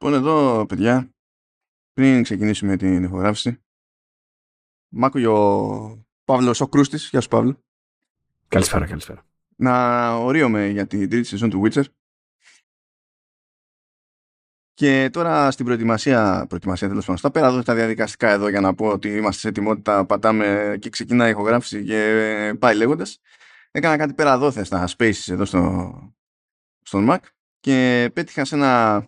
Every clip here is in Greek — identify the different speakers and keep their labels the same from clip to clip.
Speaker 1: Λοιπόν εδώ παιδιά, πριν ξεκινήσουμε την ηχογράφηση, μ' άκουγε ο Παύλος ο Κρούστης. Γεια σου Παύλο.
Speaker 2: Καλησπέρα, καλησπέρα.
Speaker 1: Να ορίομαι για την τρίτη σεζόν του Witcher. Και τώρα στην προετοιμασία, προετοιμασία τέλος πάντων, στα πέρα εδώ τα διαδικαστικά εδώ για να πω ότι είμαστε σε ετοιμότητα, πατάμε και ξεκινάει η ηχογράφηση και πάει λέγοντας. Έκανα κάτι πέρα δόθε στα spaces εδώ στο, στον Mac και πέτυχα σε ένα,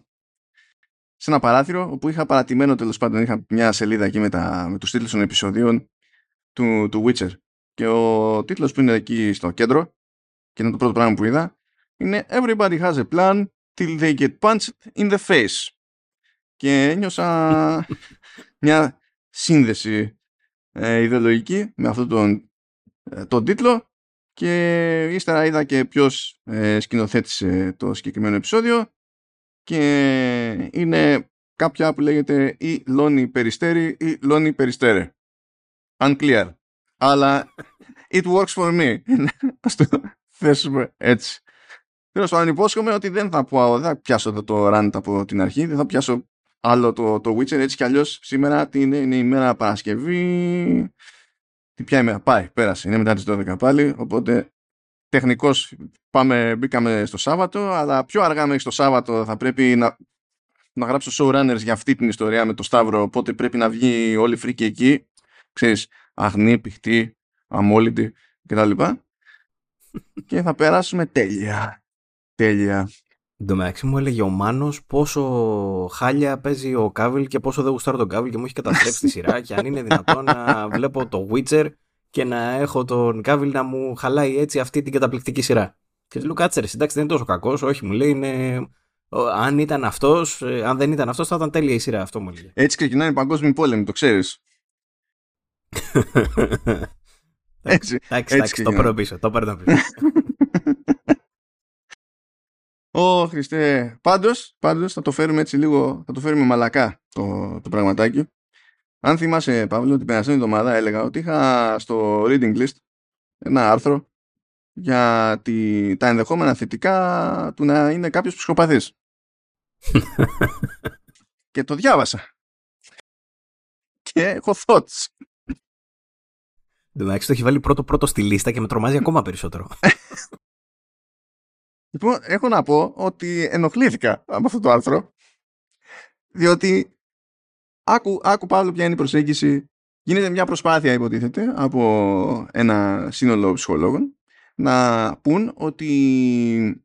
Speaker 1: σε ένα παράθυρο όπου είχα παρατημένο τέλος πάντων, είχα μια σελίδα εκεί με, τα, με τους τίτλους των επεισοδίων του, του Witcher. Και ο τίτλος που είναι εκεί στο κέντρο και είναι το πρώτο πράγμα που είδα είναι Everybody has a plan till they get punched in the face. Και ένιωσα μια σύνδεση ε, ιδεολογική με αυτόν τον, ε, τον τίτλο και ύστερα είδα και ποιος ε, σκηνοθέτησε το συγκεκριμένο επεισόδιο και είναι κάποια που λέγεται ή Λόνι Περιστέρη ή Λόνι Περιστέρε. Unclear. Αλλά it works for me. Ας το θέσουμε έτσι. Τέλος πάντων, υπόσχομαι ότι δεν θα, πω, δεν θα πιάσω το, το rant από την αρχή, δεν θα πιάσω άλλο το, το Witcher έτσι κι αλλιώς σήμερα είναι, είναι η μέρα Παρασκευή. Τι ποια ημέρα; Πάει, πέρασε, είναι μετά τις 12 πάλι. Οπότε τεχνικώ πάμε, μπήκαμε στο Σάββατο, αλλά πιο αργά μέχρι το Σάββατο θα πρέπει να, να γράψω showrunners για αυτή την ιστορία με το Σταύρο. Οπότε πρέπει να βγει όλη η φρίκη εκεί. Ξέρεις, αγνή, πηχτή, αμόλυντη κτλ. και θα περάσουμε τέλεια. Τέλεια.
Speaker 2: Εν τω μεταξύ μου έλεγε ο Μάνος πόσο χάλια παίζει ο Κάβιλ και πόσο δεν γουστάρω τον Κάβιλ και μου έχει καταστρέψει τη σειρά. και αν είναι δυνατόν να βλέπω το Witcher και να έχω τον Κάβιλ να μου χαλάει έτσι αυτή την καταπληκτική σειρά. Και του λέω κάτσε ρε, εντάξει δεν είναι τόσο κακός. Όχι, μου λέει είναι. Αν ήταν αυτός, ε, αν δεν ήταν αυτός, θα ήταν τέλεια η σειρά. Αυτό μου λέει.
Speaker 1: Έτσι ξεκινάει η παγκόσμιο πόλεμο, το ξέρεις.
Speaker 2: έτσι. Εντάξει, το παίρνω πίσω. Το παίρνω πίσω.
Speaker 1: Ω Χριστέ. Πάντως, πάντως θα το φέρουμε έτσι λίγο, θα το φέρουμε μαλακά το, το πραγματάκι. Αν θυμάσαι Παύλο την περασμένη εβδομάδα έλεγα ότι είχα στο reading list ένα άρθρο για τη, τα ενδεχόμενα θετικά του να είναι κάποιος ψυχοπαθής. και το διάβασα. Και έχω thoughts.
Speaker 2: Εντάξει, το έχει βάλει πρώτο πρώτο στη λίστα και με τρομάζει ακόμα περισσότερο.
Speaker 1: Λοιπόν, έχω να πω ότι ενοχλήθηκα από αυτό το άρθρο, διότι άκου, άκου Παύλο ποια είναι η προσέγγιση. Γίνεται μια προσπάθεια, υποτίθεται, από ένα σύνολο ψυχολόγων να πούν ότι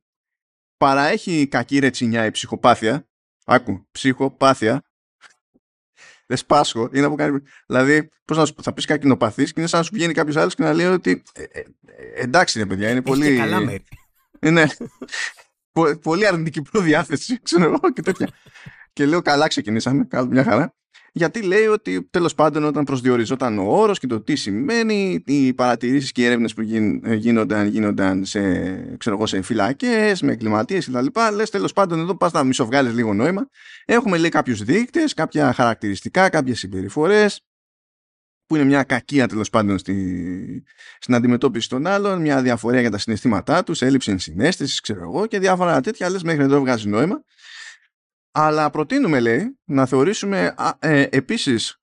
Speaker 1: παραέχει κακή ρετσινιά η ψυχοπάθεια. Άκου, ψυχοπάθεια. Δεν σπάσχω. Είναι από κάτι... Δηλαδή, πώς να σου θα πεις κακινοπαθή και είναι σαν να σου βγαίνει κάποιος άλλος και να λέει ότι. Ε, ε, ε, εντάξει, είναι παιδιά, είναι πολύ.
Speaker 2: καλά μέρη.
Speaker 1: Είναι πολύ αρνητική προδιάθεση, ξέρω εγώ και τέτοια. και λέω καλά ξεκινήσαμε, κάτω μια χαρά. Γιατί λέει ότι τέλος πάντων όταν προσδιοριζόταν ο όρος και το τι σημαίνει, οι παρατηρήσεις και οι έρευνες που γίνονταν, γίνονταν σε, ξέρω εγώ, σε φυλακές, με εγκληματίες κτλ. Λες τέλος πάντων εδώ πας να μισοβγάλεις λίγο νόημα. Έχουμε λέει κάποιους δείκτες, κάποια χαρακτηριστικά, κάποιες συμπεριφορές που είναι μια κακία τέλος πάντων στη, στην αντιμετώπιση των άλλων, μια διαφορία για τα συναισθήματά τους, έλλειψη ενσυναίσθησης, ξέρω εγώ και διάφορα τέτοια. Λες μέχρι εδώ βγάζεις νόημα. Αλλά προτείνουμε, λέει, να θεωρήσουμε ε, επίσης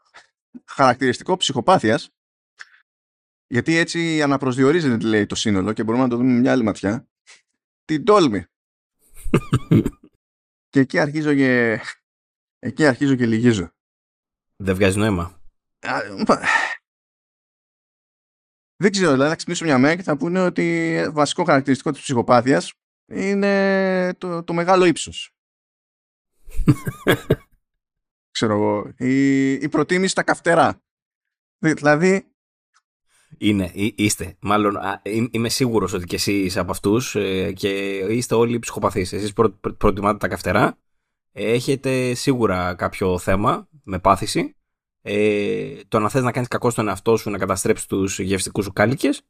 Speaker 1: χαρακτηριστικό ψυχοπάθειας, γιατί έτσι αναπροσδιορίζεται, λέει, το σύνολο και μπορούμε να το δούμε με μια άλλη ματιά, την τόλμη. και εκεί αρχίζω και, εκεί αρχίζω και λυγίζω.
Speaker 2: Δεν βγάζει νόημα.
Speaker 1: Δεν ξέρω, δηλαδή θα ξυπνήσω μια μέρα και θα πούνε ότι βασικό χαρακτηριστικό της ψυχοπάθειας είναι το, το μεγάλο ύψος. Ξέρω εγώ. Η, η προτίμηση στα καυτερά. Δηλαδή...
Speaker 2: Είναι, είστε. Μάλλον είμαι σίγουρος ότι και εσύ είσαι από αυτούς ε, και είστε όλοι ψυχοπαθείς. Εσείς προ, προτιμάτε τα καυτερά. Έχετε σίγουρα κάποιο θέμα με πάθηση ε, το να θες να κάνεις κακό στον εαυτό σου, να καταστρέψεις τους γευστικούς σου κάλικες,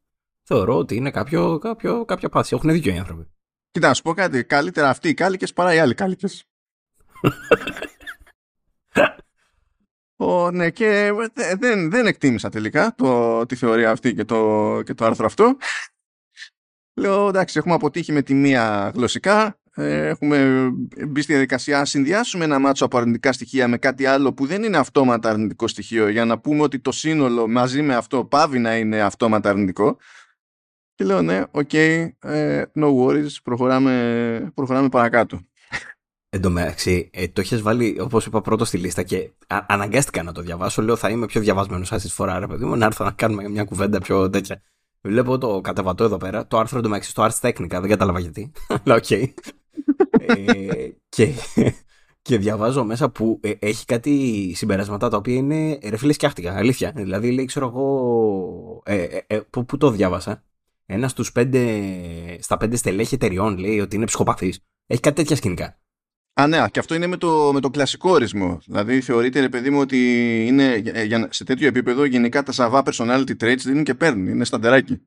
Speaker 2: θεωρώ ότι είναι κάποιο, κάποιο, κάποια πάθηση. Έχουν δίκιο οι άνθρωποι.
Speaker 1: Κοίτα, να σου πω κάτι. Καλύτερα αυτοί οι κάλικες παρά οι άλλοι κάλικες. Ο, ναι, και δεν, δεν εκτίμησα τελικά το, τη θεωρία αυτή και το, και το άρθρο αυτό. Λέω, εντάξει, έχουμε αποτύχει με τη μία γλωσσικά, ε, έχουμε μπει στη διαδικασία να συνδυάσουμε ένα μάτσο από αρνητικά στοιχεία με κάτι άλλο που δεν είναι αυτόματα αρνητικό στοιχείο για να πούμε ότι το σύνολο μαζί με αυτό πάβει να είναι αυτόματα αρνητικό. Και λέω ναι, OK, okay, ε, no worries, προχωράμε, προχωράμε παρακάτω.
Speaker 2: Εν τω μεταξύ, ε, το έχει βάλει, όπως είπα, πρώτο στη λίστα και α, αναγκάστηκα να το διαβάσω. Λέω, θα είμαι πιο διαβασμένος αυτή τη φορά, ρε παιδί μου, να έρθω να κάνουμε μια κουβέντα πιο τέτοια. Βλέπω το κατεβατό εδώ πέρα. Το άρθρο εντωμεταξύ στο Ars Technica, δεν κατάλαβα γιατί. Αλλά OK. Okay. ε, και, και διαβάζω μέσα που ε, έχει κάτι συμπεράσματα τα οποία είναι ρε φίλε σκιάχτηκα, αλήθεια. Δηλαδή λέει, ξέρω εγώ, ε, ε, ε που, που το διάβασα. Ένας στους πέντε, στα πέντε στελέχη εταιριών λέει ότι είναι ψυχοπαθής. Έχει κάτι τέτοια σκηνικά.
Speaker 1: Α, ναι, και αυτό είναι με το, με το κλασικό ορισμό. Δηλαδή, θεωρείται, ρε παιδί μου, ότι είναι, για, σε τέτοιο επίπεδο γενικά τα σαβά personality traits δίνουν και παίρνουν. Είναι σταντεράκι.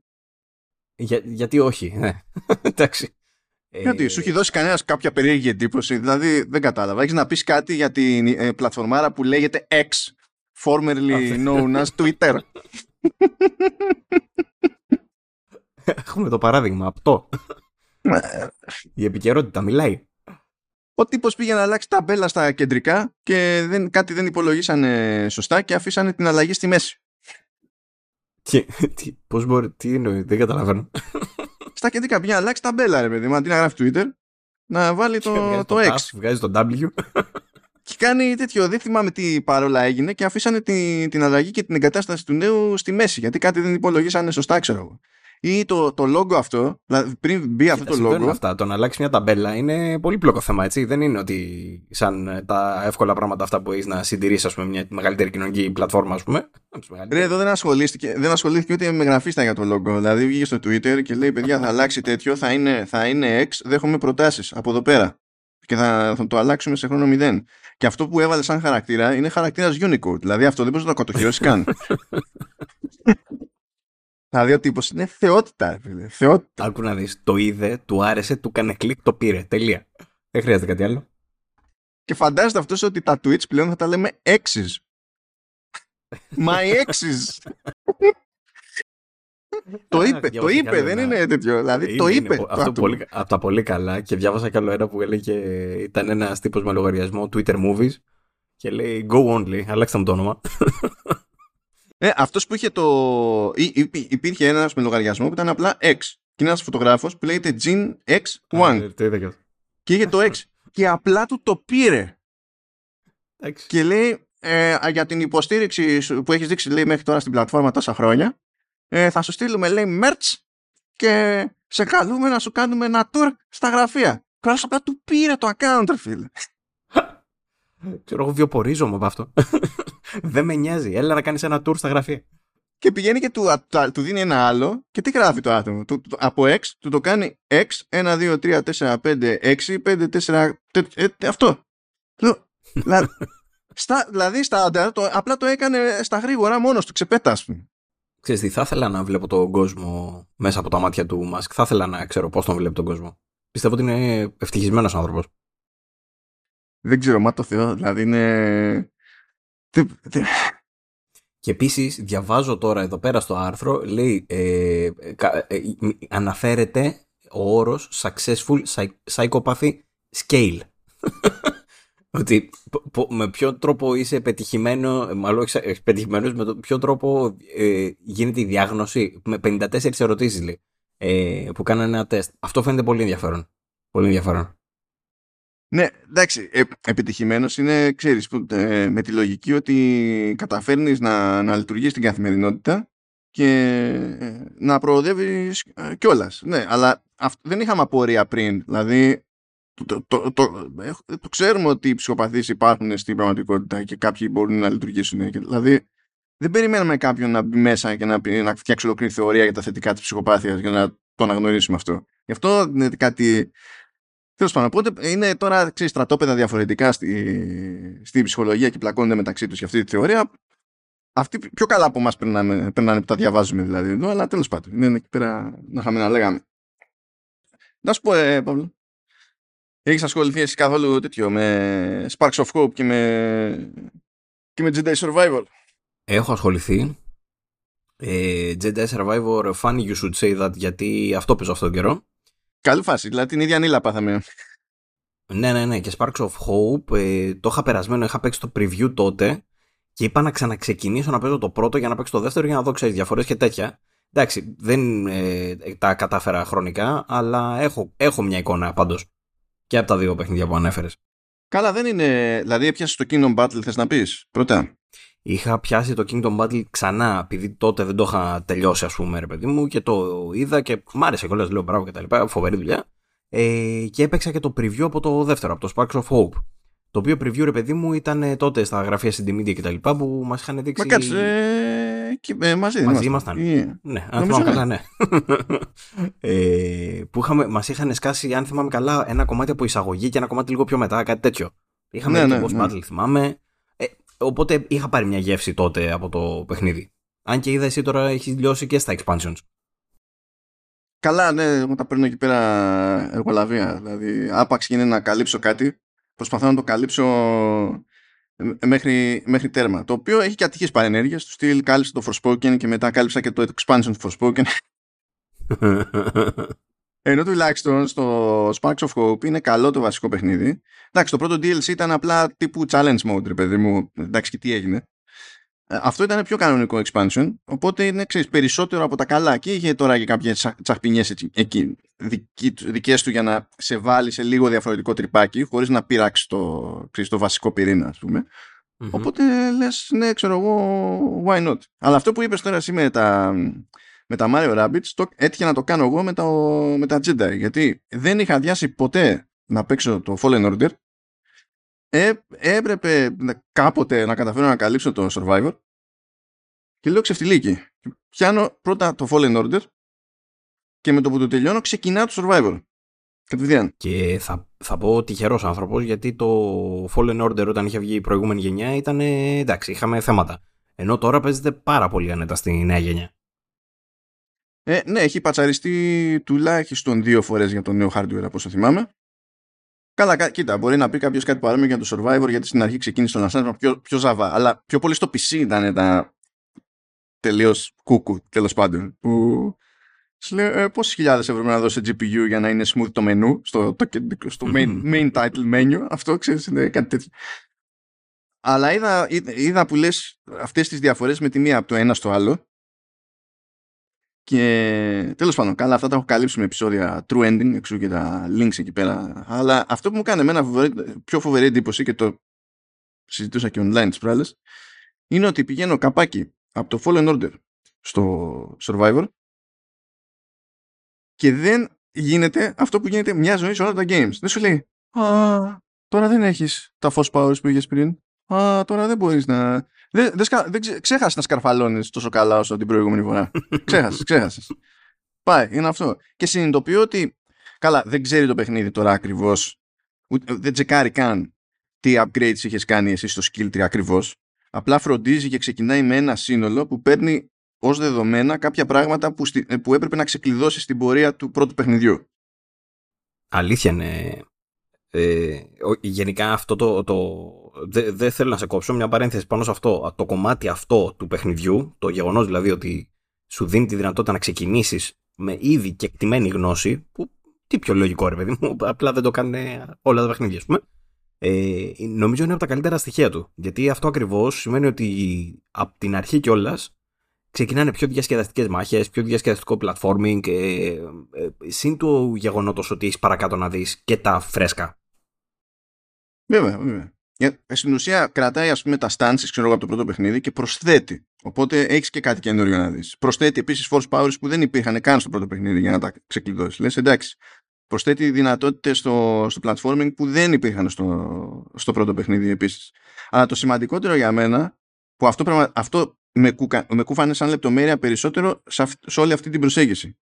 Speaker 2: Για, γιατί όχι, ναι. Εντάξει.
Speaker 1: Γιατί ε, σου έχει δώσει κανένας κάποια περίεργη εντύπωση. Δηλαδή, δεν κατάλαβα. Έχεις να πεις κάτι για την ε, πλατφορμάρα που λέγεται X, formerly known as Twitter.
Speaker 2: Έχουμε το παράδειγμα αυτό. Ε, Η επικαιρότητα μιλάει.
Speaker 1: Ο τύπος πήγε να αλλάξει τα μπέλα στα κεντρικά και δεν, κάτι δεν υπολογίσανε σωστά και αφήσανε την αλλαγή στη μέση.
Speaker 2: Και, τι, πώς μπορεί, τι εννοεί, δεν καταλαβαίνω.
Speaker 1: Στα κεντρικά πήγε να αλλάξει τα μπέλα, ρε παιδί μου, αντί να γράφει Twitter, να βάλει το, το, X.
Speaker 2: βγάζει το W.
Speaker 1: και κάνει τέτοιο, δεν θυμάμαι τι παρόλα έγινε και αφήσανε την, την αλλαγή και την εγκατάσταση του νέου στη μέση, γιατί κάτι δεν υπολογίσανε σωστά, ξέρω εγώ ή το, το logo αυτό, δηλαδή πριν μπει αυτό το logo.
Speaker 2: αυτά. Το να αλλάξεις μια ταμπέλα είναι πολύ πλοκό θέμα, έτσι. Δεν είναι ότι σαν ε, τα εύκολα πράγματα αυτά που έχεις να συντηρήσεις, ας πούμε, μια μεγαλύτερη κοινωνική πλατφόρμα, ας πούμε.
Speaker 1: Ρε, εδώ δεν ασχολήθηκε, δεν ασχολήθηκε ούτε με γραφίστα για το logo. Δηλαδή βγήκε στο Twitter και λέει: Παιδιά, θα αλλάξει τέτοιο, θα είναι, θα είναι X, δέχομαι προτάσεις από εδώ πέρα. Και θα, θα το αλλάξουμε σε χρόνο 0. Και αυτό που έβαλε σαν χαρακτήρα είναι χαρακτήρας Unicode. Δηλαδή αυτό δεν μπορείς να το κατοχυρώσει καν. Δηλαδή ο τύπος είναι θεότητα, φίλε. Θεότητα.
Speaker 2: Άκου να δεις. Το είδε, του άρεσε, του έκανε κλικ, το πήρε. Τελεία. Δεν χρειάζεται κάτι άλλο.
Speaker 1: Και φαντάζεται αυτός ότι τα Twitch πλέον θα τα λέμε exes. My exes. το είπε, το είπε, δεν είναι τέτοιο. Δηλαδή το είπε.
Speaker 2: αυτό πολύ, από τα πολύ καλά και διάβασα κι άλλο ένα που έλεγε ήταν ένας τύπος με λογαριασμό Twitter Movies και λέει Go only, αλλάξτε μου το όνομα.
Speaker 1: Ε, αυτός που είχε το. υπήρχε ένας με λογαριασμό που ήταν απλά X. Και είναι ένας φωτογράφος που λέγεται Gene X1. και είχε το X. και απλά του το πήρε. Και λέει ε, για την υποστήριξη που έχεις δείξει λέει, μέχρι τώρα στην πλατφόρμα τόσα χρόνια. Ε, θα σου στείλουμε λέει merch και σε καλούμε να σου κάνουμε ένα tour στα γραφεία. Και απλά του πήρε το account, φίλε.
Speaker 2: Ξέρω εγώ βιοπορίζομαι από αυτό. Δεν με νοιάζει. Έλα να κάνεις ένα tour στα γραφεία.
Speaker 1: Και πηγαίνει και του, του δίνει ένα άλλο και τι γράφει το άτομο; Του, από X του το κάνει X 1, 2, 3, 4, 5, 6, 5, 4. Ε, αυτό. στα, δηλαδή στα το, απλά το έκανε στα γρήγορα μόνος του, ξεπέτα, ας πούμε.
Speaker 2: Ξέρεις τι, θα ήθελα να βλέπω τον κόσμο μέσα από τα μάτια του Μάσκ. Θα ήθελα να ξέρω πώς τον βλέπει τον κόσμο. Πιστεύω ότι είναι ευτυχισμένος άνθρωπος.
Speaker 1: Δεν ξέρω, μα το Θεό, δηλαδή είναι.
Speaker 2: Και επίσης διαβάζω τώρα εδώ πέρα στο άρθρο, λέει, ε, ε, αναφέρεται ο όρος successful psychopathy scale. Ότι με ποιο τρόπο είσαι πετυχημένο, μάλλον όχι πετυχημένος, με ποιο τρόπο ε, γίνεται η διάγνωση. Με 54 ερωτήσεις λέει, ε, που κάνανε ένα τεστ. Αυτό φαίνεται πολύ ενδιαφέρον. Πολύ ενδιαφέρον.
Speaker 1: Ναι, εντάξει, ε, επιτυχημένος είναι, ξέρεις, ε, με τη λογική ότι καταφέρνεις να, να λειτουργείς στην καθημερινότητα και ε, να προοδεύεις ε, κιόλας. Ναι, αλλά δεν είχαμε απορία πριν. Δηλαδή, το, το, το, το, ξέρουμε ότι οι ψυχοπαθείς υπάρχουν στην πραγματικότητα και κάποιοι μπορούν να λειτουργήσουν. Δηλαδή, δεν περιμέναμε κάποιον να μπει μέσα και να, να φτιάξει ολοκληρή θεωρία για τα θετικά της ψυχοπάθειας για να το αναγνωρίσουμε αυτό. Γι' αυτό είναι κάτι Τέλος πάντων, οπότε είναι τώρα ξέρεις, στρατόπεδα διαφορετικά στη, στη ψυχολογία και πλακώνονται μεταξύ τους για αυτή τη θεωρία. Αυτοί πιο καλά από εμάς περνάνε, περνάνε που τα διαβάζουμε δηλαδή εδώ, αλλά τέλος πάντων είναι εκεί πέρα να είχαμε να λέγαμε. Να σου πω, ε, Παύλο, έχεις ασχοληθεί εσύ καθόλου τέτοιο με Sparks of Hope και με, και με Jedi Survivor.
Speaker 2: Έχω ασχοληθεί. Ε, Jedi Survivor, funny you should say that, γιατί αυτό παίζω αυτόν τον καιρό.
Speaker 1: Καλή φάση, δηλαδή την ίδια νύλα πάθαμε.
Speaker 2: Ναι, ναι, ναι. Και Sparks of Hope ε, το είχα περασμένο, είχα παίξει το preview τότε και είπα να ξαναξεκινήσω να παίζω το πρώτο για να παίξω το δεύτερο για να δω ξέρεις διαφορές και τέτοια. Εντάξει, δεν ε, τα κατάφερα χρονικά, αλλά έχω, έχω μια εικόνα πάντως και από τα δύο παιχνίδια που ανέφερες.
Speaker 1: Καλά, δεν είναι. Δηλαδή, έπιασες το Kingdom Battle, θες να πεις πρώτα.
Speaker 2: Είχα πιάσει το Kingdom Battle ξανά, επειδή τότε δεν το είχα τελειώσει, ας πούμε, ρε παιδί μου, και το είδα και μ' άρεσε κιόλας, λέω μπράβο και τα λοιπά. Φοβερή δουλειά. Ε, και έπαιξα και το preview από το δεύτερο, από το Sparks of Hope. Το οποίο preview, ρε παιδί μου, ήταν ε, τότε στα γραφεία CD Media και τα λοιπά που μας είχαν δείξει.
Speaker 1: Μα κάτσε. Ε, και, ε, μαζί
Speaker 2: μαζί ήμασταν. Yeah. Ναι, αν θυμάμαι καλά, ναι. ε, που είχαμε, μας είχαν σκάσει, αν θυμάμαι καλά, ένα κομμάτι από εισαγωγή και ένα κομμάτι λίγο πιο μετά, κάτι τέτοιο. Είχαμε ναι, ναι, ναι. battle, θυμάμαι. Ε, οπότε είχα πάρει μια γεύση τότε από το παιχνίδι. Αν και είδα εσύ τώρα έχεις λιώσει και στα expansions.
Speaker 1: Καλά, ναι, εγώ τα παίρνω εκεί πέρα εργολαβία. Δηλαδή, άπαξ γίνει να καλύψω κάτι, προσπαθώ να το καλύψω ε, μέχρι, μέχρι τέρμα. Το οποίο έχει και ατυχείς παρενέργειες. Του στυλ κάλυψε το Forspoken και μετά κάλυψα και το expansion του Forspoken. Ενώ τουλάχιστον στο Sparks of Hope είναι καλό το βασικό παιχνίδι. Εντάξει, το πρώτο DLC ήταν απλά τύπου challenge mode, ρε παιδί μου. Εντάξει, και τι έγινε. Ε, αυτό ήταν πιο κανονικό expansion, οπότε είναι ξέρεις, περισσότερο από τα καλά και είχε τώρα και κάποιες τσαχπινιές εκεί, δικές του για να σε βάλει σε λίγο διαφορετικό τρυπάκι χωρίς να πειράξει το, ξέρεις, το βασικό πυρήνα ας πουμε Οπότε λες, ναι, ξέρω εγώ, why not. Αλλά αυτό που είπες τώρα εσύ με τα, με τα Mario Rabbids, το, έτυχε να το κάνω εγώ με τα, με τα Jedi, γιατί δεν είχα διάσει ποτέ να παίξω το Fallen Order ε, έπρεπε κάποτε να καταφέρω να καλύψω το Survivor και λέω ξεφτιλίκι. Πιάνω πρώτα το Fallen Order και με το που το τελειώνω ξεκινά το Survivor. Κατευθείαν.
Speaker 2: Και θα, θα πω τυχερός άνθρωπος γιατί το Fallen Order όταν είχε βγει η προηγούμενη γενιά ήταν εντάξει, είχαμε θέματα. Ενώ τώρα παίζεται πάρα πολύ ανέτα στη νέα γενιά.
Speaker 1: Ε, ναι, έχει πατσαριστεί τουλάχιστον δύο φορές για το νέο hardware από όσο θυμάμαι. Καλά, κοίτα, μπορεί να πει κάποιος κάτι παρόμοιο για το Survivor, γιατί στην αρχή ξεκίνησε το Assassin's πιο, πιο ζαβά. Αλλά πιο πολύ στο PC ήταν τα τελείως κούκου, τέλος πάντων. Που σου λέει ε, πόσες χιλιάδες ευρώ να δώσει GPU για να είναι smooth το μενού, στο, το, στο main, main title menu. Αυτό ξέρεις, είναι κάτι τέτοιο. Αλλά είδα, είδα που λες αυτές τις διαφορές με τη μία από το ένα στο άλλο και τέλος πάντων, καλά, αυτά τα έχω καλύψει με επεισόδια true ending, εξού και τα links εκεί πέρα. Αλλά αυτό που μου κάνει εμένα πιο φοβερή εντύπωση και το συζητούσα και online τις προάλλες, είναι ότι πηγαίνω καπάκι από το Fallen Order στο Survivor και δεν γίνεται αυτό που γίνεται μια ζωή σε όλα τα games. Δεν σου λέει, Α, τώρα δεν έχεις τα force powers που είχες πριν. Α, τώρα δεν μπορείς να. Δεν, δεν, δεν ξέχασες να σκαρφαλώνεις τόσο καλά όσο την προηγούμενη φορά. ξέχασες, ξέχασες. Πάει, είναι αυτό. Και συνειδητοποιώ ότι. Καλά, δεν ξέρει το παιχνίδι τώρα ακριβώς. Δεν τσεκάρει καν τι upgrades είχες κάνει εσύ στο skill tree ακριβώς. Απλά φροντίζει και ξεκινάει με ένα σύνολο που παίρνει ως δεδομένα κάποια πράγματα που, που έπρεπε να ξεκλειδώσεις στην πορεία του πρώτου παιχνιδιού.
Speaker 2: Αλήθεια είναι. Ε, γενικά αυτό το, το, δεν δε θέλω να σε κόψω μια παρένθεση πάνω σε αυτό. Το κομμάτι αυτό του παιχνιδιού, το γεγονός δηλαδή ότι σου δίνει τη δυνατότητα να ξεκινήσεις με ήδη και εκτιμένη γνώση, που τι πιο λογικό ρε παιδί μου, απλά δεν το κάνουν όλα τα παιχνίδια, ας πούμε. Ε, νομίζω είναι από τα καλύτερα στοιχεία του. Γιατί αυτό ακριβώς σημαίνει ότι από την αρχή κιόλας ξεκινάνε πιο διασκεδαστικές μάχες, πιο διασκεδαστικό platforming, ε, ε, συν του γεγονότος ότι έχεις παρακάτω να δεις και τα φρέσκα.
Speaker 1: Βέβαια, βέβαια. Στην ουσία κρατάει ας πούμε τα stances ξέρω, από το πρώτο παιχνίδι και προσθέτει. Οπότε έχεις και κάτι καινούριο να δεις. Προσθέτει επίσης force powers που δεν υπήρχαν καν στο πρώτο παιχνίδι για να τα ξεκλειδώσεις. Λες εντάξει. Προσθέτει δυνατότητες στο, στο platforming που δεν υπήρχαν στο, στο πρώτο παιχνίδι επίσης. Αλλά το σημαντικότερο για μένα, που αυτό, αυτό με, κουκα, με κούφανε σαν λεπτομέρεια περισσότερο σε, σε όλη αυτή την προσέγγιση.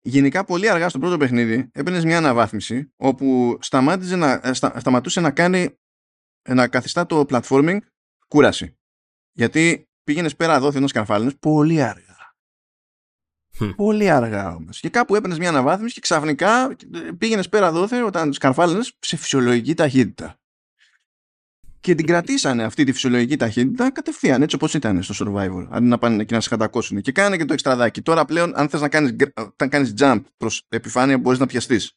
Speaker 1: Γενικά πολύ αργά στο πρώτο παιχνίδι έπαιρνες μια αναβάθμιση όπου σταμάτησε να, ε, στα, σταματούσε να κάνει να καθιστά το platforming κούραση. Γιατί πήγαινες πέρα εδώ, ένα καρφάλινο πολύ αργά. Πολύ αργά όμως. Και κάπου έπαιρνες μια αναβάθμιση και ξαφνικά πήγαινες πέρα δόθε όταν σκαρφάλαινε σε φυσιολογική ταχύτητα. Και την κρατήσανε αυτή τη φυσιολογική ταχύτητα κατευθείαν έτσι όπως ήταν στο survivor. Αντί να πάνε εκεί να σε κατακώσουν. Και κάνε και το εξτραδάκι. Τώρα πλέον, αν θες να κάνεις κάνεις jump προς επιφάνεια, μπορείς να πιαστείς.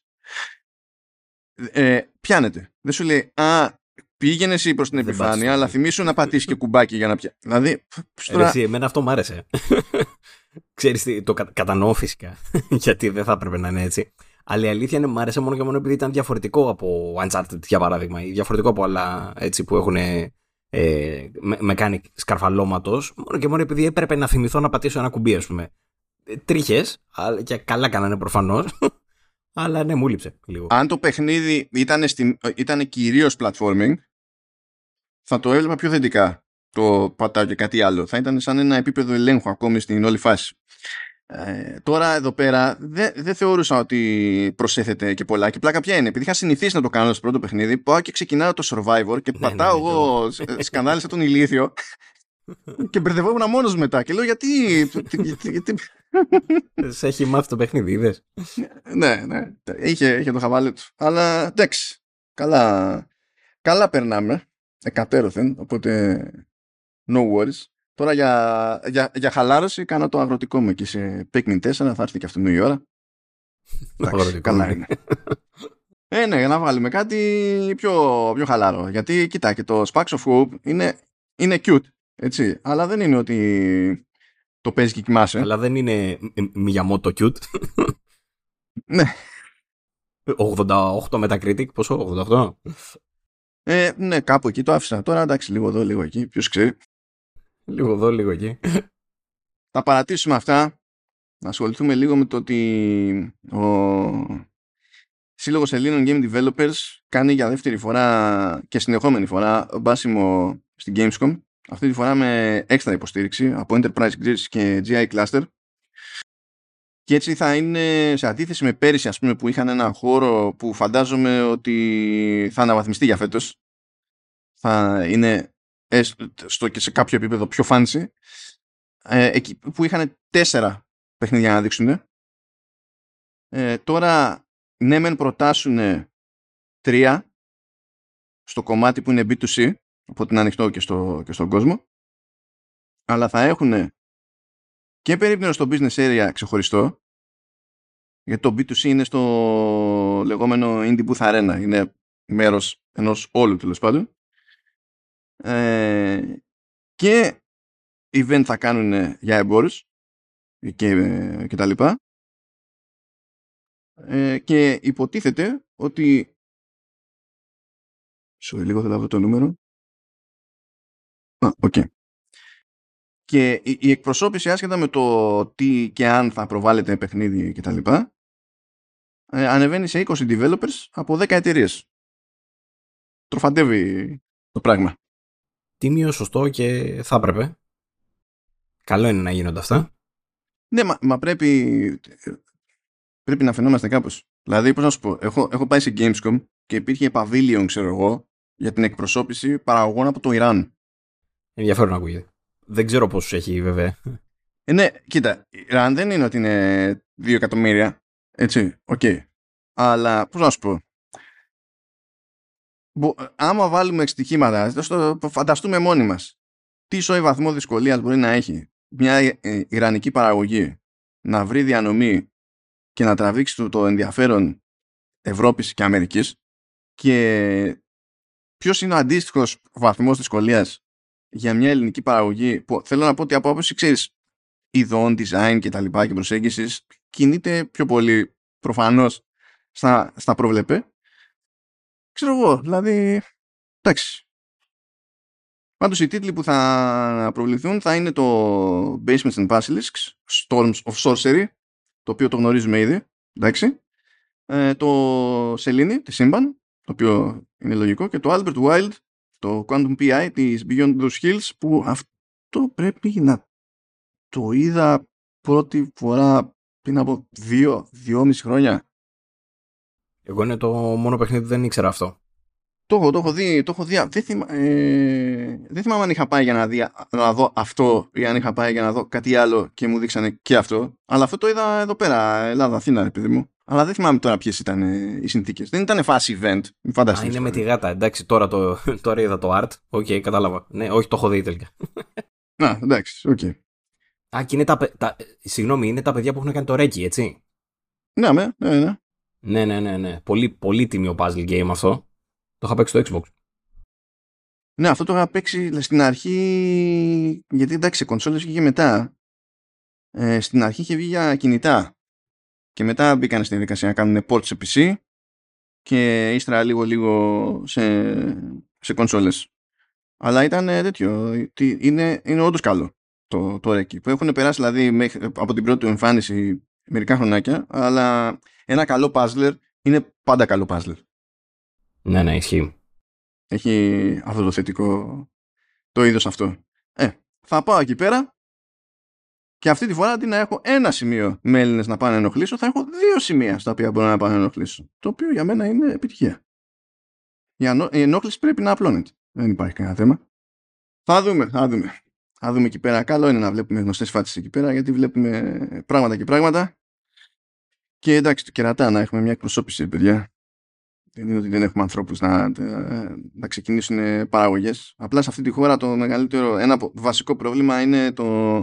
Speaker 1: ε, πιάνεται. Δεν σου λέει, Α, πήγαινες εσύ προς την
Speaker 2: Δεν
Speaker 1: επιφάνεια,
Speaker 2: πάτησες.
Speaker 1: αλλά θυμίσου να πατήσεις και κουμπάκι για να πιάσει. Δηλαδή.
Speaker 2: Ε,
Speaker 1: τώρα-
Speaker 2: εσύ, εμένα αυτό μου άρεσε. Ξέρεις τι, το κα- κατανοώ φυσικά, γιατί δεν θα έπρεπε να είναι έτσι. Αλλά η αλήθεια είναι μου άρεσε μόνο και μόνο επειδή ήταν διαφορετικό από Uncharted για παράδειγμα, ή διαφορετικό από άλλα έτσι που έχουν ε, με, με κάνει σκαρφαλώματος, μόνο και μόνο επειδή έπρεπε να θυμηθώ να πατήσω ένα κουμπί, ας πούμε. Ε, Τρίχες, αλλά- και καλά κάνανε προφανώς, αλλά ναι, μου λείψε λίγο.
Speaker 1: αν το παιχνίδι ήταν, στην, ήταν κυρίως platforming, θα το έβλεπα πιο θετικά το πατάω και κάτι άλλο. Θα ήταν σαν ένα επίπεδο ελέγχου ακόμη στην όλη φάση. Ε, τώρα εδώ πέρα δεν δεν θεωρούσα ότι προσέθεται και πολλά. Και πλάκα ποια είναι. Επειδή είχα συνηθίσει να το κάνω στο πρώτο παιχνίδι, πάω και ξεκινάω το survivor και
Speaker 2: Ναι,
Speaker 1: πατάω
Speaker 2: ναι, ναι,
Speaker 1: εγώ ε, σκανδάλισα τον ηλίθιο και μπερδευόμουν μόνος μετά. Και λέω γιατί. γιατί- γιατί-
Speaker 2: Σε έχει μάθει το παιχνίδι, είδες;
Speaker 1: ναι, ναι. Είχε, είχε το χαβάλε του. Αλλά εντάξει. Καλά, καλά περνάμε. Εκατέρωθεν. Οπότε no worries. Τώρα για, για, για χαλάρωση κάνω το αγροτικό μου εκεί σε Pikmin 4. Θα έρθει και αυτό η ώρα. Εντάξει,
Speaker 2: Αγροτικό,
Speaker 1: καλά
Speaker 2: ναι.
Speaker 1: είναι. ε, ναι, για να βάλουμε κάτι πιο, πιο χαλάρο. Γιατί, κοίτα, και το Sparks of Hope είναι, είναι cute, έτσι. Αλλά δεν είναι ότι το παίζει και κοιμάσαι.
Speaker 2: Αλλά δεν είναι Miyamoto cute.
Speaker 1: Ναι.
Speaker 2: 88 Metacritic, πόσο, 88.
Speaker 1: Ε, ναι, κάπου εκεί το άφησα. Τώρα εντάξει, λίγο εδώ, λίγο εκεί. Ποιος ξέρει.
Speaker 2: Λίγο εδώ, λίγο εκεί.
Speaker 1: Θα παρατήσουμε αυτά. Να ασχοληθούμε λίγο με το ότι ο Σύλλογος Ελλήνων Game Developers κάνει για δεύτερη φορά και συνεχόμενη φορά μπάσιμο στην Gamescom. Αυτή τη φορά με έξτρα υποστήριξη από Enterprise Grid και GI Cluster. Και έτσι θα είναι σε αντίθεση με πέρυσι ας πούμε που είχαν ένα χώρο που φαντάζομαι ότι θα αναβαθμιστεί για φέτος. Θα είναι έστω και σε κάποιο επίπεδο πιο fancy. Ε, εκεί που είχαν τέσσερα παιχνίδια να δείξουν. Ε, τώρα ναι μεν προτάσουν τρία στο κομμάτι που είναι B2C οπότε είναι ανοιχτό και, στο, και στον κόσμο αλλά θα έχουν και περίπτωση στο business area ξεχωριστό γιατί το B2C είναι στο λεγόμενο Indie Booth Arena είναι μέρος ενός όλου τέλος πάντων. Ε, και event θα κάνουν για εμπόρους και, και τα λοιπά. Ε, και υποτίθεται ότι σου λίγο θέλω να βρω το νούμερο. Α, οκ. Και η, η εκπροσώπηση άσχετα με το τι και αν θα προβάλλεται παιχνίδι και τα λοιπά ε, ανεβαίνει σε 20 developers από 10 εταιρείες. Τροφαντεύει το πράγμα.
Speaker 2: Τίμιο, σωστό και θα έπρεπε. Καλό είναι να γίνονται αυτά.
Speaker 1: Ναι, μα, μα πρέπει, πρέπει να φαινόμαστε κάπως. Δηλαδή, πώς να σου πω, έχω, έχω πάει σε Gamescom και υπήρχε pavilion, ξέρω εγώ, για την εκπροσώπηση παραγωγών από το Ιράν.
Speaker 2: Ενδιαφέρον ακούγεται. Δεν ξέρω πόσους έχει βέβαια.
Speaker 1: Ε, ναι, κοίτα, Ιράν δεν είναι ότι είναι 2 εκατομμύρια, έτσι, οκ. Αλλά, πώς να σου πω, Μπο, άμα βάλουμε στοιχήματα, ας το φανταστούμε μόνοι μας. Τι σόι βαθμό δυσκολίας μπορεί να έχει μια ε, ιρανική παραγωγή να βρει διανομή και να τραβήξει το, το ενδιαφέρον Ευρώπης και Αμερικής και ποιος είναι ο αντίστοιχος βαθμός δυσκολίας για μια ελληνική παραγωγή που θέλω να πω ότι από άποψη ξέρεις ειδών, design και τα λοιπά και προσέγγισης κινείται πιο πολύ προφανώς στα, στα προβλεπέ ξέρω εγώ, δηλαδή εντάξει Πάντως οι τίτλοι που θα προβληθούν θα είναι το Basements and Basilisks, Storms of Sorcery, το οποίο το γνωρίζουμε ήδη, εντάξει. Ε, το Selene, τη Σύμπαν, το οποίο είναι λογικό, και το Albert Wild, το Quantum PI της Beyond Those Hills, που αυτό πρέπει να το είδα πρώτη φορά πριν από δύο, δυόμιση χρόνια.
Speaker 2: Εγώ είναι το μόνο παιχνίδι που δεν ήξερα αυτό.
Speaker 1: Το έχω, το έχω δει, το έχω δει. Δεν, θυμα, ε, δεν θυμάμαι αν είχα πάει για να, δει, να δω αυτό ή αν είχα πάει για να δω κάτι άλλο και μου δείξανε και αυτό. Αλλά αυτό το είδα εδώ πέρα, Ελλάδα, Αθήνα, ρε παιδί μου. Αλλά δεν θυμάμαι τώρα ποιες ήταν ε, οι συνθήκες. Δεν ήταν φάση event. Μην
Speaker 2: Α,
Speaker 1: φανταστείς.
Speaker 2: είναι με τη γάτα. Εντάξει, τώρα, το, τώρα είδα το art. OK, κατάλαβα. Ναι, όχι, το έχω δει τελικά.
Speaker 1: Να, εντάξει, OK. Okay.
Speaker 2: Α, και είναι τα, παι- τα. Συγγνώμη, είναι τα παιδιά που έχουν κάνει το Reky, έτσι;
Speaker 1: Ναι, με, ναι, ναι.
Speaker 2: Ναι, ναι, ναι, ναι. Πολύ, πολύ τίμιο puzzle game αυτό. Το είχα παίξει στο Xbox.
Speaker 1: Ναι, αυτό το είχα παίξει στην αρχή, γιατί εντάξει, σε κονσόλες βγήκε μετά. Ε, στην αρχή είχε βγει για κινητά. Και μετά μπήκαν στη διαδικασία να κάνουν port σε PC και ύστερα λίγο λίγο σε, σε κονσόλες. Αλλά ήταν τέτοιο, είναι, είναι όντως καλό το, το Reki, που έχουν περάσει δηλαδή από την πρώτη του εμφάνιση μερικά χρονάκια, αλλά ένα καλό puzzler είναι πάντα καλό puzzler.
Speaker 2: Ναι, ναι, ισχύει.
Speaker 1: Έχει αυτό το θετικό, το είδος αυτό. Ε, θα πάω εκεί πέρα και αυτή τη φορά αντί να έχω ένα σημείο με Έλληνες να πάνε να ενοχλήσω, θα έχω δύο σημεία στα οποία μπορώ να πάνε να ενοχλήσω. Το οποίο για μένα είναι επιτυχία. Η ενόχληση πρέπει να απλώνεται. Δεν υπάρχει κανένα θέμα. Θα δούμε, θα δούμε. Θα δούμε εκεί πέρα. Καλό είναι να βλέπουμε γνωστές φάτσες εκεί πέρα, γιατί βλέπουμε πράγματα και πράγματα. Και εντάξει, το κερατά να έχουμε μια εκπροσώπηση, παιδιά. Δεν είναι ότι δεν έχουμε ανθρώπους να, να ξεκινήσουν παραγωγές. Απλά σε αυτή τη χώρα το μεγαλύτερο, ένα βασικό πρόβλημα είναι το,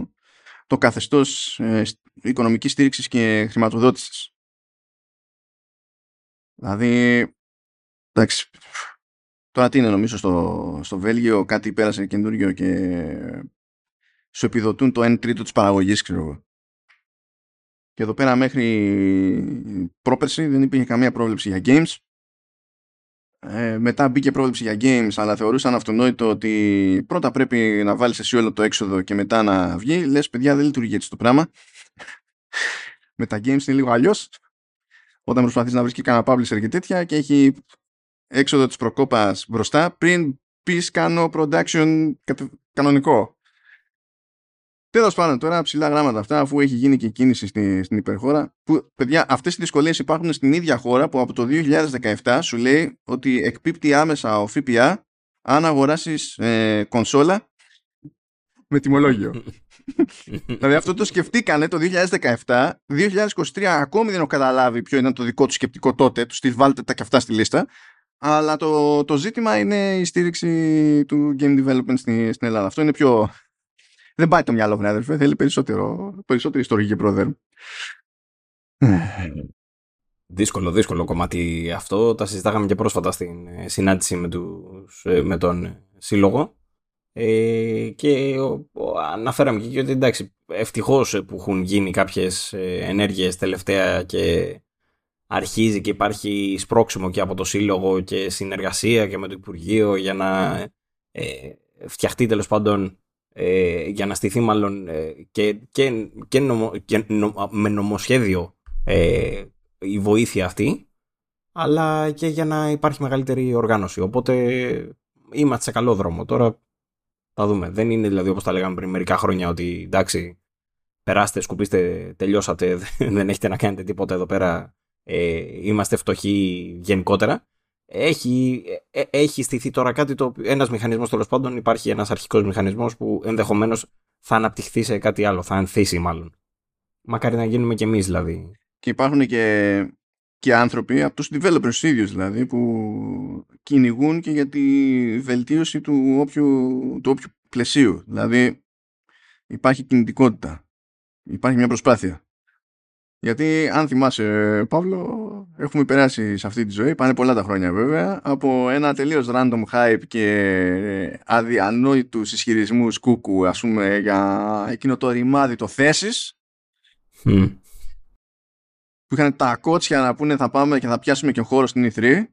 Speaker 1: το καθεστώς ε, οικονομικής στήριξης και χρηματοδότησης. Δηλαδή, εντάξει, τώρα τι είναι νομίζω στο, στο Βέλγιο κάτι πέρασε καινούργιο και σου επιδοτούν το 1 τρίτο της παραγωγής, ξέρω εγώ. Και εδώ πέρα μέχρι πρόπερση δεν υπήρχε καμία πρόβλεψη για games. Ε, μετά μπήκε πρόβλεψη για games, αλλά θεωρούσαν αυτονόητο ότι πρώτα πρέπει να βάλεις εσύ όλο το έξοδο και μετά να βγει. Λες, παιδιά, δεν λειτουργεί έτσι το πράγμα. Με τα games είναι λίγο αλλιώς. Όταν προσπαθείς να βρεις και κανένα publisher και τέτοια και έχει έξοδο της προκόπας μπροστά πριν πεις κάνω production κανονικό. Τέλος πάντων, τώρα ψηλά γράμματα αυτά, αφού έχει γίνει και κίνηση στην, στην υπερχώρα. Που, παιδιά, αυτές οι δυσκολίες υπάρχουν στην ίδια χώρα που από το 2017 σου λέει ότι εκπίπτει άμεσα ο ΦΠΑ αν αγοράσεις ε, κονσόλα με τιμολόγιο. δηλαδή αυτό το σκεφτήκανε το 2017, 2023 ακόμη δεν έχω καταλάβει ποιο ήταν το δικό του σκεπτικό τότε, τους στυλ βάλτε τα και αυτά στη λίστα. Αλλά το, το ζήτημα είναι η στήριξη του game development στην, στην Ελλάδα. Αυτό είναι πιο, δεν πάει το μυαλό μου, αδερφέ. Θέλει περισσότερο, περισσότερη ιστορική πρόδερ.
Speaker 2: Δύσκολο, δύσκολο κομμάτι αυτό. Τα συζητάγαμε και πρόσφατα στην ε, συνάντηση με, τους, ε, με τον Σύλλογο. Ε, και αναφέραμε και ότι εντάξει, ευτυχώς που έχουν γίνει κάποιες ε, ενέργειες τελευταία και αρχίζει και υπάρχει σπρώξιμο και από το Σύλλογο και συνεργασία και με το Υπουργείο για να ε, φτιαχτεί τέλος πάντων ε, για να στηθεί μάλλον ε, και, και, και, νομο, και με νομοσχέδιο ε, η βοήθεια αυτή αλλά και για να υπάρχει μεγαλύτερη οργάνωση. Οπότε είμαστε σε καλό δρόμο. Τώρα θα δούμε. Δεν είναι δηλαδή όπως τα λέγαμε πριν μερικά χρόνια ότι εντάξει περάστε, σκουπίστε, τελειώσατε, δεν έχετε να κάνετε τίποτα εδώ πέρα. Ε, είμαστε φτωχοί γενικότερα έχει, ε, έχει στηθεί τώρα κάτι το ένας μηχανισμός τέλος πάντων υπάρχει ένας αρχικός μηχανισμός που ενδεχομένως θα αναπτυχθεί σε κάτι άλλο, θα ανθίσει μάλλον. Μακάρι να γίνουμε κι εμείς δηλαδή.
Speaker 1: Και υπάρχουν και, και άνθρωποι από τους developers ίδιους δηλαδή που κυνηγούν και για τη βελτίωση του όποιου, του όποιου πλαισίου. Δηλαδή υπάρχει κινητικότητα, υπάρχει μια προσπάθεια. Γιατί αν θυμάσαι Παύλο έχουμε περάσει σε αυτή τη ζωή, πάνε πολλά τα χρόνια βέβαια, από ένα τελείως random hype και αδιανόητους ισχυρισμούς κούκου ας πούμε για εκείνο το ρημάδι το θέσεις mm. που είχαν τα κότσια να πούνε θα πάμε και θα πιάσουμε και χώρο στην E3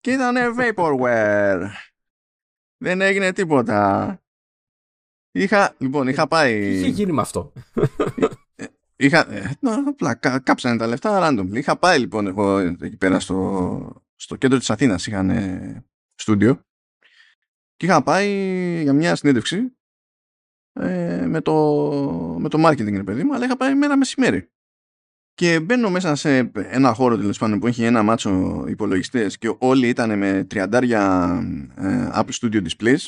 Speaker 1: και ήταν vaporware δεν έγινε τίποτα Είχα, λοιπόν, είχα πάει.
Speaker 2: Τι είχε γίνει με αυτό;
Speaker 1: Είχα, ε, απλά κάψανε τα λεφτά random. Είχα πάει λοιπόν εγώ εκεί πέρα στο, στο κέντρο της Αθήνας είχαν στούντιο. Και είχα πάει για μια συνέντευξη ε, με, το, με το marketing παιδί μου αλλά είχα πάει με ένα μεσημέρι. Και μπαίνω μέσα σε ένα χώρο τέλος πάντων που έχει ένα μάτσο υπολογιστές και όλοι ήταν με τριαντάρια ε, Apple Studio Displays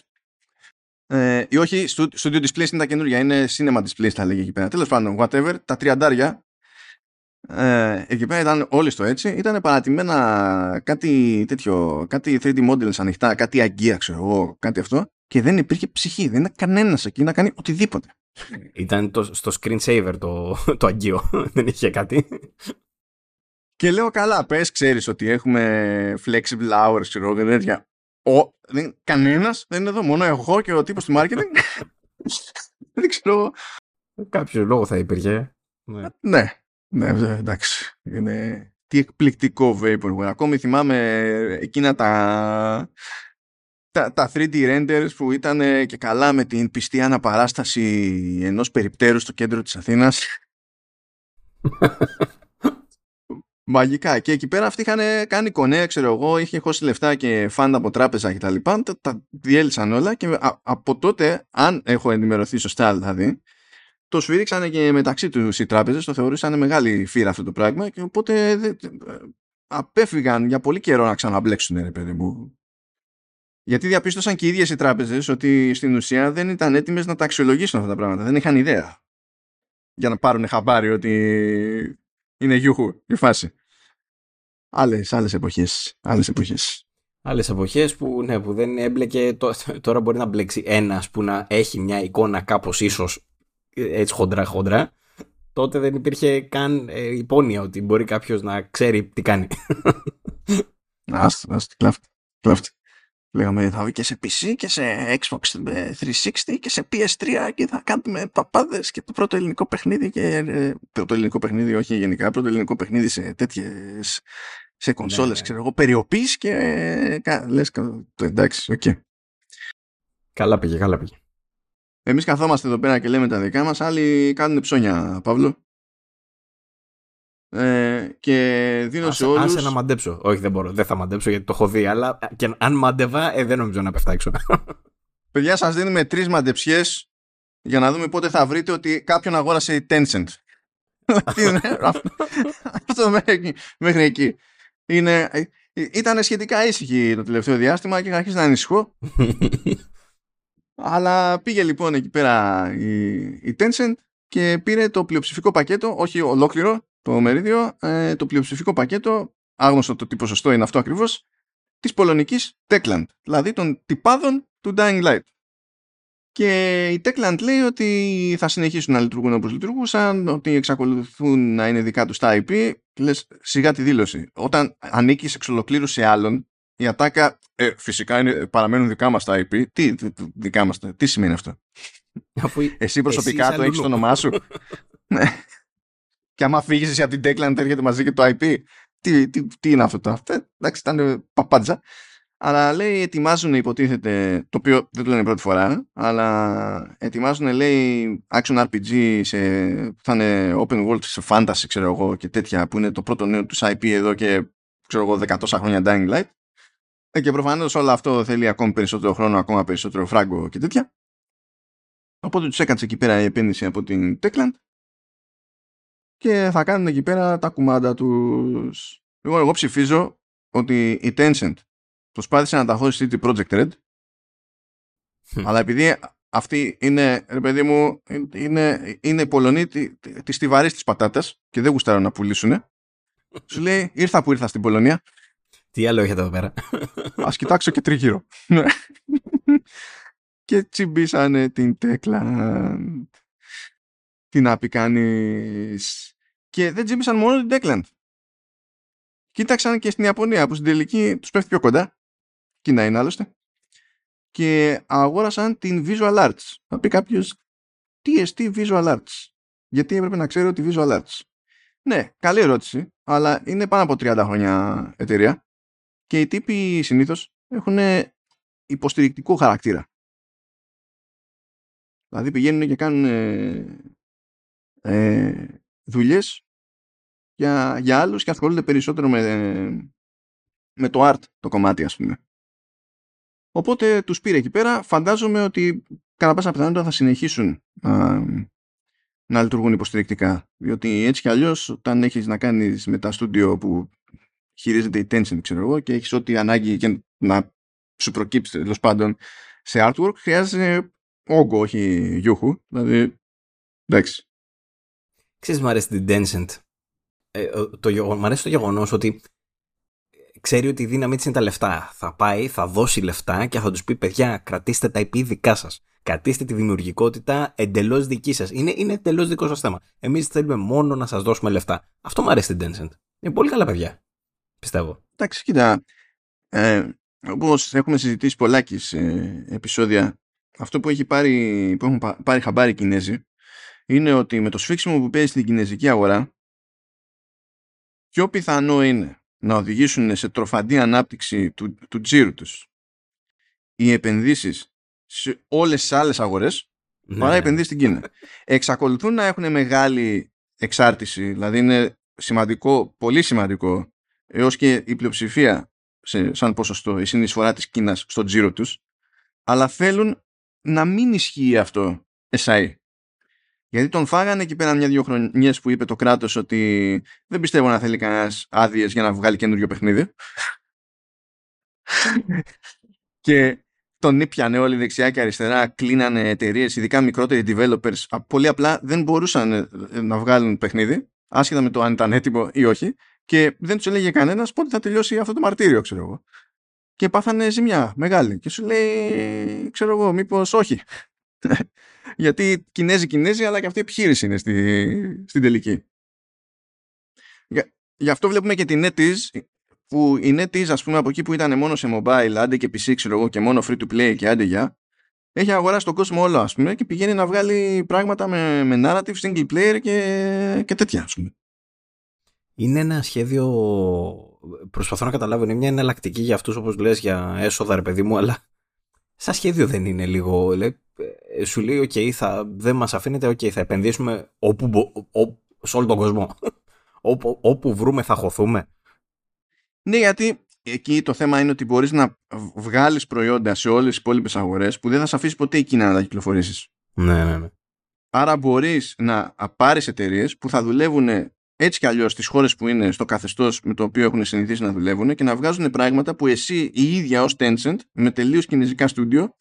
Speaker 1: ε, ή όχι, Studio Displays είναι τα καινούργια, είναι Cinema Displays θα λέγει εκεί πέρα. Τέλος πάντων, whatever, τα τριαντάρια ε, εκεί πέρα ήταν όλοι στο έτσι, ήταν παρατημένα κάτι τέτοιο, κάτι 3D models ανοιχτά, κάτι αγκία ξέρω εγώ, κάτι αυτό και δεν υπήρχε ψυχή, δεν ήταν κανένας εκεί να κάνει οτιδήποτε.
Speaker 2: Ήταν το, στο screensaver το, το αγκείο, δεν είχε κάτι.
Speaker 1: Και λέω καλά, πες ξέρεις ότι έχουμε flexible hours, ξέρω δεν τέτοια. Ο, δεν, κανένας δεν είναι εδώ, μόνο εγώ και ο τύπος του marketing. δεν ξέρω.
Speaker 2: Κάποιο λόγο θα υπήρχε.
Speaker 1: Ναι. ναι, ναι, εντάξει. Είναι... Τι εκπληκτικό vaporware. Ακόμη θυμάμαι εκείνα τα, τα, τα 3D renders που ήταν και καλά με την πιστή αναπαράσταση ενός περιπτέρου στο κέντρο της Αθήνας. Μαγικά. Και εκεί πέρα αυτοί είχαν κάνει κονέ, ξέρω εγώ, είχε χώσει λεφτά και φάντα από τράπεζα και τα λοιπά. Τα, τα διέλυσαν όλα και από τότε, αν έχω ενημερωθεί σωστά δηλαδή, το σφύριξαν και μεταξύ τους οι τράπεζες, το θεωρούσαν μεγάλη φύρα αυτό το πράγμα και οπότε δε, απέφυγαν για πολύ καιρό να ξαναμπλέξουν, ρε παιδί μου. Γιατί διαπίστωσαν και οι ίδιες οι τράπεζες ότι στην ουσία δεν ήταν έτοιμες να τα αξιολογήσουν αυτά τα πράγματα. Δεν είχαν ιδέα για να πάρουν χαμπάρι ότι είναι γιούχου η φάση. Άλλες, άλλες εποχές. Άλλες εποχές.
Speaker 2: Άλλες εποχές που, ναι, που δεν έμπλεκε, τώρα μπορεί να μπλέξει ένας που να έχει μια εικόνα κάπως ίσως έτσι χοντρά χοντρά τότε δεν υπήρχε καν ε, υπόνοια ότι μπορεί κάποιος να ξέρει τι κάνει.
Speaker 1: Άστα, άστα, κλάφ' τα. Λέγαμε θα βγει και σε PC και σε Xbox 360 και σε PS3 και θα κάνουμε παπάδες και το πρώτο ελληνικό παιχνίδι και ε, το ελληνικό παιχνίδι όχι γενικά, πρώτο ελληνικό παιχνίδι σε τέτοιες σε κονσόλες, ναι, ναι. ξέρω εγώ, περιωπής και ε, λες, το εντάξει, OK. Okay.
Speaker 2: Καλά πήγε, καλά πήγε.
Speaker 1: Εμείς καθόμαστε εδώ πέρα και λέμε τα δικά μας, άλλοι κάνουν ψώνια, Παύλο. Ε, και δίνω
Speaker 2: ας,
Speaker 1: σε όλους...
Speaker 2: Άσε να μαντέψω. Όχι, δεν μπορώ. Δεν θα μαντέψω γιατί το έχω δει. Αλλά και αν μάντευα, ε, δεν νομίζω να πεφτάξω.
Speaker 1: Παιδιά, σας δίνουμε τρεις μαντεψιές για να δούμε πότε θα βρείτε ότι κάποιον αγόρασε η Tencent. αυτό μέχρι, μέχρι εκεί. Είναι, ε, ήταν σχετικά ήσυχη το τελευταίο διάστημα και είχα αρχίσει να ανησυχώ. Αλλά πήγε λοιπόν εκεί πέρα η, η Tencent και πήρε το πλειοψηφικό πακέτο, όχι ολόκληρο, το μερίδιο, ε, το πλειοψηφικό πακέτο, άγνωστο το τι ποσοστό είναι αυτό ακριβώς, της πολωνικής Techland, δηλαδή των τυπάδων του Dying Light. Και η Techland λέει ότι θα συνεχίσουν να λειτουργούν όπως λειτουργούσαν, ότι εξακολουθούν να είναι δικά τους τα IP. Λες σιγά τη δήλωση. Όταν ανήκεις εξ ολοκλήρους σε άλλον, η ατάκα ε, φυσικά είναι, παραμένουν δικά μας τα IP. Τι, δικά μας, τι σημαίνει αυτό; Εσύ προσωπικά εσύ το έχεις το όνομά σου; Ναι. Και άμα φύγεις εσύ από την Techland έρχεται μαζί και το IP. Τι, τι, τι είναι αυτό το αυτό. Εντάξει, ήταν παπάντζα. Αλλά λέει ετοιμάζουν υποτίθεται, το οποίο δεν το λένε πρώτη φορά, αλλά ετοιμάζουν λέει action RPG σε, θα είναι open world σε fantasy ξέρω εγώ και τέτοια που είναι το πρώτο νέο τους IP εδώ και ξέρω εγώ δεκατόσα χρόνια Dying Light. Ε, και προφανώς όλο αυτό θέλει ακόμη περισσότερο χρόνο, ακόμα περισσότερο φράγκο και τέτοια. Οπότε τους έκατσε εκεί πέρα η επένδυση από την Techland και θα κάνουν εκεί πέρα τα κουμάντα τους. Λοιπόν, εγώ ψηφίζω ότι η Tencent προσπάθησε να τα χώσει τη Project Red αλλά επειδή αυτή είναι, ρε παιδί μου, είναι, είναι Πολωνοί τη, τη στιβαρής της πατάτας και δεν γουστάρουν να πουλήσουν. Σου λέει, ήρθα που ήρθα στην Πολωνία.
Speaker 2: Τι άλλο έχετε εδώ πέρα;
Speaker 1: Α κοιτάξω και τριγύρω. Ναι. και τσιμπήσανε την Techland. Τι να πει κανείς. Και δεν τσιμπήσαν μόνο την Techland. Κοίταξαν και στην Ιαπωνία που στην τελική τους πέφτει πιο κοντά. Κίνα είναι άλλωστε. Και αγόρασαν την Visual Arts. Θα πει κάποιος τι εστί Visual Arts; Γιατί έπρεπε να ξέρω τη Visual Arts. Ναι, καλή ερώτηση, αλλά είναι πάνω από 30 χρόνια εταιρεία και οι τύποι συνήθως έχουν υποστηρικτικό χαρακτήρα. Δηλαδή πηγαίνουν και κάνουν ε, ε, δουλειές για, για άλλους και ασχολούνται περισσότερο με, με το art το κομμάτι ας πούμε. Οπότε τους πήρε εκεί πέρα. Φαντάζομαι ότι κατά πάσα πιθανότητα θα συνεχίσουν να, να λειτουργούν υποστηρικτικά. Διότι έτσι κι αλλιώς όταν έχεις να κάνεις με τα στούντιο που χειρίζεται η Tencent ξέρω εγώ και έχεις ό,τι ανάγκη και να σου προκύψει τέλος πάντων σε artwork χρειάζεται όγκο όχι γιούχου. Δηλαδή εντάξει.
Speaker 2: Ξέρεις μου αρέσει την Tencent. Ε, το, μ' αρέσει το γεγονός ότι ξέρει ότι η δύναμή της είναι τα λεφτά. Θα πάει, θα δώσει λεφτά και θα τους πει: Παιδιά, κρατήστε τα IP δικά σας. Κρατήστε τη δημιουργικότητα εντελώς δική σας. Είναι, είναι εντελώς δικό σας θέμα. Εμείς θέλουμε μόνο να σας δώσουμε λεφτά. Αυτό μου αρέσει την Tencent. Είναι πολύ καλά παιδιά, πιστεύω.
Speaker 1: Εντάξει, κοίτα, ε, όπως έχουμε συζητήσει πολλάκι σε επεισόδια, αυτό που, έχει πάρει, που έχουν πάρει χαμπάρι οι Κινέζοι είναι ότι με το σφίξιμο που παίζει στην κινέζικη αγορά πιο πιθανό είναι να οδηγήσουν σε τροφαντή ανάπτυξη του, του τζίρου τους οι επενδύσεις σε όλες τις άλλες αγορές ναι. παρά οι επενδύσεις στην Κίνα. Εξακολουθούν να έχουν μεγάλη εξάρτηση, δηλαδή είναι σημαντικό, πολύ σημαντικό έως και η πλειοψηφία σε, σαν ποσοστό η συνεισφορά της Κίνας στο τζίρο τους αλλά θέλουν να μην ισχύει αυτό εσάι. Γιατί τον φάγανε εκεί πέρα μια-δυο χρονιές που είπε το κράτος ότι δεν πιστεύω να θέλει κανένας άδειες για να βγάλει καινούριο παιχνίδι. και τον ήπιανε όλοι δεξιά και αριστερά, κλείνανε εταιρείες, ειδικά μικρότεροι developers. Πολύ απλά δεν μπορούσαν ε, να βγάλουν παιχνίδι, άσχετα με το αν ήταν έτοιμο ή όχι, και δεν τους έλεγε κανένας πότε θα τελειώσει αυτό το μαρτύριο, ξέρω εγώ. Και πάθανε ζημιά μεγάλη. Και σου λέει, ξέρω εγώ, μήπως όχι. Γιατί Κινέζοι Κινέζοι, αλλά και αυτή η επιχείρηση είναι στη, στην τελική. Για, γι' αυτό βλέπουμε και την NetEase, που η NetEase, ας πούμε, από εκεί που ήταν μόνο σε mobile, άντε και PC, ξέρω εγώ, και μόνο free to play και άντε για, έχει αγοράσει τον κόσμο όλο, ας πούμε, και πηγαίνει να βγάλει πράγματα με, με narrative, single player και, και τέτοια, ας πούμε.
Speaker 2: Είναι ένα σχέδιο, προσπαθώ να καταλάβω, είναι μια εναλλακτική για αυτούς, όπως λες, για έσοδα, ρε παιδί μου, αλλά σαν σχέδιο δεν είναι λίγο, λέει, ε, σου λέει, OK, θα, δεν μας αφήνετε, OK, θα επενδύσουμε όπου, ό, σε όλο τον κόσμο. όπου, όπου βρούμε θα χωθούμε.
Speaker 1: Ναι, γιατί εκεί το θέμα είναι ότι μπορείς να βγάλεις προϊόντα σε όλες τις υπόλοιπες αγορές που δεν θα σε αφήσει ποτέ η Κίνα να τα κυκλοφορήσεις.
Speaker 2: Ναι, ναι, ναι.
Speaker 1: Άρα μπορείς να πάρεις εταιρείες που θα δουλεύουν έτσι κι αλλιώς στις χώρες που είναι στο καθεστώς με το οποίο έχουν συνηθίσει να δουλεύουν και να βγάζουν πράγματα που εσύ η ίδια ως Tencent με τελείως κινέζικα στούντιο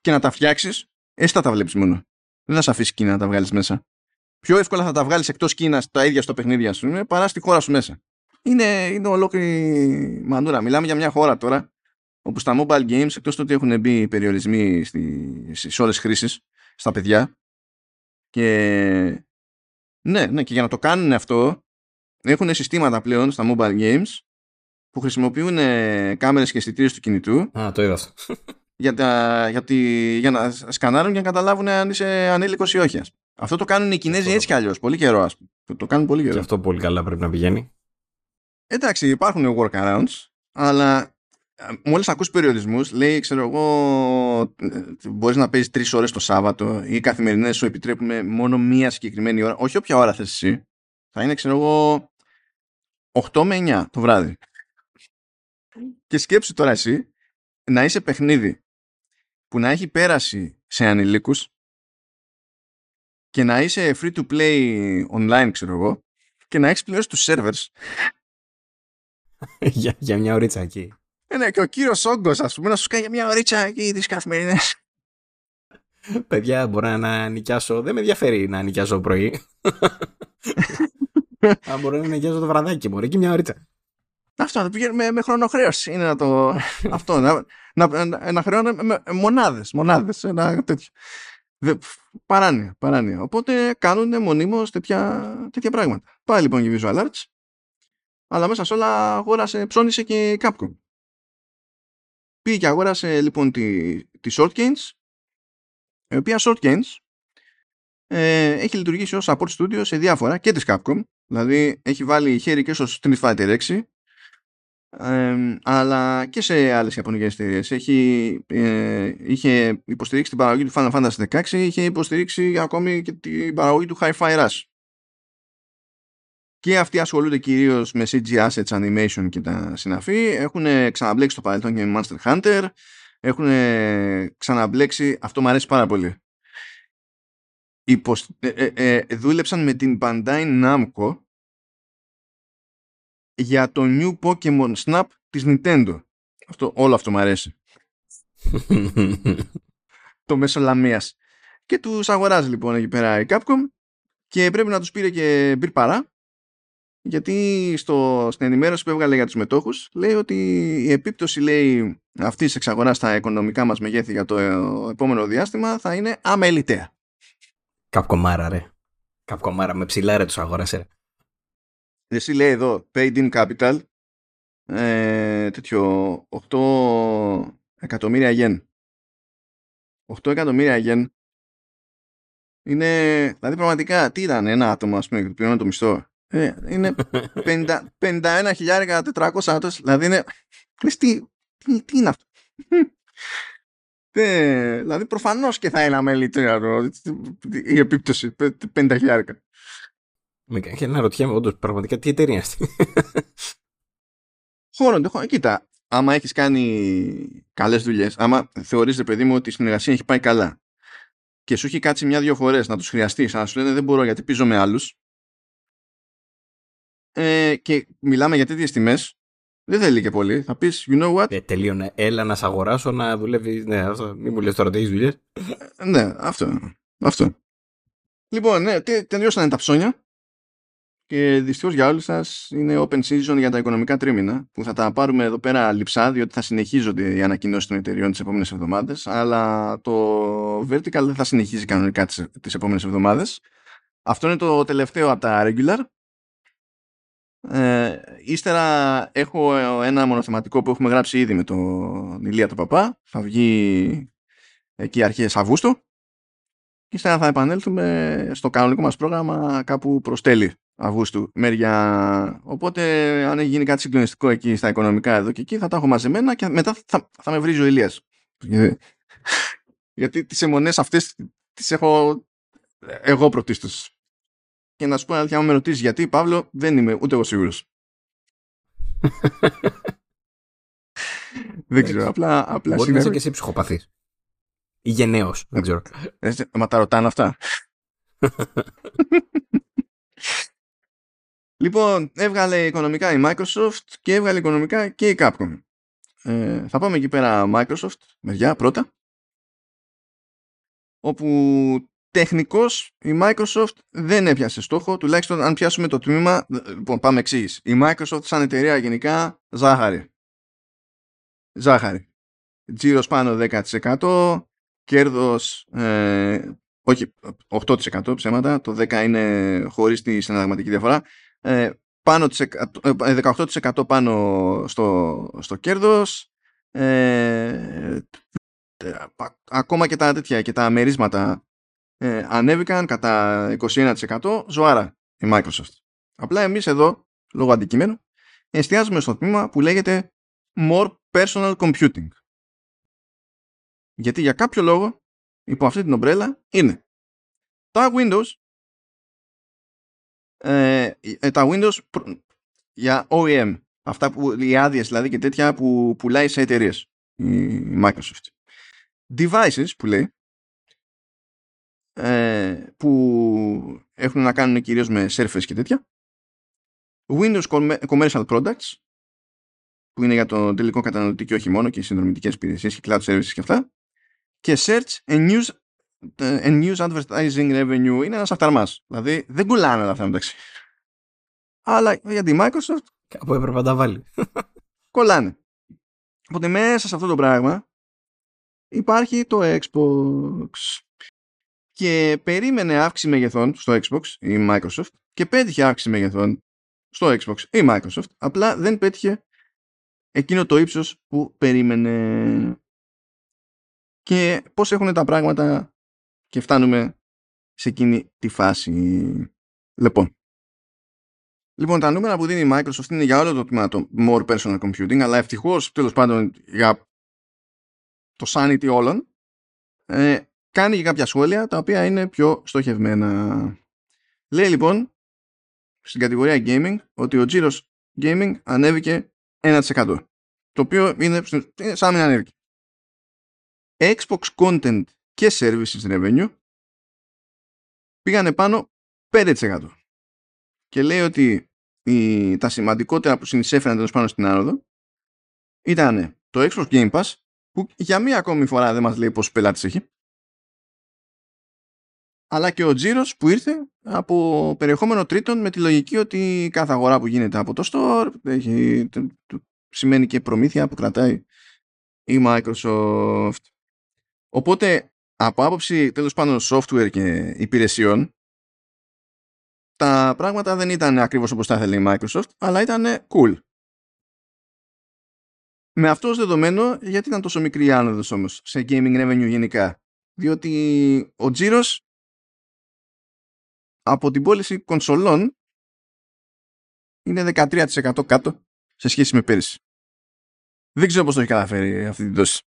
Speaker 1: και να τα φτιάξεις, εσύ θα τα βλέπεις μόνο. Δεν θα σε αφήσει Κίνα να τα βγάλεις μέσα. Πιο εύκολα θα τα βγάλεις εκτός Κίνας τα ίδια στο παιχνίδι, σου παρά στη χώρα σου μέσα. Είναι, είναι ολόκληρη μανούρα. Μιλάμε για μια χώρα τώρα όπου στα mobile games, εκτός ότι έχουν μπει περιορισμοί στις ώρες χρήσης στα παιδιά και ναι, ναι, και για να το κάνουν αυτό έχουν συστήματα πλέον στα mobile games που χρησιμοποιούν κάμερες και αισθητήρες του κινητού.
Speaker 2: Α, το είδα.
Speaker 1: Για, τα, για, τη, για να σκανάρουν και να καταλάβουν αν είσαι ανήλικος ή όχι. Αυτό το κάνουν οι Κινέζοι έτσι κι αλλιώς. Πολύ καιρό, ας πούμε. Το, το κάνουν πολύ καιρό. Και
Speaker 2: αυτό πολύ καλά πρέπει να πηγαίνει.
Speaker 1: Εντάξει, υπάρχουν workarounds, αλλά μόλις ακούς περιορισμούς, λέει, ξέρω εγώ, μπορείς να παίζεις τρεις ώρες το Σάββατο ή οι καθημερινές σου επιτρέπουμε μόνο μία συγκεκριμένη ώρα, όχι όποια ώρα θες εσύ, θα είναι, ξέρω εγώ, 8 με 9 το βράδυ. Και σκέψου τώρα εσύ να είσαι παιχνίδι που να έχει πέρασει σε ανηλίκους και να είσαι free to play online, ξέρω εγώ, και να έχεις πληρώσει τους servers.
Speaker 2: για, για μια ωρίτσα εκεί.
Speaker 1: Ε, ναι, και ο κύριος Όγκος, ας πούμε, να σου κάνει μια ωρίτσα εκεί τις καθημερινές.
Speaker 2: Παιδιά, μπορώ να νοικιάσω. Δεν με ενδιαφέρει να νοικιάσω πρωί. Αν μπορώ να νοικιάσω το βραδάκι, μπορεί και μια ωρίτσα.
Speaker 1: Αυτό, να πηγαίνουμε με, με χρονοχρέωση. Είναι να το. αυτό, να, να, να, να χρεώνω με μονάδες. Μονάδες, ένα τέτοιο. Δε, παράνοια, παράνοια. Οπότε κάνουν μονίμως τέτοια, τέτοια πράγματα. Πάει λοιπόν και Visual Arts. Αλλά μέσα σε όλα αγόρασε, ψώνισε και Capcom. Πήγε και αγόρασε λοιπόν τη, τη Shortgains, η οποία Shortgains ε, έχει λειτουργήσει ως support studio σε διάφορα και της Capcom, δηλαδή έχει βάλει χέρι και στο Street Fighter 6, ε, αλλά και σε άλλες ιαπωνικές εταιρείες. Έχει, ε, είχε υποστηρίξει την παραγωγή του Final Fantasy 16, είχε υποστηρίξει ακόμη και την παραγωγή του Hi-Fi Rush και αυτοί ασχολούνται κυρίως με CG assets, animation και τα συναφή. Έχουν ξαναμπλέξει στο παρελθόν και με Monster Hunter. Έχουν ξαναμπλέξει, αυτό μου αρέσει πάρα πολύ. Υποσ... Ε, ε, ε, δούλεψαν με την Bandai Namco για το New Pokemon Snap της Nintendo. Αυτό, όλο αυτό μου αρέσει. το μέσο λαμίας. Και τους αγοράζει λοιπόν εκεί πέρα η Capcom και πρέπει να τους πήρε και μπυρ γιατί στο, στην ενημέρωση που έβγαλε για τους μετόχους λέει ότι η επίπτωση λέει αυτής της εξαγοράς στα οικονομικά μας μεγέθη για το επόμενο διάστημα θα είναι αμεληταία.
Speaker 2: Καπκομάρα ρε. Καπκομάρα με ψηλά ρε τους αγόρασε
Speaker 1: Εσύ λέει εδώ, paid in capital, ε, τέτοιο 8 εκατομμύρια γεν. 8 εκατομμύρια γεν είναι, δηλαδή πραγματικά, τι ήταν ένα άτομο, ας πούμε, που πληρώνει το μισθό. Ε, είναι 51.400 άτομο, δηλαδή είναι, τι, τι, τι είναι αυτό; Ε, δηλαδή προφανώς και θα είναι αμελητρία η επίπτωση 50.000.
Speaker 2: Με κάνει να ρωτιέμαι όντως πραγματικά τι εταιρεία είναι αυτή.
Speaker 1: Χώρο, κοίτα, άμα έχεις κάνει καλές δουλειές, άμα θεωρείς ρε παιδί μου ότι η συνεργασία έχει πάει καλά και σου έχει κάτσει μια-δυο φορές να τους χρειαστείς, αλλά σου λένε δεν μπορώ γιατί πίζω με άλλους ε, και μιλάμε για τέτοιες τιμές, δεν θέλει και πολύ. Θα πεις, you know what;
Speaker 2: Ε, τελείωνε. Έλα να σε αγοράσω να δουλεύει. Ναι, αυτό. Μην μου λες τώρα τι δουλειές.
Speaker 1: Ε, ναι, αυτό. αυτό. Λοιπόν, ναι, τελειώσανε τα ψώνια. Και δυστυχώς για όλους σας είναι open season για τα οικονομικά τρίμηνα που θα τα πάρουμε εδώ πέρα λειψά διότι θα συνεχίζονται οι ανακοινώσεις των εταιριών τις επόμενες εβδομάδες. Αλλά το vertical δεν θα συνεχίζει κανονικά τις επόμενες εβδομάδες. Αυτό είναι το τελευταίο από τα regular ε, ύστερα έχω ένα μονοθεματικό που έχουμε γράψει ήδη με τον Ηλία τον Παπά. Θα βγει εκεί αρχές Αυγούστου. Και ύστερα θα επανέλθουμε στο κανονικό μας πρόγραμμα κάπου προς τέλη Αυγούστου μεριά. Οπότε αν έχει γίνει κάτι συγκλονιστικό εκεί στα οικονομικά εδώ και εκεί θα τα έχω μαζεμένα και μετά θα, θα με βρίζει ο Ηλίας. Γιατί τις αιμονές αυτές τις έχω εγώ πρωτίστως. Και να σου πω αλήθεια, αν με ρωτήσεις γιατί, Παύλο, δεν είμαι ούτε εγώ σίγουρος. δεν ξέρω, απλά, απλά
Speaker 2: Μπορεί να είσαι και εσύ ψυχοπαθής. Ή γενναίος, δεν ξέρω.
Speaker 1: Ε, μα τα ρωτάνε αυτά. λοιπόν, έβγαλε οικονομικά η Microsoft και έβγαλε οικονομικά και η Capcom. Ε, θα πάμε εκεί πέρα Microsoft, μεριά πρώτα, όπου τεχνικώς η Microsoft δεν έπιασε στόχο, τουλάχιστον αν πιάσουμε το τμήμα, λοιπόν πάμε εξής. Η Microsoft σαν εταιρεία γενικά ζάχαρη. Ζάχαρη. Τζίρος πάνω 10%, κέρδος ε, όχι 8% ψέματα, το 10% είναι χωρίς τη συναλλαγματική διαφορά, ε, πάνω 18% ε, πάνω στο, στο κέρδος, ε, ακόμα και τα τέτοια και τα μερίσματα ε, ανέβηκαν κατά 21% ζωάρα η Microsoft. Απλά εμείς εδώ, λόγω αντικειμένου, εστιάζουμε στο τμήμα που λέγεται More Personal Computing. Γιατί για κάποιο λόγο, υπό αυτή την ομπρέλα, είναι τα Windows, ε, ε τα Windows για OEM, αυτά που, οι άδειες δηλαδή και τέτοια που πουλάει σε εταιρείες η Microsoft. Devices που λέει, ε, που έχουν να κάνουν κυρίως με Surface και τέτοια. Windows Commercial Products που είναι για το τελικό καταναλωτή και όχι μόνο και οι συνδρομητικές υπηρεσίες και cloud services και αυτά. Και Search and News, ε, and news Advertising Revenue είναι ένας αυταρμάς. Δηλαδή δεν κουλάνε αυτά μεταξύ. Αλλά για τη Microsoft
Speaker 2: Κάπου έπρεπε να τα βάλει.
Speaker 1: Κολλάνε. Οπότε μέσα σε αυτό το πράγμα υπάρχει το Xbox και περίμενε αύξηση μεγεθών στο Xbox η Microsoft και πέτυχε αύξηση μεγεθών στο Xbox η Microsoft απλά δεν πέτυχε εκείνο το ύψος που περίμενε και πώς έχουν τα πράγματα και φτάνουμε σε εκείνη τη φάση λοιπόν Λοιπόν, τα νούμερα που δίνει η Microsoft είναι για όλο το τμήμα το More Personal Computing, αλλά ευτυχώς τέλος πάντων για το sanity όλων, ε, κάνει και κάποια σχόλια τα οποία είναι πιο στοχευμένα. Λέει λοιπόν στην κατηγορία gaming ότι ο τζίρος gaming ανέβηκε 1% το οποίο είναι σαν να μην ανέβηκε. Xbox content και services revenue πήγανε πάνω 5% και λέει ότι οι, τα σημαντικότερα που συνεισέφεραν τέλος πάνω στην άνοδο ήταν το Xbox Game Pass που για μία ακόμη φορά δεν μας λέει πόσους πελάτες έχει αλλά και ο τζίρο που ήρθε από περιεχόμενο τρίτων με τη λογική ότι κάθε αγορά που γίνεται από το store έχει, σημαίνει και προμήθεια που κρατάει η Microsoft. Οπότε από άποψη τέλος πάντων software και υπηρεσιών τα πράγματα δεν ήταν ακριβώς όπως τα ήθελε η Microsoft, αλλά ήταν cool. Με αυτό ως δεδομένο, γιατί ήταν τόσο μικρή η άνοδος όμως σε gaming revenue γενικά; Διότι ο τζίρος από την πώληση κονσολών είναι 13% κάτω σε σχέση με πέρυσι. Δεν ξέρω πώς το έχει καταφέρει αυτή την δόση.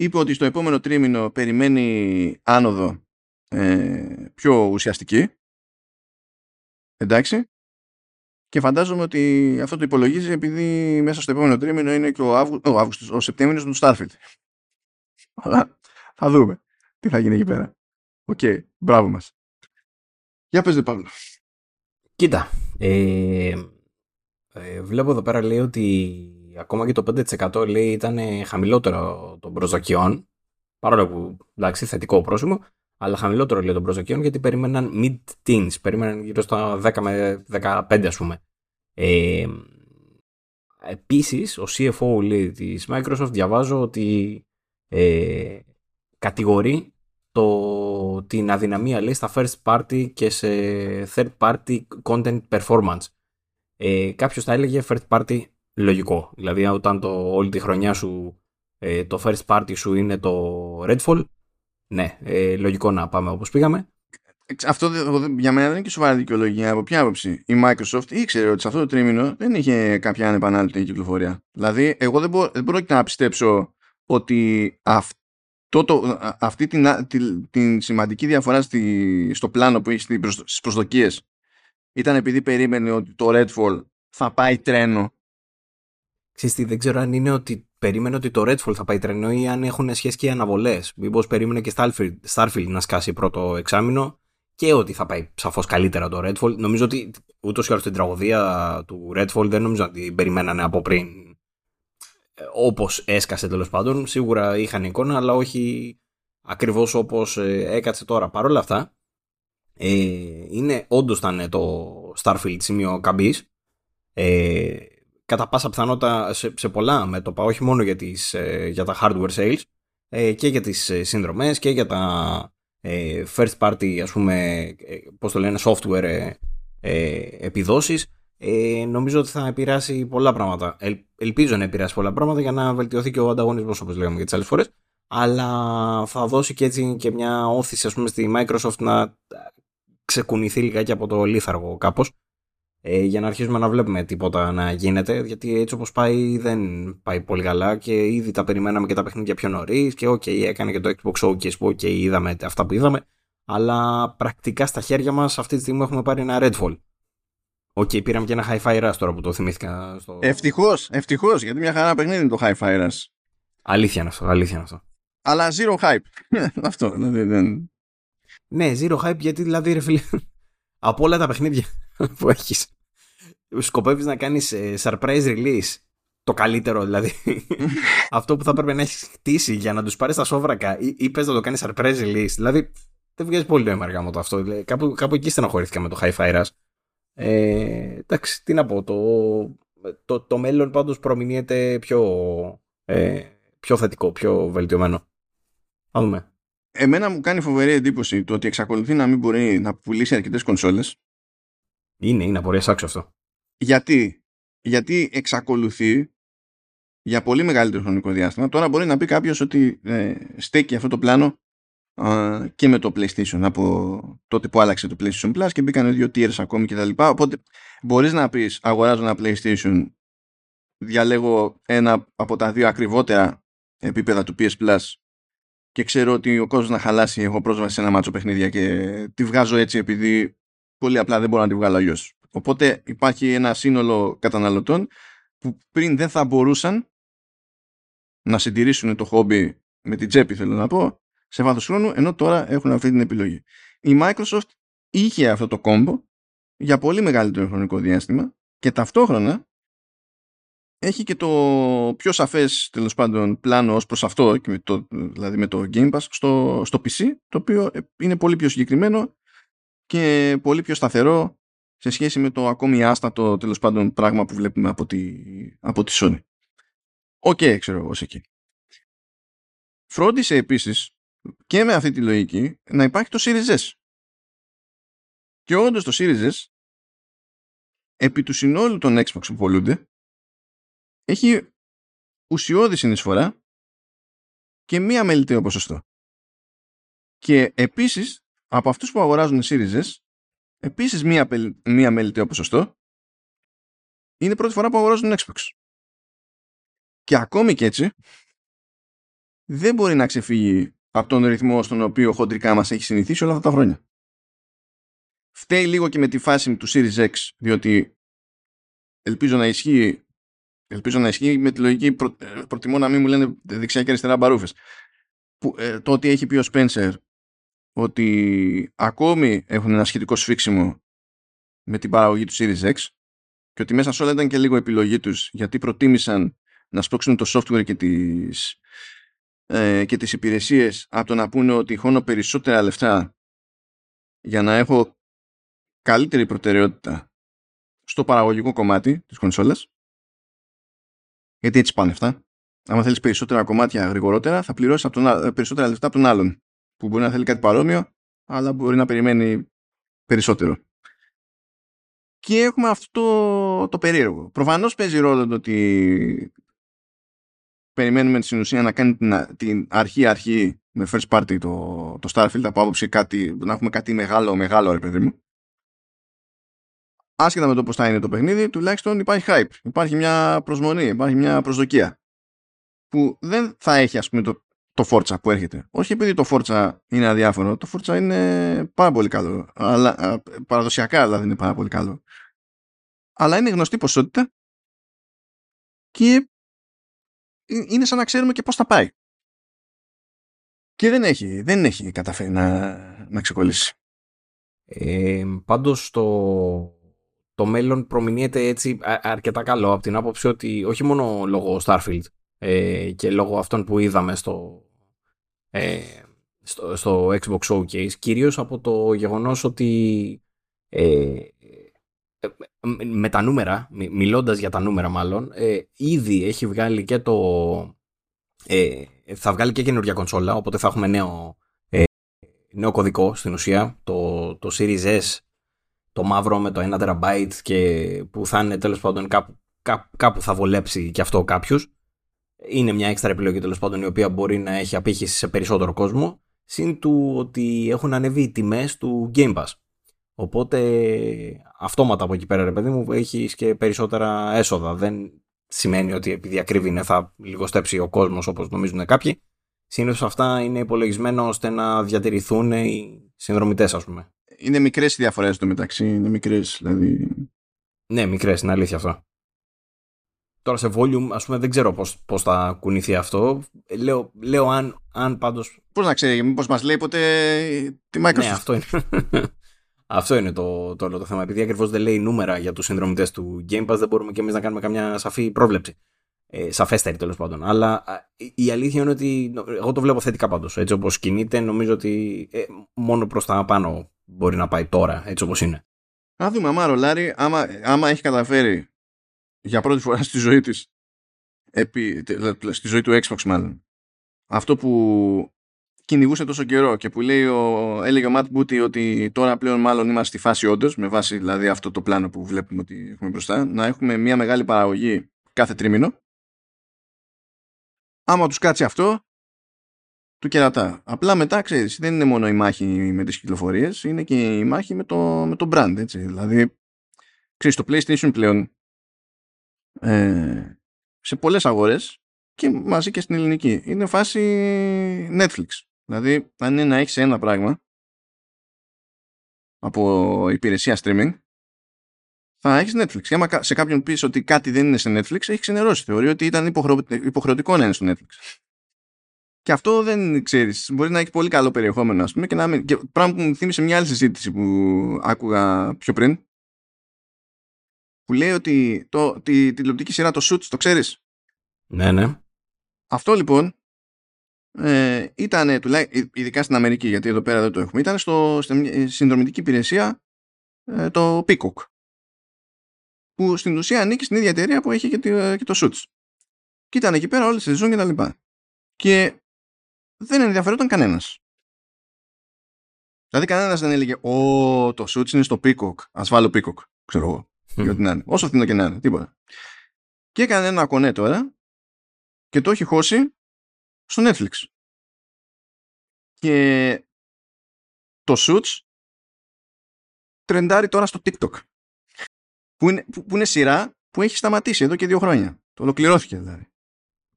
Speaker 1: Είπε ότι στο επόμενο τρίμηνο περιμένει άνοδο ε, πιο ουσιαστική. Εντάξει. Και φαντάζομαι ότι αυτό το υπολογίζει επειδή μέσα στο επόμενο τρίμηνο είναι και ο, Αύγου... ο Αύγουστος, ο Σεπτέμβριος του Starfield. Αλλά θα δούμε τι θα γίνει εκεί πέρα. OK, okay, μπράβο μας. Για πες ρε Παύλο.
Speaker 2: Κοίτα, ε, ε, βλέπω εδώ πέρα λέει ότι ακόμα και το 5% λέει ήταν χαμηλότερο των προσδοκιών παρόλο που εντάξει θετικό πρόσημο αλλά χαμηλότερο λέει των προσδοκιών γιατί περίμεναν mid-teens, περίμεναν γύρω στα 10 με 15 ας πούμε. Ε, επίσης, ο CFO λέει, της Microsoft διαβάζω ότι ε, κατηγορεί το, την αδυναμία λέει στα first party και σε third party content performance. Ε, κάποιος θα έλεγε first party λογικό. Δηλαδή όταν το, όλη τη χρονιά σου ε, το first party σου είναι το Redfall, ναι, ε, λογικό να πάμε όπως πήγαμε.
Speaker 1: Αυτό για μένα δεν είναι και σοβαρή δικαιολογία. Από ποια άποψη. Η Microsoft ήξερε ότι σε αυτό το τρίμηνο δεν είχε κάποια ανεπανάληπτη κυκλοφορία. Δηλαδή, εγώ δεν, μπορώ, δεν μπορώ να πιστέψω ότι αυτό το, αυτή την, την, την, σημαντική διαφορά στη, στο πλάνο που έχει στις προσδοκίες ήταν επειδή περίμενε ότι το Redfall θα πάει τρένο.
Speaker 2: Ξέρετε, δεν ξέρω αν είναι ότι περίμενε ότι το Redfall θα πάει τρένο ή αν έχουν σχέση και οι αναβολές. Μήπως περίμενε και Starfield, Starfield να σκάσει πρώτο εξάμεινο και ότι θα πάει σαφώς καλύτερα το Redfall. Νομίζω ότι ούτως ή άλλως την τραγωδία του Redfall δεν νομίζω ότι την περιμένανε από πριν. Ε, όπως έσκασε τέλος πάντων. Σίγουρα είχαν εικόνα, αλλά όχι ακριβώς όπως ε, έκατσε τώρα. Παρ' όλα αυτά, ε, είναι όντως ήταν το Starfield σημείο καμπής. Ε, κατά πάσα πιθανότητα σε, σε πολλά μέτωπα, όχι μόνο για, τις, ε, για τα hardware sales, ε, και για τις ε, συνδρομές και για τα first party, ας πούμε, πώς το λένε, software επιδόσεις. νομίζω ότι θα επηρεάσει πολλά πράγματα. ελπίζω να επηρεάσει πολλά πράγματα για να βελτιωθεί και ο ανταγωνισμός, όπως λέγαμε και τις άλλες φορές. Αλλά θα δώσει και έτσι και μια ώθηση, ας πούμε, στη Microsoft να ξεκουνηθεί λιγάκι από το λήθαργο κάπως ε, για να αρχίσουμε να βλέπουμε τίποτα να γίνεται, γιατί έτσι όπως πάει δεν πάει πολύ καλά και ήδη τα περιμέναμε και τα παιχνίδια πιο νωρίς και OK, okay, έκανε και το Xbox Showcase που OK, okay, είδαμε αυτά που είδαμε, αλλά πρακτικά στα χέρια μας αυτή τη στιγμή έχουμε πάρει ένα Redfall. OK, okay, πήραμε και ένα Hi-Fi Rush τώρα που το θυμήθηκα. Στο...
Speaker 1: Ευτυχώς, ευτυχώς, γιατί μια χαρά παιχνίδι είναι το Hi-Fi Rush.
Speaker 2: Αλήθεια είναι αυτό, αλήθεια είναι αυτό.
Speaker 1: Αλλά zero hype. αυτό, δηλαδή δεν...
Speaker 2: Ναι, zero hype γιατί δηλαδή ρε φίλε, από όλα τα παιχνίδια που έχεις. Σκοπεύεις να κάνεις ε, surprise release. Το καλύτερο δηλαδή. Αυτό που θα έπρεπε να έχεις χτίσει για να τους πάρεις τα σόβρακα ή, ή πες να το κάνεις surprise release. Δηλαδή δεν βγάζει πολύ νόημα αργά μου το αυτό. Δηλαδή, κάπου, κάπου εκεί στενοχωρήθηκα με το Hi-Fi Rush ε, εντάξει τι να πω το, το, το μέλλον πάντως προμηνύεται πιο, ε, πιο θετικό πιο βελτιωμένο. Θα δούμε.
Speaker 1: Εμένα μου κάνει φοβερή εντύπωση το ότι εξακολουθεί να μην μπορεί να πουλήσει αρκετές κονσόλες.
Speaker 2: Είναι, είναι απορία άξιο αυτό.
Speaker 1: Γιατί, γιατί εξακολουθεί για πολύ μεγαλύτερο χρονικό διάστημα. Τώρα μπορεί να πει κάποιος ότι ε, στέκει αυτό το πλάνο ε, και με το PlayStation από τότε που άλλαξε το PlayStation Plus και μπήκαν δύο tiers ακόμη κτλ. Οπότε μπορείς να πεις αγοράζω ένα PlayStation διαλέγω ένα από τα δύο ακριβότερα επίπεδα του PS Plus και ξέρω ότι ο κόσμος να χαλάσει έχω πρόσβαση σε ένα μάτσο παιχνίδια και τη βγάζω έτσι επειδή πολύ απλά δεν μπορώ να τη βγάλω αλλιώς. Οπότε υπάρχει ένα σύνολο καταναλωτών που πριν δεν θα μπορούσαν να συντηρήσουν το χόμπι με την τσέπη θέλω να πω σε βάθος χρόνου ενώ τώρα έχουν αυτή την επιλογή. Η Microsoft είχε αυτό το κόμπο για πολύ μεγαλύτερο χρονικό διάστημα και ταυτόχρονα έχει και το πιο σαφές τέλος πάντων πλάνο ως προς αυτό και με το, δηλαδή με το Game Pass στο, στο PC το οποίο είναι πολύ πιο συγκεκριμένο και πολύ πιο σταθερό σε σχέση με το ακόμη άστατο τέλος πάντων πράγμα που βλέπουμε από τη, από τη Sony. OK, okay, ξέρω εγώ εκεί. Φρόντισε επίσης και με αυτή τη λογική να υπάρχει το Series S. Και όντως το Series S επί του συνόλου των Xbox που πωλούνται έχει ουσιώδη συνεισφορά και μη αμελητέο ποσοστό. Και επίσης από αυτούς που αγοράζουν Series S επίσης μία, μία μελιτέο ποσοστό είναι πρώτη φορά που αγοράζουν Xbox. Και ακόμη και έτσι δεν μπορεί να ξεφύγει από τον ρυθμό στον οποίο χοντρικά μας έχει συνηθίσει όλα αυτά τα χρόνια. Φταίει λίγο και με τη φάση του Series X, διότι ελπίζω να ισχύει Ελπίζω να ισχύει με τη λογική προ, ε, προτιμώ να μην μου λένε δεξιά και αριστερά μπαρούφες. Που, ε, το ότι έχει πει ο Spencer ότι ακόμη έχουν ένα σχετικό σφίξιμο με την παραγωγή του Series X και ότι μέσα σε όλα ήταν και λίγο επιλογή τους γιατί προτίμησαν να σπρώξουν το software και τις, ε, και τις υπηρεσίες από το να πούνε ότι χώνω περισσότερα λεφτά για να έχω καλύτερη προτεραιότητα στο παραγωγικό κομμάτι της κονσόλας γιατί έτσι πάνε αυτά. Αν θέλεις περισσότερα κομμάτια γρηγορότερα, θα πληρώσεις περισσότερα λεφτά από τον άλλον. Που μπορεί να θέλει κάτι παρόμοιο, αλλά μπορεί να περιμένει περισσότερο. Και έχουμε αυτό το, το περίεργο. Προφανώς παίζει ρόλο το ότι περιμένουμε στην ουσία να κάνει την, την αρχή-αρχή με first party το, το Starfield από άποψη κάτι, να έχουμε κάτι μεγάλο, μεγάλο ρε παιδί μου άσχετα με το πώς θα είναι το παιχνίδι, τουλάχιστον υπάρχει hype. Υπάρχει μια προσμονή, υπάρχει μια προσδοκία. Που δεν θα έχει, ας πούμε, το, το Forza που έρχεται. Όχι επειδή το Forza είναι αδιάφορο, το Forza είναι πάρα πολύ καλό. Αλλά, παραδοσιακά δηλαδή είναι πάρα πολύ καλό. Αλλά είναι γνωστή ποσότητα και είναι σαν να ξέρουμε και πώς θα πάει. Και δεν έχει, δεν έχει καταφέρει να, να ξεκολλήσει.
Speaker 2: Ε, πάντως το, το μέλλον προμηνύεται έτσι αρκετά καλό από την άποψη ότι όχι μόνο λόγω Starfield ε, και λόγω αυτών που είδαμε στο, ε, στο, στο, Xbox Showcase, κυρίως από το γεγονός ότι ε, με τα νούμερα, μιλώντας για τα νούμερα μάλλον, ε, ήδη έχει βγάλει και το... Ε, θα βγάλει και καινούργια κονσόλα, οπότε θα έχουμε νέο, ε, νέο κωδικό στην ουσία. Το, το Series S το μαύρο με το 1 TB και που θα είναι τέλος πάντων κάπου, κάπου, θα βολέψει και αυτό κάποιους. Είναι μια έξτρα επιλογή τέλος πάντων η οποία μπορεί να έχει απήχηση σε περισσότερο κόσμο. Συν του ότι έχουν ανέβει οι τιμές του Game Pass. Οπότε αυτόματα από εκεί πέρα ρε παιδί μου έχεις και περισσότερα έσοδα. Δεν σημαίνει ότι επειδή ακρίβει θα λιγοστέψει ο κόσμος όπως νομίζουν κάποιοι. Συνήθως αυτά είναι υπολογισμένα ώστε να διατηρηθούν οι συνδρομητές, ας πούμε
Speaker 1: είναι μικρές οι διαφορές στο μεταξύ. Είναι μικρές, δηλαδή.
Speaker 2: Ναι, μικρές, είναι αλήθεια αυτό. Τώρα σε volume, ας πούμε, δεν ξέρω πώς θα κουνηθεί αυτό. Λέω, λέω αν, αν πάντω.
Speaker 1: Πώς να ξέρει, μήπως μας λέει ποτέ τη Microsoft.
Speaker 2: Ναι, αυτό είναι. αυτό είναι το, το, το, το θέμα. Επειδή ακριβώς δεν λέει νούμερα για τους συνδρομητές του Game Pass, δεν μπορούμε και εμείς να κάνουμε καμιά σαφή πρόβλεψη. Ε, σαφέστερη τέλος πάντων. Αλλά η αλήθεια είναι ότι εγώ το βλέπω θετικά πάντως. Έτσι όπως κινείται, νομίζω ότι ε, μόνο προς τα πάνω μπορεί να πάει τώρα, έτσι όπως είναι.
Speaker 1: Να δούμε, άμα ρολάρει, άμα, άμα έχει καταφέρει για πρώτη φορά στη ζωή της, επί, στη ζωή του Xbox μάλλον, αυτό που κυνηγούσε τόσο καιρό και που λέει ο, έλεγε ο Matt Booty ότι τώρα πλέον μάλλον είμαστε στη φάση όντως, με βάση δηλαδή αυτό το πλάνο που βλέπουμε ότι έχουμε μπροστά, να έχουμε μια μεγάλη παραγωγή κάθε τρίμηνο. Άμα τους κάτσει αυτό, του κερατά. Απλά μετά, ξέρεις, δεν είναι μόνο η μάχη με τις κυκλοφορίες, είναι και η μάχη με το, με το brand, έτσι. Δηλαδή, ξέρεις, το PlayStation πλέον ε, σε πολλές αγορές και μαζί και στην ελληνική είναι φάση Netflix. Δηλαδή, αν είναι να έχεις ένα πράγμα από υπηρεσία streaming, θα έχεις Netflix. Και άμα σε κάποιον πεις ότι κάτι δεν είναι σε Netflix, έχεις ξενερώσει. Θεωρεί ότι ήταν υποχρεωτικό να είναι στο Netflix. Και αυτό δεν ξέρεις. Μπορεί να έχει πολύ καλό περιεχόμενο, ας πούμε, και να μην. Και πράγμα που μου θύμισε μια άλλη συζήτηση που άκουγα πιο πριν. Που λέει ότι το, τη τηλεοπτική σειρά το Suits, το ξέρεις;
Speaker 2: Ναι, ναι.
Speaker 1: Αυτό λοιπόν ε, ήταν, ειδικά στην Αμερική, γιατί εδώ πέρα δεν το έχουμε, ήταν στο, στην συνδρομητική υπηρεσία ε, το Peacock. Που στην ουσία ανήκει στην ίδια εταιρεία που έχει και, και το Suits. Και ήταν εκεί πέρα όλες τις σεζόν και τα λοιπά. Και δεν ενδιαφερόταν κανένας. Δηλαδή κανένας δεν έλεγε Ω, το Suits είναι στο Peacock. Α βάλω Peacock. Ξέρω εγώ. Για ό,τι να είναι. Όσο φθηνό και να είναι. Τίποτα. Και έκανε ένα κονέ τώρα και το έχει χώσει στο Netflix. Και το Suits τρεντάρει τώρα στο TikTok. Που είναι, που, που είναι σειρά που έχει σταματήσει εδώ και δύο χρόνια. Το ολοκληρώθηκε δηλαδή.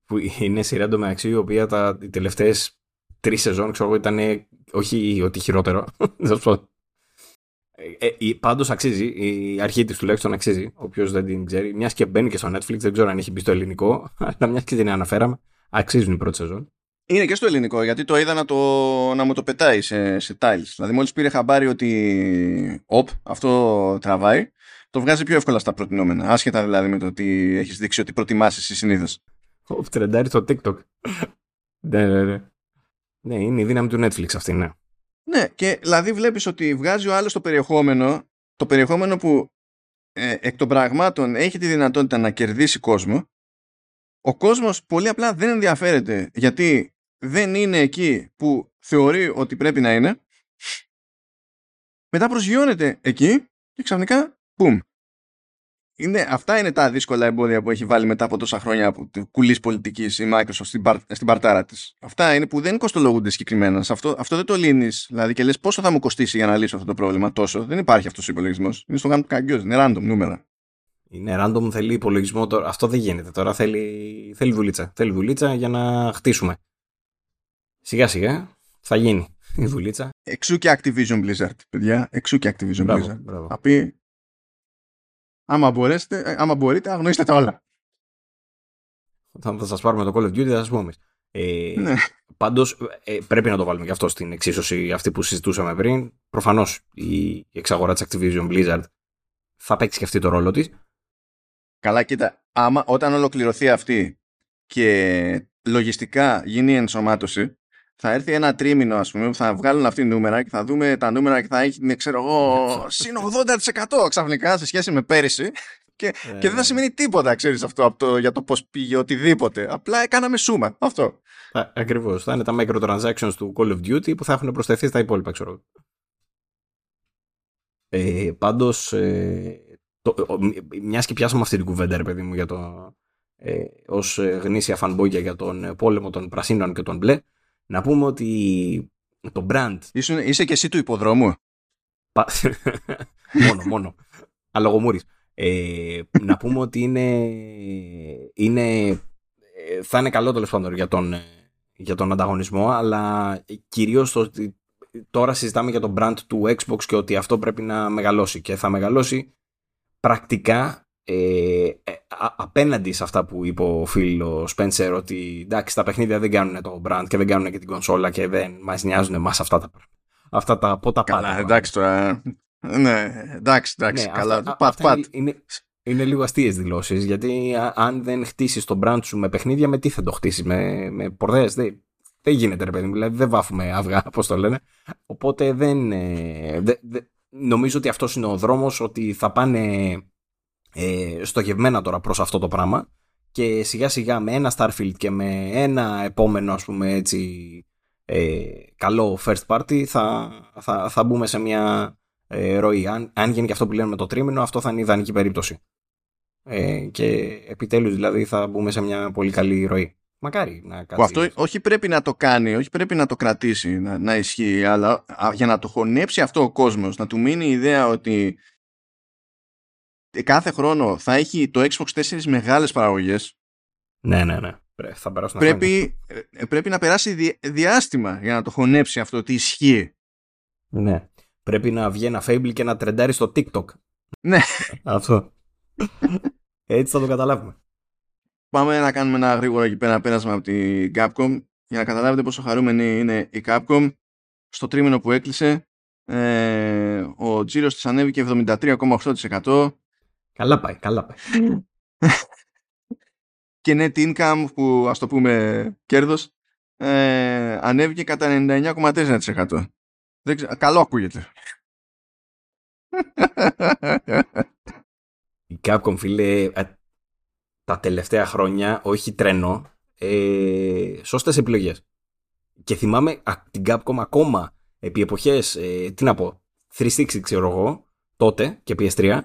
Speaker 2: Που είναι σειρά εντωμεταξύ η οποία τα, οι τελευταίες τρεις σεζόν ξέρω εγώ ήταν όχι ότι χειρότερο. Ε, ε, Πάντως αξίζει, η αρχή της τουλάχιστον αξίζει. Όποιος δεν την ξέρει, μιας και μπαίνει και στο Netflix, δεν ξέρω αν έχει μπει στο ελληνικό, αλλά μιας και την αναφέραμε, αξίζουν οι πρώτη σεζόν.
Speaker 1: Είναι και στο ελληνικό, γιατί το είδα να, το, να μου το πετάει σε, σε tiles. Δηλαδή, μόλις πήρε χαμπάρι ότι οπ, αυτό τραβάει, το βγάζει πιο εύκολα στα προτινόμενα. Άσχετα δηλαδή με το ότι έχεις δείξει ότι προτιμάσει εσύ συνήθως.
Speaker 2: Οπ, τρεντάρει στο TikTok. ναι, ναι, ναι. Ναι, είναι η δύναμη του Netflix αυτή, ναι.
Speaker 1: Ναι, και δηλαδή βλέπεις ότι βγάζει ο άλλος το περιεχόμενο, το περιεχόμενο που ε, εκ των πραγμάτων έχει τη δυνατότητα να κερδίσει κόσμο. Ο κόσμος πολύ απλά δεν ενδιαφέρεται γιατί δεν είναι εκεί που θεωρεί ότι πρέπει να είναι. Μετά προσγειώνεται εκεί και ξαφνικά, πουμ. Είναι, αυτά είναι τα δύσκολα εμπόδια που έχει βάλει μετά από τόσα χρόνια από κουλής πολιτικής η Microsoft στην, παρ, στην παρτάρα της. Αυτά είναι που δεν κοστολογούνται συγκεκριμένα. Αυτό, αυτό δεν το λύνεις. Δηλαδή και λες πόσο θα μου κοστίσει για να λύσω αυτό το πρόβλημα τόσο; Δεν υπάρχει αυτός ο υπολογισμός. Είναι στο γάμο του καγκιό. Είναι random νούμερα.
Speaker 2: Είναι random, θέλει υπολογισμό τώρα. Αυτό δεν γίνεται. Τώρα θέλει, θέλει δουλίτσα. Θέλει δουλίτσα για να χτίσουμε. Σιγά σιγά θα γίνει η δουλίτσα.
Speaker 1: Εξού και Activision Blizzard, παιδιά. Εξού και Activision μπράβο, Blizzard. Μπράβο. Θα πει, άμα, μπορέσετε, ε, άμα μπορείτε, αγνοήστε τα όλα.
Speaker 2: Όταν θα σας πάρουμε το Call of Duty θα σας πούμε. Ε, ναι. Πάντως ε, πρέπει να το βάλουμε και αυτό στην εξίσωση αυτή που συζητούσαμε πριν. Προφανώς η εξαγορά της Activision Blizzard θα παίξει και αυτή το ρόλο της.
Speaker 1: Καλά, κοίτα, άμα, όταν ολοκληρωθεί αυτή και λογιστικά γίνει η ενσωμάτωση, θα έρθει ένα τρίμηνο, ας πούμε, που θα βγάλουν αυτή νούμερα και θα δούμε τα νούμερα και θα έχει, ναι, ξέρω εγώ, συν 80% ξαφνικά σε σχέση με πέρυσι. Και, ε, και δεν θα ναι. σημαίνει τίποτα, ξέρεις αυτό από το, για το πώς πήγε οτιδήποτε. Απλά έκαναμε σούμα. Αυτό.
Speaker 2: Ακριβώς. Θα είναι τα microtransactions του Call of Duty που θα έχουν προσθεθεί στα υπόλοιπα, ξέρω. Ε, Πάντως, ε, μιας και πιάσαμε αυτή την κουβέντα, ρε παιδί μου, για το, ε, ως γνήσια φανμπόγια για τον πόλεμο των πρασίνων και των μπλε, να πούμε ότι το brand...
Speaker 1: Είσαι, είσαι και εσύ του υποδρόμου.
Speaker 2: μόνο, μόνο. Αλογομούρης. Ε, να πούμε ότι είναι, είναι ε, θα είναι καλό τέλος πάντων για τον, για τον ανταγωνισμό, αλλά κυρίως το ότι τώρα συζητάμε για το brand του Xbox και ότι αυτό πρέπει να μεγαλώσει και θα μεγαλώσει πρακτικά ε, ε απέναντι σε αυτά που είπε ο φίλος Spencer ότι εντάξει τα παιχνίδια δεν κάνουν το brand και δεν κάνουν και την κονσόλα και δεν μας νοιάζουν εμάς αυτά τα αυτά τα πότα
Speaker 1: πάντα. Καλά, εντάξει τώρα. Ναι, εντάξει, εντάξει. Ναι, καλά. Αυτά, πατ, πατ.
Speaker 2: Είναι, είναι λίγο αστείες δηλώσεις γιατί αν δεν χτίσεις το brand σου με παιχνίδια, με τι θα το χτίσεις, με, με πορδές. Δεν, δεν γίνεται, ρε παιδί μου. Δηλαδή δεν βάφουμε αυγά, πώς το λένε. Οπότε δεν. Ε, δε, δε, νομίζω ότι αυτός είναι ο δρόμος ότι θα πάνε ε, στοχευμένα τώρα προς αυτό το πράγμα και σιγά σιγά με ένα Starfield και με ένα επόμενο ας πούμε έτσι ε, καλό first party θα, θα, θα μπούμε σε μια ε, ροή. Αν, αν γίνει και αυτό που λένε με το τρίμηνο αυτό θα είναι ιδανική περίπτωση. Ε, και επιτέλους δηλαδή θα μπούμε σε μια πολύ καλή ροή. Μακάρι να
Speaker 1: κάτσει. αυτό όχι πρέπει να το κάνει, όχι πρέπει να το κρατήσει, να, να ισχύει, αλλά για να το χωνέψει αυτό ο κόσμος, να του μείνει η ιδέα ότι κάθε χρόνο θα έχει το Xbox 4 μεγάλες παραγωγές.
Speaker 2: Ναι, ναι, ναι. Θα
Speaker 1: πρέπει, ε, πρέπει να περάσει διάστημα για να το χωνέψει αυτό ότι ισχύει.
Speaker 2: Ναι. Πρέπει να βγει ένα Fable και να τρεντάρει στο TikTok.
Speaker 1: Ναι.
Speaker 2: Αυτό. Έτσι θα το καταλάβουμε.
Speaker 1: Πάμε να κάνουμε ένα γρήγορο εκεί πέρα πέρασμα από την Capcom για να καταλάβετε πόσο χαρούμενη είναι η Capcom. Στο τρίμηνο που έκλεισε ε, ο τζίρος της ανέβηκε 73,8%
Speaker 2: Καλά πάει, καλά πάει.
Speaker 1: και net income που ας το πούμε κέρδος ε, ανέβηκε κατά 99,4%. καλό ακούγεται.
Speaker 2: Η Capcom φίλε ε, τα τελευταία χρόνια όχι τρένο ε, σώστες επιλογές. Και θυμάμαι την Capcom ακόμα επί εποχές, ε, τι να πω, 360 ξέρω εγώ, τότε και PS3,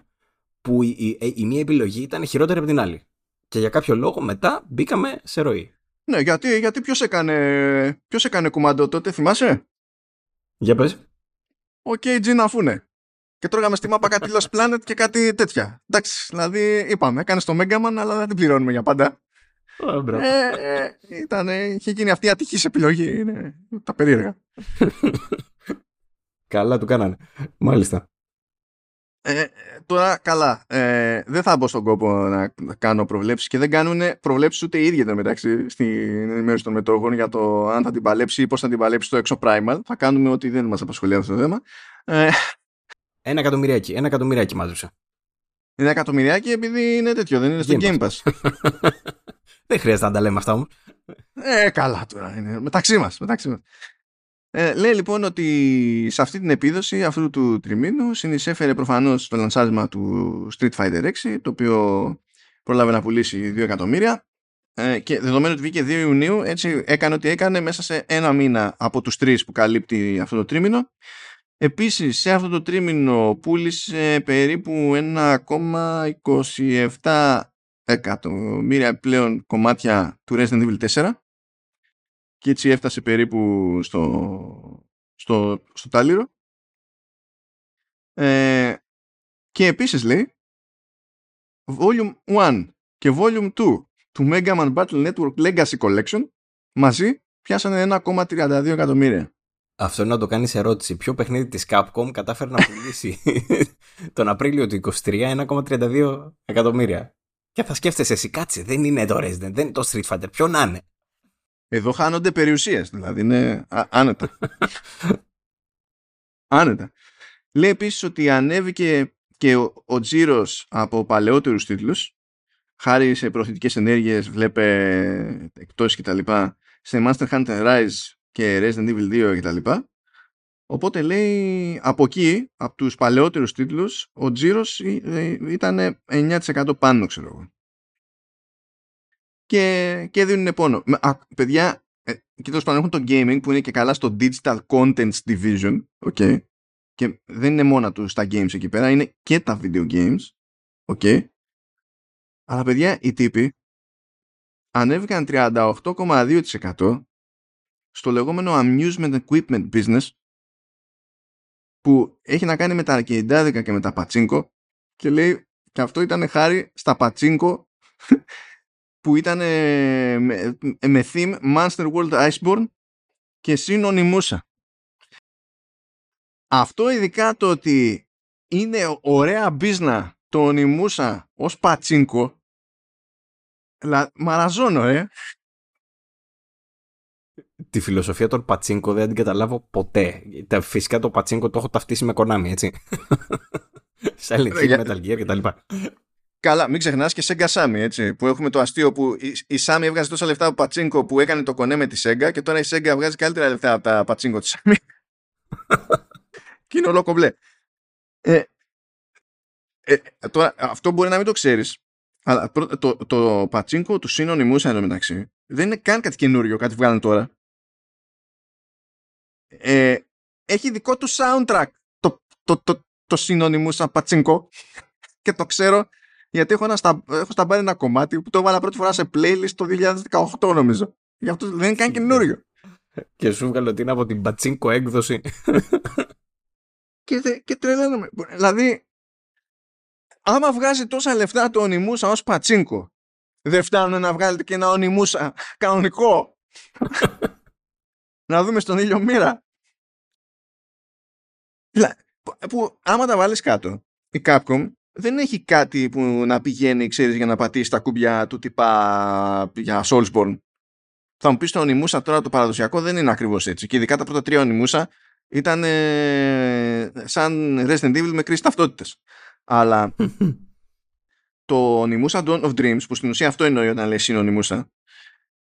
Speaker 2: που η, η, η, μία επιλογή ήταν χειρότερη από την άλλη. Και για κάποιο λόγο μετά μπήκαμε σε ροή.
Speaker 1: Ναι, γιατί, γιατί ποιος έκανε, ποιος έκανε κουμάντο τότε, θυμάσαι;
Speaker 2: Για πες.
Speaker 1: Ο KG να φούνε. Και τρώγαμε στη μάπα κάτι Lost Planet και κάτι τέτοια. Εντάξει, δηλαδή είπαμε, έκανε το Megaman, αλλά δεν την πληρώνουμε για πάντα.
Speaker 2: Oh,
Speaker 1: ε, ε, ήταν, είχε γίνει αυτή η ατυχής επιλογή. Είναι τα περίεργα.
Speaker 2: Καλά του κάνανε. Μάλιστα.
Speaker 1: Ε, τώρα καλά, ε, δεν θα μπω στον κόπο να κάνω προβλέψεις και δεν κάνουν προβλέψεις ούτε οι ίδιοι μεταξύ στην ενημέρωση των μετόχων για το αν θα την παλέψει ή πώς θα την παλέψει το έξω primal. Θα κάνουμε ότι δεν μας απασχολεί αυτό το θέμα. Ε,
Speaker 2: ένα εκατομμυριάκι, ένα εκατομμυριάκι μάζεψα.
Speaker 1: Ένα εκατομμυριάκι επειδή είναι τέτοιο, δεν είναι στο Game Pass.
Speaker 2: δεν χρειάζεται να τα λέμε αυτά όμως.
Speaker 1: Ε, καλά τώρα είναι. Μεταξύ μας, μεταξύ μας. Ε, λέει λοιπόν ότι σε αυτή την επίδοση αυτού του τριμήνου συνεισέφερε προφανώς το λανσάρισμα του Street Fighter 6 το οποίο πρόλαβε να πουλήσει 2 εκατομμύρια. Ε, και δεδομένου ότι βγήκε 2 Ιουνίου έτσι έκανε ότι έκανε μέσα σε ένα μήνα από τους τρεις που καλύπτει αυτό το τρίμηνο. Επίσης σε αυτό το τρίμηνο πούλησε περίπου 1,27 εκατομμύρια πλέον κομμάτια του Resident Evil 4 και έτσι έφτασε περίπου στο, στο, στο τάλιρο. Ε, και επίσης λέει Volume 1 και Volume 2 του Mega Man Battle Network Legacy Collection μαζί πιάσανε 1,32 εκατομμύρια.
Speaker 2: Αυτό είναι να το κάνεις ερώτηση. Ποιο παιχνίδι της Capcom κατάφερε να πουλήσει τον Απρίλιο του 23 1,32 εκατομμύρια; Και θα σκέφτεσαι εσύ, κάτσε, δεν είναι το Resident, δεν είναι το Street Fighter, ποιο να είναι;
Speaker 1: Εδώ χάνονται περιουσίες, δηλαδή είναι άνετα. άνετα. Λέει επίσης ότι ανέβηκε και ο, ο τζίρος από παλαιότερους τίτλους, χάρη σε προωθητικές ενέργειες, βλέπε εκτός και τα λοιπά, σε Master Hunter Rise και Resident Evil 2 και τα λοιπά. Οπότε λέει από εκεί, από τους παλαιότερους τίτλους, ο τζίρος ήταν 9% πάνω, ξέρω εγώ και, και δίνουν πόνο. Α, παιδιά, ε, και τέλος πάντων έχουν το gaming που είναι και καλά στο digital contents division, okay, και δεν είναι μόνο τους τα games εκεί πέρα, είναι και τα video games, okay. Αλλά παιδιά, οι τύποι ανέβηκαν 38,2% στο λεγόμενο amusement equipment business που έχει να κάνει με τα αρκεντάδικα και με τα πατσίνκο και λέει και αυτό ήταν χάρη στα πατσίνκο που ήταν με, με theme Monster World Iceborne και συνωνιμούσα. Αυτό ειδικά το ότι είναι ωραία μπίζνα το ονειμούσα ως πατσίνκο λα, μαραζώνω ε
Speaker 2: Τη φιλοσοφία των πατσίνκο δεν την καταλάβω ποτέ. Φυσικά το πατσίνκο το έχω ταυτίσει με κονάμι, έτσι. Silent Hill, Metal Gear κτλ.
Speaker 1: Καλά, μην ξεχνάς και Sega Sammy, έτσι. Που έχουμε το αστείο που η, η Sammy έβγαζε τόσα λεφτά από πατσίνκο που έκανε το κονέ με τη Sega και τώρα η Sega βγάζει καλύτερα λεφτά από τα πατσίνκο της Sammy. και είναι ολόκο μπλε. Ε, ε, τώρα, αυτό μπορεί να μην το ξέρεις. Αλλά το, το, το πατσίνκο του εδώ μεταξύ δεν είναι καν κάτι καινούριο, κάτι βγάλανε τώρα. Ε, έχει δικό του soundtrack το, το, το, το πατσίνκο και το ξέρω γιατί έχω, ένα στα, έχω σταμπάρει ένα κομμάτι που το έβαλα πρώτη φορά σε playlist το 2018 νομίζω. Γι' αυτό δεν είναι καν καινούριο.
Speaker 2: Και σου βγάλω ότι είναι από την πατσίνκο έκδοση.
Speaker 1: και, και τρελαίνομαι. Δηλαδή, άμα βγάζει τόσα λεφτά το ονειμούσα ως πατσίνκο, δεν φτάνουν να βγάλετε και ένα ονειμούσα κανονικό. να δούμε στον ήλιο μοίρα. Που άμα τα βάλεις κάτω, η Capcom δεν έχει κάτι που να πηγαίνει, ξέρεις, για να πατήσει τα κούμπια του τυπά για Soulsborne. Θα μου πεις το ονειμούσα τώρα το παραδοσιακό δεν είναι ακριβώς έτσι. Και ειδικά τα πρώτα τρία ονειμούσα ήταν ε, σαν Resident Evil με κρίση ταυτότητες. Αλλά το ονειμούσα Dawn of Dreams, που στην ουσία αυτό εννοεί όταν λέει συνονιμούσα,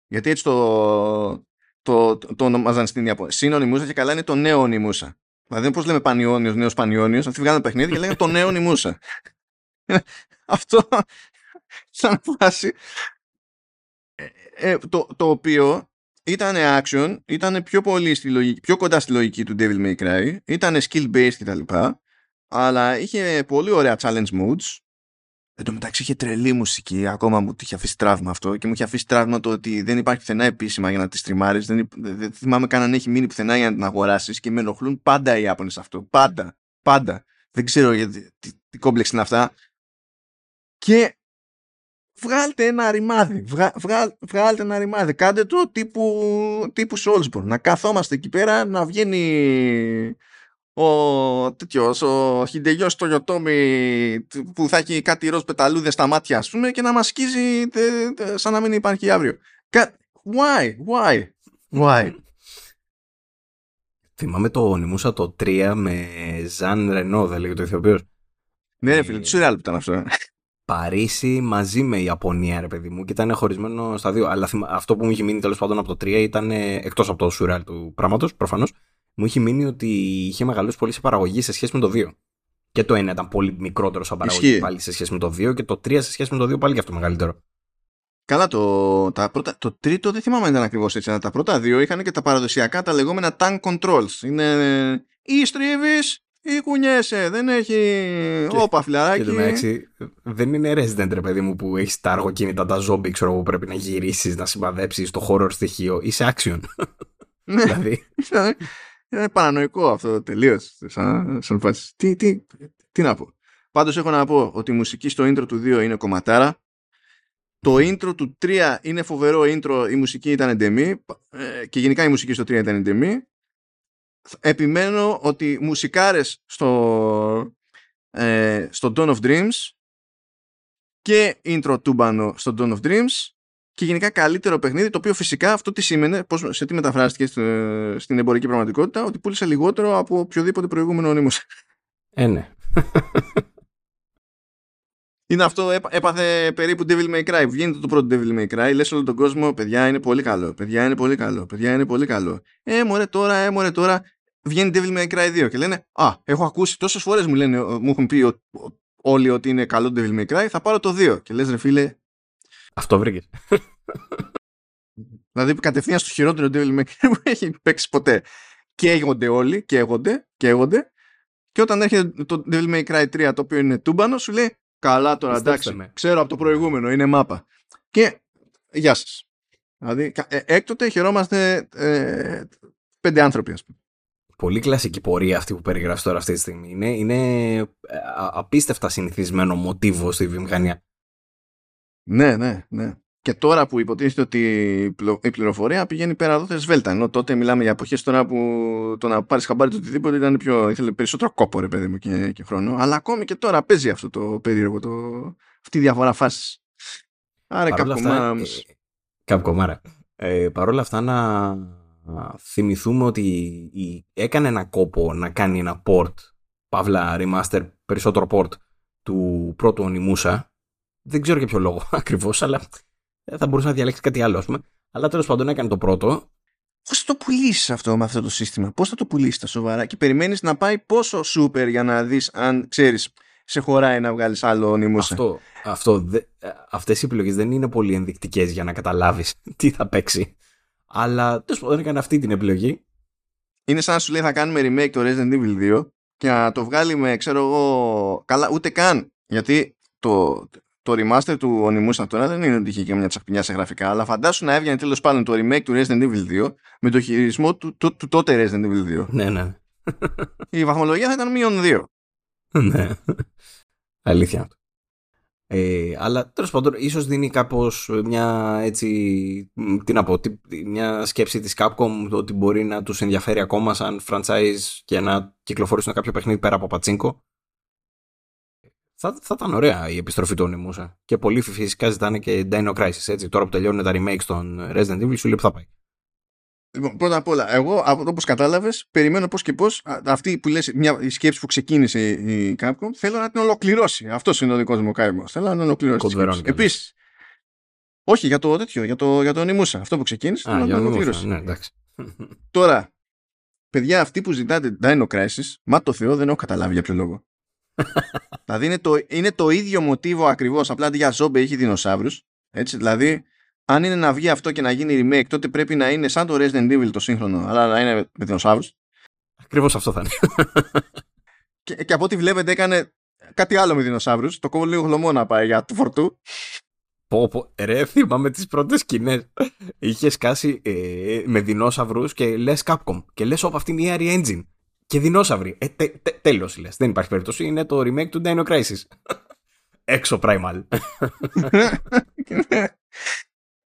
Speaker 1: γιατί έτσι το, το, το, το ονομάζαν στην Ιαπωνία. Συνονιμούσα και καλά είναι το νέο ονειμούσα. Δηλαδή, πώς λέμε Πανιόνιος, νέος Πανιόνιος, αυτοί βγάλουν παιχνίδι και λέγανε το νέο νημούσα. Αυτό σαν φάση. Ε, ε, το, το οποίο ήταν action, ήταν πιο, πολύ στη λογική, πιο κοντά στη λογική του Devil May Cry, ήταν skill based κτλ. Αλλά είχε πολύ ωραία challenge modes. Εν τω μεταξύ είχε τρελή μουσική, ακόμα μου είχε αφήσει τραύμα αυτό και μου είχε αφήσει τραύμα το ότι δεν υπάρχει πουθενά επίσημα για να τη στριμάρεις. Δεν, δεν θυμάμαι καν αν έχει μείνει πουθενά για να την αγοράσεις και με ενοχλούν πάντα οι Ιάπωνες αυτό. Πάντα. Πάντα. Δεν ξέρω γιατί, τι, τι κόμπλεξ είναι αυτά. Και βγάλτε ένα ρημάδι. Βγα, βγα, βγάλτε ένα ρημάδι. Κάντε το τύπου, τύπου Soulsborne. Να καθόμαστε εκεί πέρα, να βγαίνει ο τέτοιος, ο Χιντεγιός στο Ιωτόμι που θα έχει κάτι ροζ πεταλούδες στα μάτια ας πούμε και να μας σκίζει τε, τε, σαν να μην υπάρχει αύριο. Why, why, why;
Speaker 2: Θυμάμαι το ονειμούσα το 3 με Ζαν Ρενό, δεν λέγεται ο ηθοποιός.
Speaker 1: Ναι, ρε φίλε, τι σουρεάλ που ήταν αυτό.
Speaker 2: Παρίσι μαζί με Ιαπωνία, ρε παιδί μου, και ήταν χωρισμένο στα δύο. Αλλά αυτό που μου είχε μείνει τέλος πάντων από το 3 ήταν εκτός από το σουρεάλ του πράγματος, προφανώς. Μου είχε μείνει ότι είχε μεγαλώσει πολύ σε παραγωγή σε σχέση με το 2. Και το 1 ήταν πολύ μικρότερο σαν παραγωγή Ισχύει. πάλι σε σχέση με το 2 και το 3 σε σχέση με το 2 πάλι και αυτό μεγαλύτερο.
Speaker 1: Καλά, το, τα πρώτα, το τρίτο δεν θυμάμαι αν ήταν ακριβώς έτσι, αλλά τα πρώτα δύο είχαν και τα παραδοσιακά τα λεγόμενα tank controls. Είναι ή στρίβεις ή κουνιέσαι. Δεν έχει. Και, Όπα, φιλαράκι.
Speaker 2: Και δεν είναι Resident, ρε παιδί μου, που έχεις τα αργοκίνητα, τα zombie, ξέρω που πρέπει να γυρίσεις, να συμπαδέψει το horror στοιχείο. Είσαι action.
Speaker 1: Ναι. δηλαδή. Είναι παρανοϊκό αυτό τελείως. Σαν, σαν Τι, τι, τι να πω. Πάντως έχω να πω ότι η μουσική στο intro του 2 είναι κομματάρα. Το intro του 3 είναι φοβερό intro, η μουσική ήταν εντεμή ε, και γενικά η μουσική στο 3 ήταν εντεμή. Επιμένω ότι μουσικάρες στο, ε, στο Dawn of Dreams και intro τούμπανο στο Dawn of Dreams και γενικά καλύτερο παιχνίδι, το οποίο φυσικά αυτό τι σήμαινε, πώς, σε τι μεταφράστηκε στην εμπορική πραγματικότητα, ότι πούλησε λιγότερο από οποιοδήποτε προηγούμενο ονείμος.
Speaker 2: Ε, ναι.
Speaker 1: Είναι αυτό, έπαθε περίπου Devil May Cry. Βγαίνει το πρώτο Devil May Cry, λες όλο τον κόσμο, παιδιά είναι πολύ καλό, παιδιά είναι πολύ καλό, παιδιά είναι πολύ καλό. Ε, μωρέ τώρα, ε, μωρέ τώρα, βγαίνει Devil May Cry 2 και λένε, α, έχω ακούσει τόσες φορές μου λένε, μου έχουν πει όλοι ότι είναι καλό Devil May Cry, θα πάρω το 2. Και λες ρε φίλε,
Speaker 2: αυτό βρήκες.
Speaker 1: δηλαδή κατευθείαν στο χειρότερο Devil May Cry που έχει παίξει ποτέ. Και έγονται όλοι, και έγονται, και έγονται. Και όταν έρχεται το Devil May Cry 3 το οποίο είναι τούμπανο, σου λέει Καλά τώρα, εντάξει. Ξέρω από το προηγούμενο, είναι μάπα. Και γεια σας. Δηλαδή, ε, έκτοτε χαιρόμαστε ε, πέντε άνθρωποι, ας πούμε.
Speaker 2: Πολύ κλασική πορεία αυτή που περιγράφεις τώρα αυτή τη στιγμή. Είναι, είναι ε, απίστευτα συνηθισμένο μοτίβο στη βιομηχανία.
Speaker 1: Ναι, ναι, ναι. Και τώρα που υποτίθεται ότι η πληροφορία πηγαίνει πέρα εδώ σβέλτα. Ενώ τότε μιλάμε για εποχές τώρα που το να πάρεις χαμπάρι το οτιδήποτε ήταν πιο. ήθελε περισσότερο κόπο, ρε παιδί μου και, και χρόνο. Αλλά ακόμη και τώρα παίζει αυτό το περίεργο, το, αυτή η διαφορά φάσης. Άρα καπκομάρα.
Speaker 2: Καπκομάρα. Ε, Παρ' όλα αυτά να θυμηθούμε ότι έκανε ένα κόπο να κάνει ένα port, παύλα remaster, περισσότερο port του πρώτου ονειμούσα δεν ξέρω για ποιο λόγο ακριβώς, αλλά θα μπορούσε να διαλέξει κάτι άλλο, ας πούμε. Αλλά τέλος πάντων έκανε το πρώτο.
Speaker 1: Πώς θα το πουλήσεις αυτό με αυτό το σύστημα, Πώς θα το πουλήσεις τα σοβαρά; Και περιμένεις να πάει πόσο super για να δεις αν ξέρεις, σε χωράει να βγάλεις άλλο νημούσα.
Speaker 2: Αυτό, αυτό δε, αυτές οι επιλογές δεν είναι πολύ ενδεικτικές για να καταλάβεις τι θα παίξει. Αλλά τέλος πάντων έκανε αυτή την επιλογή.
Speaker 1: Είναι σαν να σου λέει θα κάνουμε remake το Resident Evil 2 και να το βγάλει με ξέρω εγώ καλά ούτε καν γιατί το, το remaster του Onimusha τώρα δεν είναι ότι είχε και μια τσαχπινιά σε γραφικά, αλλά φαντάσου να έβγαινε τέλος πάντων το remake του Resident Evil 2 με το χειρισμό του, του, του τότε Resident Evil 2.
Speaker 2: Ναι, ναι.
Speaker 1: Η βαθμολογία θα ήταν μείον 2.
Speaker 2: ναι. Αλήθεια. Ε, αλλά τέλος πάντων, ίσως δίνει κάπως μια έτσι. Τι να πω, μια σκέψη της Capcom ότι μπορεί να τους ενδιαφέρει ακόμα σαν franchise και να κυκλοφορήσουν κάποιο παιχνίδι πέρα από πατσίνκο θα, θα ήταν ωραία η επιστροφή του Onimusa. Και πολλοί φυσικά ζητάνε και Dino Crisis. Έτσι. Τώρα που τελειώνουν τα remakes των Resident Evil, σου λέει που θα πάει.
Speaker 1: Λοιπόν, πρώτα απ' όλα, εγώ όπως κατάλαβες, περιμένω πώς και πώς αυτή που λες, μια η σκέψη που ξεκίνησε η Capcom, θέλω να την ολοκληρώσει. Αυτός είναι ο δικός μου καημός. Θέλω να την ολοκληρώσει. Επίσης, όχι για το τέτοιο, για το, για το Onimusa. Αυτό που ξεκίνησε, θέλω να την ολοκληρώσει.
Speaker 2: Ναι, εντάξει.
Speaker 1: Τώρα, παιδιά, αυτοί που ζητάτε Dino Crisis, μα το Θεό δεν έχω καταλάβει για ποιο λόγο δηλαδή είναι το, είναι το ίδιο μοτίβο ακριβώς, απλά αντί για ζόμπε έχει δεινοσαύρους. Έτσι, δηλαδή αν είναι να βγει αυτό και να γίνει remake, τότε πρέπει να είναι σαν το Resident Evil το σύγχρονο, αλλά να είναι με δεινοσαύρους.
Speaker 2: Ακριβώς αυτό θα είναι.
Speaker 1: Και, και από ό,τι βλέπετε έκανε κάτι άλλο με δεινοσαύρους. Το κόβω λίγο γλωμό να πάει για του φορτού.
Speaker 2: Πω, πω. Ρε, θυμάμαι τις πρώτες σκηνές. Είχες σκάσει ε, με δεινόσαυρους και λες Capcom. Και λες, όπου αυτή είναι η Air Engine. Και δεινόσαυροι. Ε, τε, τε, Τέλος λες. Δεν υπάρχει περίπτωση. Είναι το remake του Dino Crisis. Έξω Primal.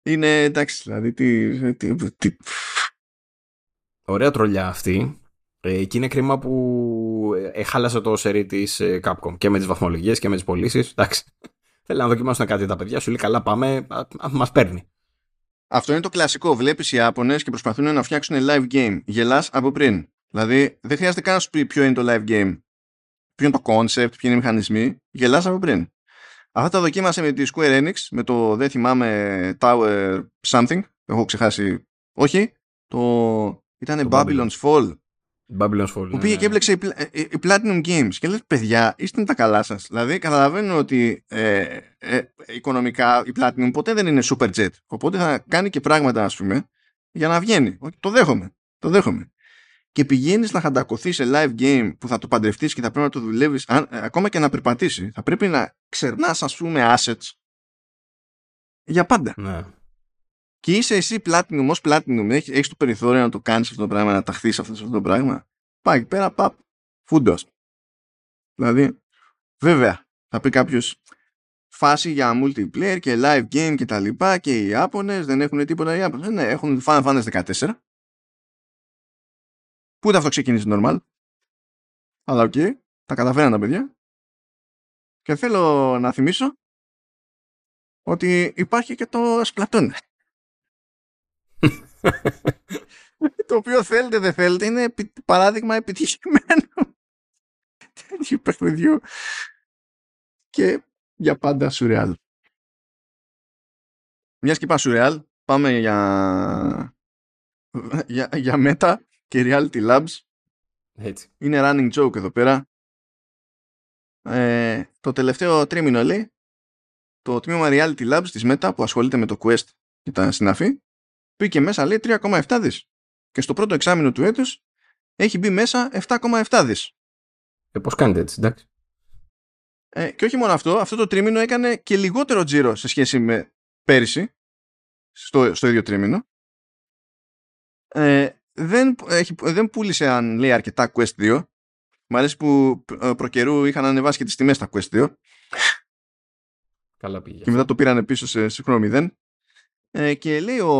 Speaker 1: είναι εντάξει, δηλαδή. Τι, τι, τι,
Speaker 2: Ωραία τρολιά αυτή. Ε, και είναι κρίμα που ε, χάλασε το σερί της ε, Capcom και με τις βαθμολογίες και με τις πωλήσεις. Εντάξει. Θέλει να δοκιμάσουν κάτι τα παιδιά. Σου λέει καλά, πάμε. Μας παίρνει.
Speaker 1: Αυτό είναι το κλασικό. Βλέπεις οι Άπωνε και προσπαθούν να φτιάξουν live game. Γελάς από πριν. Δηλαδή δεν χρειάζεται καν να σου πει ποιο είναι το live game. Ποιο είναι το concept, ποιοι είναι οι μηχανισμοί. Γελάς από πριν. Αυτά τα δοκίμασε με τη Square Enix, με το δεν θυμάμαι Tower something. Έχω ξεχάσει. Όχι. Το ήταν Babylon's Fall.
Speaker 2: Babylon's Fall.
Speaker 1: Που πήγε
Speaker 2: ναι,
Speaker 1: και
Speaker 2: ναι.
Speaker 1: έπλεξε η, Pla- ε, η Platinum Games. Και λες, παιδιά, είστε τα καλά σας. Δηλαδή, καταλαβαίνω ότι ε, ε, οικονομικά η Platinum ποτέ δεν είναι super jet. Οπότε θα κάνει και πράγματα, ας πούμε, για να βγαίνει. Όχι, Το δέχομαι. Το δέχομαι. Και πηγαίνεις να χαντακωθείς σε live game που θα το παντρευτείς και θα πρέπει να το δουλεύεις, ακόμα και να περπατήσει, θα πρέπει να ξερνάς, ας πούμε, assets για πάντα.
Speaker 2: Ναι.
Speaker 1: Και είσαι εσύ Platinum ως Platinum, έχεις, έχεις το περιθώριο να το κάνεις αυτό το πράγμα, να ταχθείς αυτό, σε αυτό το πράγμα. Πάει εκεί πέρα, παπ, φούντος. Δηλαδή, βέβαια, θα πει κάποιος φάση για multiplayer και live game και τα λοιπά και οι Άπωνες δεν έχουν τίποτα οι Άπωνες. Ναι, έχουν Final Fantasy 14 που ούτε αυτό ξεκίνησε normal. Αλλά οκ, τα καταφέραν τα παιδιά. Και θέλω να θυμίσω ότι υπάρχει και το Splatoon. το οποίο θέλετε δεν θέλετε είναι επι- παράδειγμα επιτυχημένο τέτοιου παιχνιδιού και για πάντα σουρεάλ. Μιας και είπα σουρεάλ, πάμε για, για, για Meta και Reality Labs.
Speaker 2: Έτσι.
Speaker 1: Είναι running joke εδώ πέρα. Ε, το τελευταίο τρίμηνο λέει το τμήμα Reality Labs της Meta που ασχολείται με το Quest και τα συναφή πήγε μέσα λέει 3,7 δις. Και στο πρώτο εξάμεινο του έτους έχει μπει μέσα 7,7 δις.
Speaker 2: Ε, πώς κάνετε έτσι, εντάξει.
Speaker 1: Ε, και όχι μόνο αυτό, αυτό το τρίμηνο έκανε και λιγότερο τζίρο σε σχέση με πέρυσι, στο, στο ίδιο τρίμηνο. Ε, δεν, έχει, δεν πούλησε αν λέει αρκετά Quest 2. Μ' αρέσει που ε, προκαιρού είχαν ανεβάσει και τις τιμές στα Quest 2
Speaker 2: Καλά πήγε.
Speaker 1: και μετά το πήραν πίσω σε σύγχρονο 0. Ε, και λέει ο,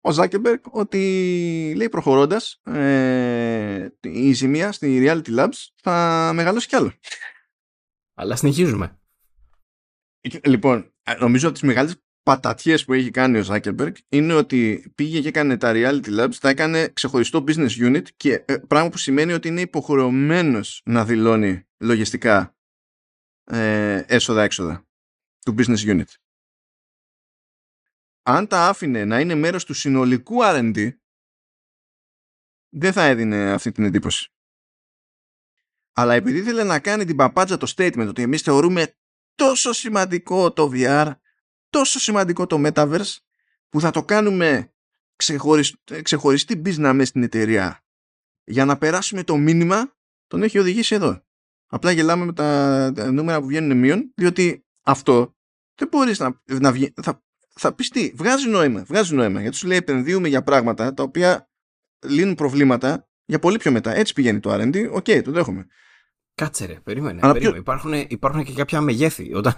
Speaker 1: ο Zuckerberg ότι λέει προχωρώντας ε, η ζημία στη Reality Labs θα μεγαλώσει κι άλλο.
Speaker 2: Αλλά συνεχίζουμε.
Speaker 1: Λοιπόν, νομίζω ότι τις μεγάλες πατατιές που έχει κάνει ο Zuckerberg είναι ότι πήγε και έκανε τα Reality Labs, τα έκανε ξεχωριστό business unit και ε, πράγμα που σημαίνει ότι είναι υποχρεωμένος να δηλώνει λογιστικά ε, έσοδα-έξοδα του business unit. Αν τα άφηνε να είναι μέρος του συνολικού R&D δεν θα έδινε αυτή την εντύπωση. Αλλά επειδή ήθελε να κάνει την παπάτζα το statement ότι εμείς θεωρούμε τόσο σημαντικό το VR, τόσο σημαντικό το Metaverse, που θα το κάνουμε ξεχωρισ... ξεχωριστή business μέσα στην εταιρεία για να περάσουμε το μήνυμα, τον έχει οδηγήσει εδώ. Απλά γελάμε με τα, τα νούμερα που βγαίνουν μείον, διότι αυτό δεν μπορείς να, να βγει... Θα, θα πεις τι, βγάζει νόημα, βγάζει νόημα, γιατί σου λέει επενδύουμε για πράγματα τα οποία λύνουν προβλήματα για πολύ πιο μετά. Έτσι πηγαίνει το R&D, OK, το δέχομαι.
Speaker 2: Κάτσε ρε, περίμενε.
Speaker 1: Αλλά
Speaker 2: περίμενε. Υπάρχουν, υπάρχουν και κάποια μεγέθη. Όταν,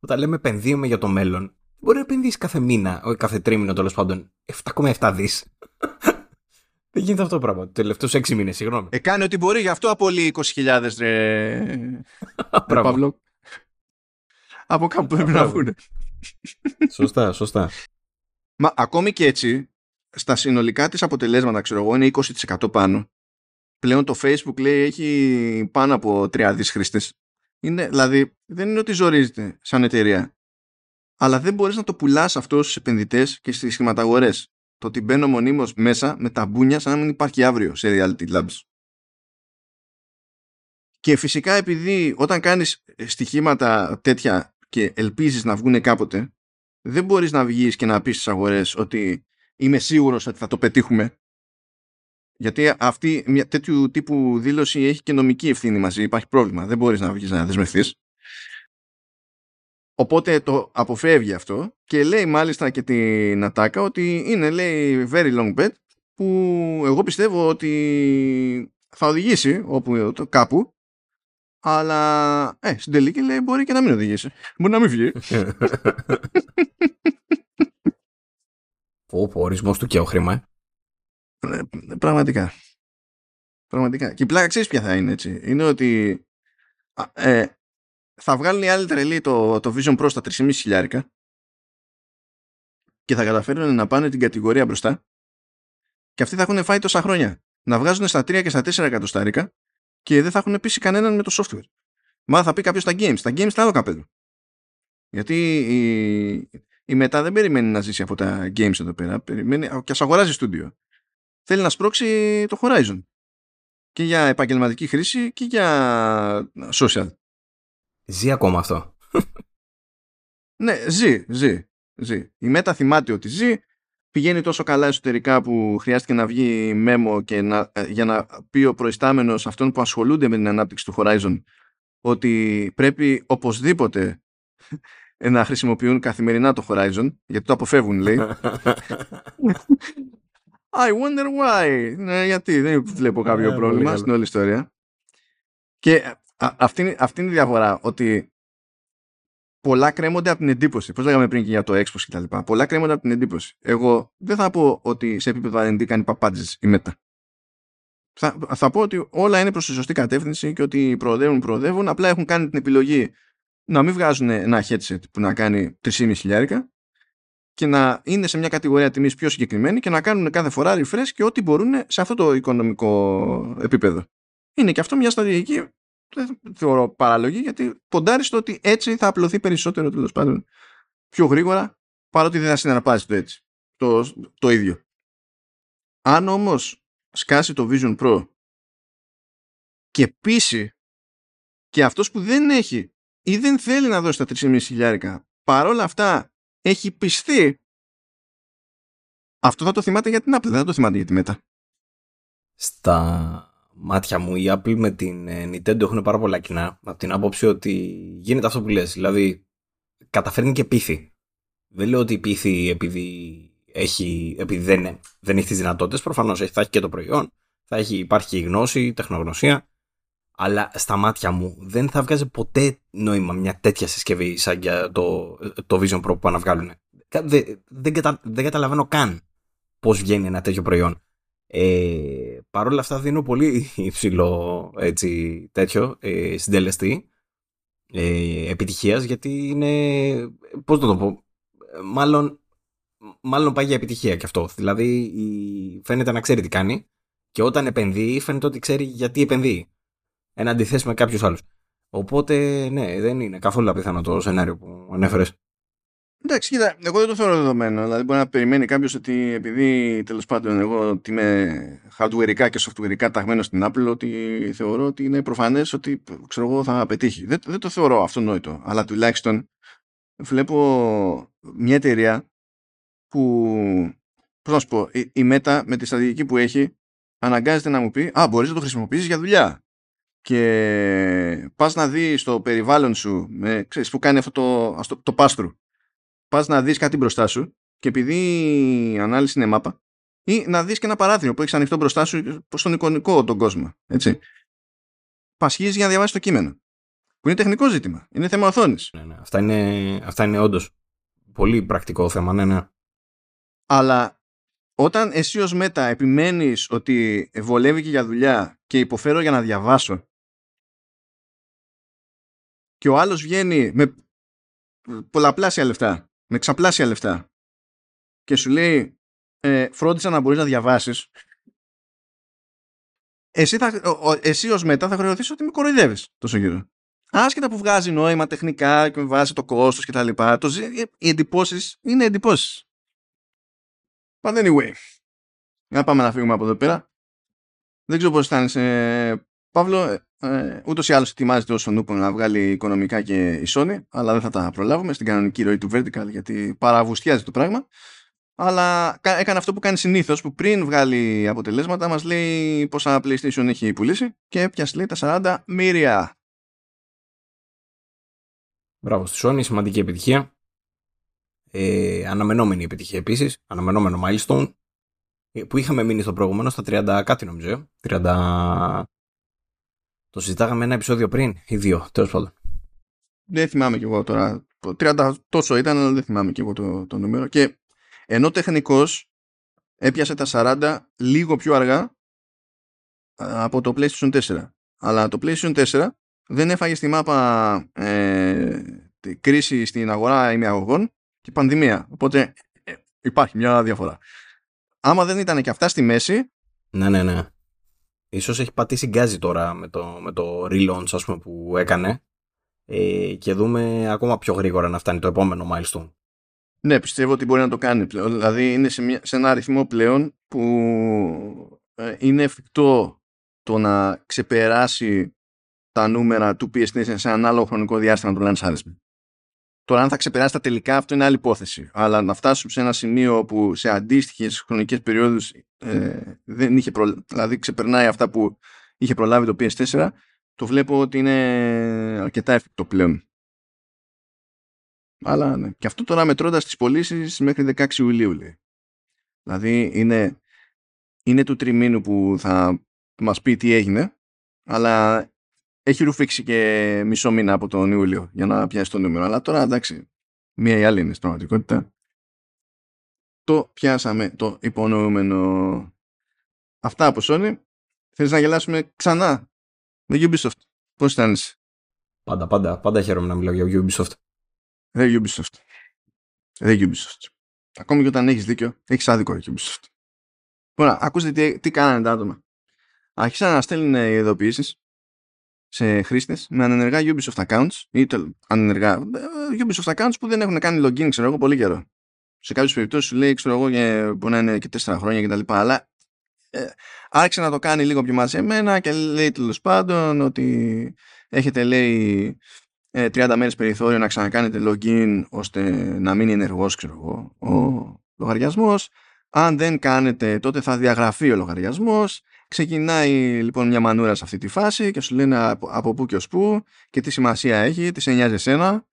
Speaker 2: όταν λέμε επενδύουμε για το μέλλον, μπορεί να επενδύσει κάθε μήνα, όχι κάθε τρίμηνο τέλος πάντων, 7,7 δις. Δεν γίνεται αυτό το πράγμα. Τους τελευταίους 6 μήνες, συγγνώμη.
Speaker 1: Ε, κάνει ό,τι μπορεί, γι' αυτό απολύει 20.000 ρε, ρε
Speaker 2: Μπράβο.
Speaker 1: Παύλο. Από κάπου πρέπει να
Speaker 2: Μπράβο.
Speaker 1: βγουν.
Speaker 2: σωστά, σωστά.
Speaker 1: Μα ακόμη και έτσι, στα συνολικά της αποτελέσματα, ξέρω εγώ, είναι 20% πάνω. Πλέον το Facebook λέει έχει πάνω από 3 δις χρήστες. Είναι, δηλαδή, δεν είναι ότι ζορίζεται σαν εταιρεία. Αλλά δεν μπορείς να το πουλάς αυτό στους επενδυτές και στις χρηματαγορές. Το ότι μπαίνω μονίμως μέσα με τα μπούνια σαν να μην υπάρχει αύριο σε Reality Labs. Και φυσικά επειδή όταν κάνεις στοιχήματα τέτοια και ελπίζεις να βγουν κάποτε, δεν μπορείς να βγεις και να πεις στις αγορές ότι είμαι σίγουρος ότι θα το πετύχουμε γιατί αυτή μια τέτοιου τύπου δήλωση έχει και νομική ευθύνη μαζί. Υπάρχει πρόβλημα. Δεν μπορείς να βγεις να δεσμευτείς. Οπότε το αποφεύγει αυτό και λέει μάλιστα και την Ατάκα ότι είναι λέει very long bet που εγώ πιστεύω ότι θα οδηγήσει όπου, κάπου αλλά ε, στην τελική λέει μπορεί και να μην οδηγήσει. Μπορεί να μην βγει.
Speaker 2: Ο ορισμός του και ο χρήμα.
Speaker 1: Ε, πραγματικά. Πραγματικά. Και η πλάκα ξέρεις ποια θα είναι έτσι. Είναι ότι ε, θα βγάλουν οι άλλοι τρελοί το, το Vision Pro στα 3,5 χιλιάρικα και θα καταφέρουν να πάνε την κατηγορία μπροστά και αυτοί θα έχουν φάει τόσα χρόνια. Να βγάζουν στα 3 και στα 4 εκατοστάρικα και δεν θα έχουν πείσει κανέναν με το software. Μα θα πει κάποιος στα games. Τα games τα άλλο καπέλο. Γιατί η, η μετά δεν περιμένει να ζήσει από τα games εδώ πέρα. Περιμένει, και ας αγοράζει στούντιο. Θέλει να σπρώξει το Horizon. Και για επαγγελματική χρήση και για social.
Speaker 2: Ζει ακόμα αυτό.
Speaker 1: ναι, ζει, ζει, ζει. Η Μέτα θυμάται ότι ζει, πηγαίνει τόσο καλά εσωτερικά που χρειάστηκε να βγει μέμο και να, ε, για να πει ο προϊστάμενος αυτών που ασχολούνται με την ανάπτυξη του Horizon ότι πρέπει οπωσδήποτε να χρησιμοποιούν καθημερινά το Horizon γιατί το αποφεύγουν λέει I wonder why ναι, γιατί δεν βλέπω κάποιο ναι, πρόβλημα στην όλη ιστορία και αυτή, αυτή είναι η διαφορά ότι πολλά κρέμονται από την εντύπωση. Πώς λέγαμε πριν και για το Expo και τα λοιπά. Πολλά κρέμονται από την εντύπωση. Εγώ δεν θα πω ότι σε επίπεδο R&D κάνει παπάντζες η Meta. Θα, θα πω ότι όλα είναι προς τη σωστή κατεύθυνση και ότι προοδεύουν, προοδεύουν. Απλά έχουν κάνει την επιλογή να μην βγάζουν ένα headset που να κάνει 3,5 χιλιάρικα και να είναι σε μια κατηγορία τιμής πιο συγκεκριμένη και να κάνουν κάθε φορά refresh και ό,τι μπορούν σε αυτό το οικονομικό επίπεδο. Είναι και αυτό μια στρατηγική δεν θεωρώ παράλογη γιατί ποντάρει στο ότι έτσι θα απλωθεί περισσότερο τέλος πάντων πιο γρήγορα παρότι δεν θα συναρπάζει το έτσι. Το, το ίδιο. Αν όμως σκάσει το Vision Pro και πείσει και αυτός που δεν έχει ή δεν θέλει να δώσει τα 3,5 χιλιάρικα παρόλα αυτά έχει πιστεί αυτό θα το θυμάται για την Apple, δεν θα το θυμάται για τη Meta.
Speaker 2: Στα μάτια μου η Apple με την ε, Nintendo έχουν πάρα πολλά κοινά από την άποψη ότι γίνεται αυτό που λες. Δηλαδή καταφέρνει και πείθει. Δεν λέω ότι πείθει επειδή, έχει, επειδή δεν, δεν έχει τις δυνατότητες. Προφανώς θα έχει και το προϊόν θα έχει, υπάρχει και η γνώση, η τεχνογνωσία αλλά στα μάτια μου δεν θα βγάζει ποτέ νόημα μια τέτοια συσκευή σαν για το, το Vision Pro που πάνε να βγάλουν. Δεν, δεν, κατα, δεν καταλαβαίνω καν πώς βγαίνει ένα τέτοιο προϊόν. Ε, Παρ' όλα αυτά δίνω πολύ υψηλό έτσι, τέτοιο ε, συντελεστή ε, επιτυχίας γιατί είναι, πώς να το πω, μάλλον, μάλλον πάει για επιτυχία κι αυτό. Δηλαδή φαίνεται να ξέρει τι κάνει και όταν επενδύει φαίνεται ότι ξέρει γιατί επενδύει. Ένα αντιθέσει με κάποιους άλλους. Οπότε ναι, δεν είναι καθόλου απίθανο το σενάριο που ανέφερες.
Speaker 1: Εντάξει, κοίτα, εγώ δεν το θεωρώ δεδομένο. Δηλαδή, μπορεί να περιμένει κάποιος ότι επειδή τέλος πάντων εγώ ότι είμαι hardwareικά και softwareικά ταγμένο στην Apple, ότι θεωρώ ότι είναι προφανές ότι ξέρω εγώ θα πετύχει. Δεν, δεν το θεωρώ αυτονόητο. Αλλά τουλάχιστον βλέπω μια εταιρεία που. Πώς να σου πω, η, η Meta με τη στρατηγική που έχει αναγκάζεται να μου πει Α, μπορείς να το χρησιμοποιήσεις για δουλειά. Και πας να δεις στο περιβάλλον σου, με, ξέρεις, που κάνει αυτό το, το, το πάστρου πας να δεις κάτι μπροστά σου και επειδή η ανάλυση είναι μάπα ή να δεις και ένα παράθυρο που έχεις ανοιχτό μπροστά σου προς τον εικονικό τον κόσμο. Έτσι. Πασχίζεις για να διαβάσεις το κείμενο. Που είναι τεχνικό ζήτημα. Είναι θέμα οθόνης.
Speaker 2: Ναι, ναι. Αυτά είναι, αυτά είναι όντως πολύ πρακτικό θέμα, ναι, ναι.
Speaker 1: Αλλά όταν εσύ ως μέτα επιμένεις ότι βολεύει και για δουλειά και υποφέρω για να διαβάσω και ο άλλος βγαίνει με πολλαπλάσια λεφτά με ξαπλάσια λεφτά και σου λέει ε, φρόντισα να μπορείς να διαβάσεις εσύ, θα, εσύ ως μετά θα χρεωθείς ότι με κοροϊδεύεις τόσο γύρω. Άσχετα που βγάζει νόημα τεχνικά και με βάζει το κόστος και τα λοιπά, το, οι εντυπώσεις είναι εντυπώσεις. But anyway, να πάμε να φύγουμε από εδώ πέρα. Δεν ξέρω πώς αισθάνεσαι, Παύλο, Ε, Ούτως ή άλλως ετοιμάζεται όσο νούπο να βγάλει οικονομικά και η Sony, αλλά δεν θα τα προλάβουμε στην κανονική ροή του Vertical γιατί παραβουστιάζει το πράγμα. Αλλά έκανε αυτό που κάνει συνήθως, που πριν βγάλει αποτελέσματα μας λέει πόσα PlayStation έχει πουλήσει και έπιασε λέει τα 40 μύρια.
Speaker 2: Μπράβο στη Sony, σημαντική επιτυχία. Ε, αναμενόμενη επιτυχία επίσης, αναμενόμενο milestone ε, που είχαμε μείνει στο προηγούμενο στα 30 κάτι νομίζω. 30... Το συζητάγαμε ένα επεισόδιο πριν ή δύο, τέλος πάντων.
Speaker 1: Δεν θυμάμαι κι εγώ τώρα. 30 τόσο ήταν, αλλά δεν θυμάμαι κι εγώ το, το νούμερο. Και ενώ τεχνικώ έπιασε τα 40 λίγο πιο αργά από το PlayStation 4. Αλλά το PlayStation 4 δεν έφαγε στη μάπα ε, κρίση στην αγορά ημιαγωγών και πανδημία. Οπότε ε, υπάρχει μια διαφορά. Άμα δεν ήταν και αυτά στη μέση.
Speaker 2: Ναι, ναι, ναι. Ίσως έχει πατήσει γκάζι τώρα με το, με το relaunch ας πούμε, που έκανε ε, και δούμε ακόμα πιο γρήγορα να φτάνει το επόμενο milestone.
Speaker 1: Ναι, πιστεύω ότι μπορεί να το κάνει πλέον. Δηλαδή είναι σε, μια, σε ένα αριθμό πλέον που ε, είναι εφικτό το να ξεπεράσει τα νούμερα του PS4 σε ένα άλλο χρονικό διάστημα του λανσάρισμα. Τώρα, αν θα ξεπεράσει τα τελικά, αυτό είναι άλλη υπόθεση. Αλλά να φτάσουμε σε ένα σημείο που σε αντίστοιχες χρονικές περιόδους ε, δεν είχε προ... δηλαδή ξεπερνάει αυτά που είχε προλάβει το PS4, το βλέπω ότι είναι αρκετά εφικτό πλέον. Αλλά ναι. Και αυτό τώρα μετρώντας τις πωλήσεις μέχρι 16 Ιουλίου, λέει. Δηλαδή είναι, είναι του τριμήνου που θα μας πει τι έγινε, αλλά έχει ρουφήξει και μισό μήνα από τον Ιούλιο για να πιάσει το νούμερο. Αλλά τώρα εντάξει, μία ή άλλη είναι στην πραγματικότητα. Το πιάσαμε το υπονοούμενο. Αυτά από Sony. Θέλεις να γελάσουμε ξανά με Ubisoft; Πώς αισθάνεσαι.
Speaker 2: Πάντα, πάντα, πάντα χαίρομαι να μιλάω για Ubisoft.
Speaker 1: Ρε Ubisoft. Ρε Ubisoft. Ακόμη και όταν έχεις δίκιο, έχεις άδικο ρε Ubisoft. Ωραία, ακούστε τι, τι κάνανε τα άτομα. Άρχισαν να στέλνουν ειδοποιήσεις σε χρήστες με ανενεργά Ubisoft accounts ή ανενεργά ε, Ubisoft accounts που δεν έχουν κάνει login, ξέρω εγώ, πολύ καιρό. Σε κάποιες περιπτώσεις σου λέει, ξέρω εγώ, και μπορεί να είναι και τέσσερα χρόνια κτλ. Αλλά ε, άρχισε να το κάνει λίγο πιο μαζεμένα και λέει τέλος πάντων ότι έχετε λέει 30 ε, μέρες περιθώριο να ξανακάνετε login ώστε να μην είναι ενεργός ξέρω εγώ, ο λογαριασμός αν δεν κάνετε τότε θα διαγραφεί ο λογαριασμός Ξεκινάει λοιπόν μια μανούρα σε αυτή τη φάση και σου λένε από, από πού και ως πού και τι σημασία έχει, τι σε νοιάζει εσένα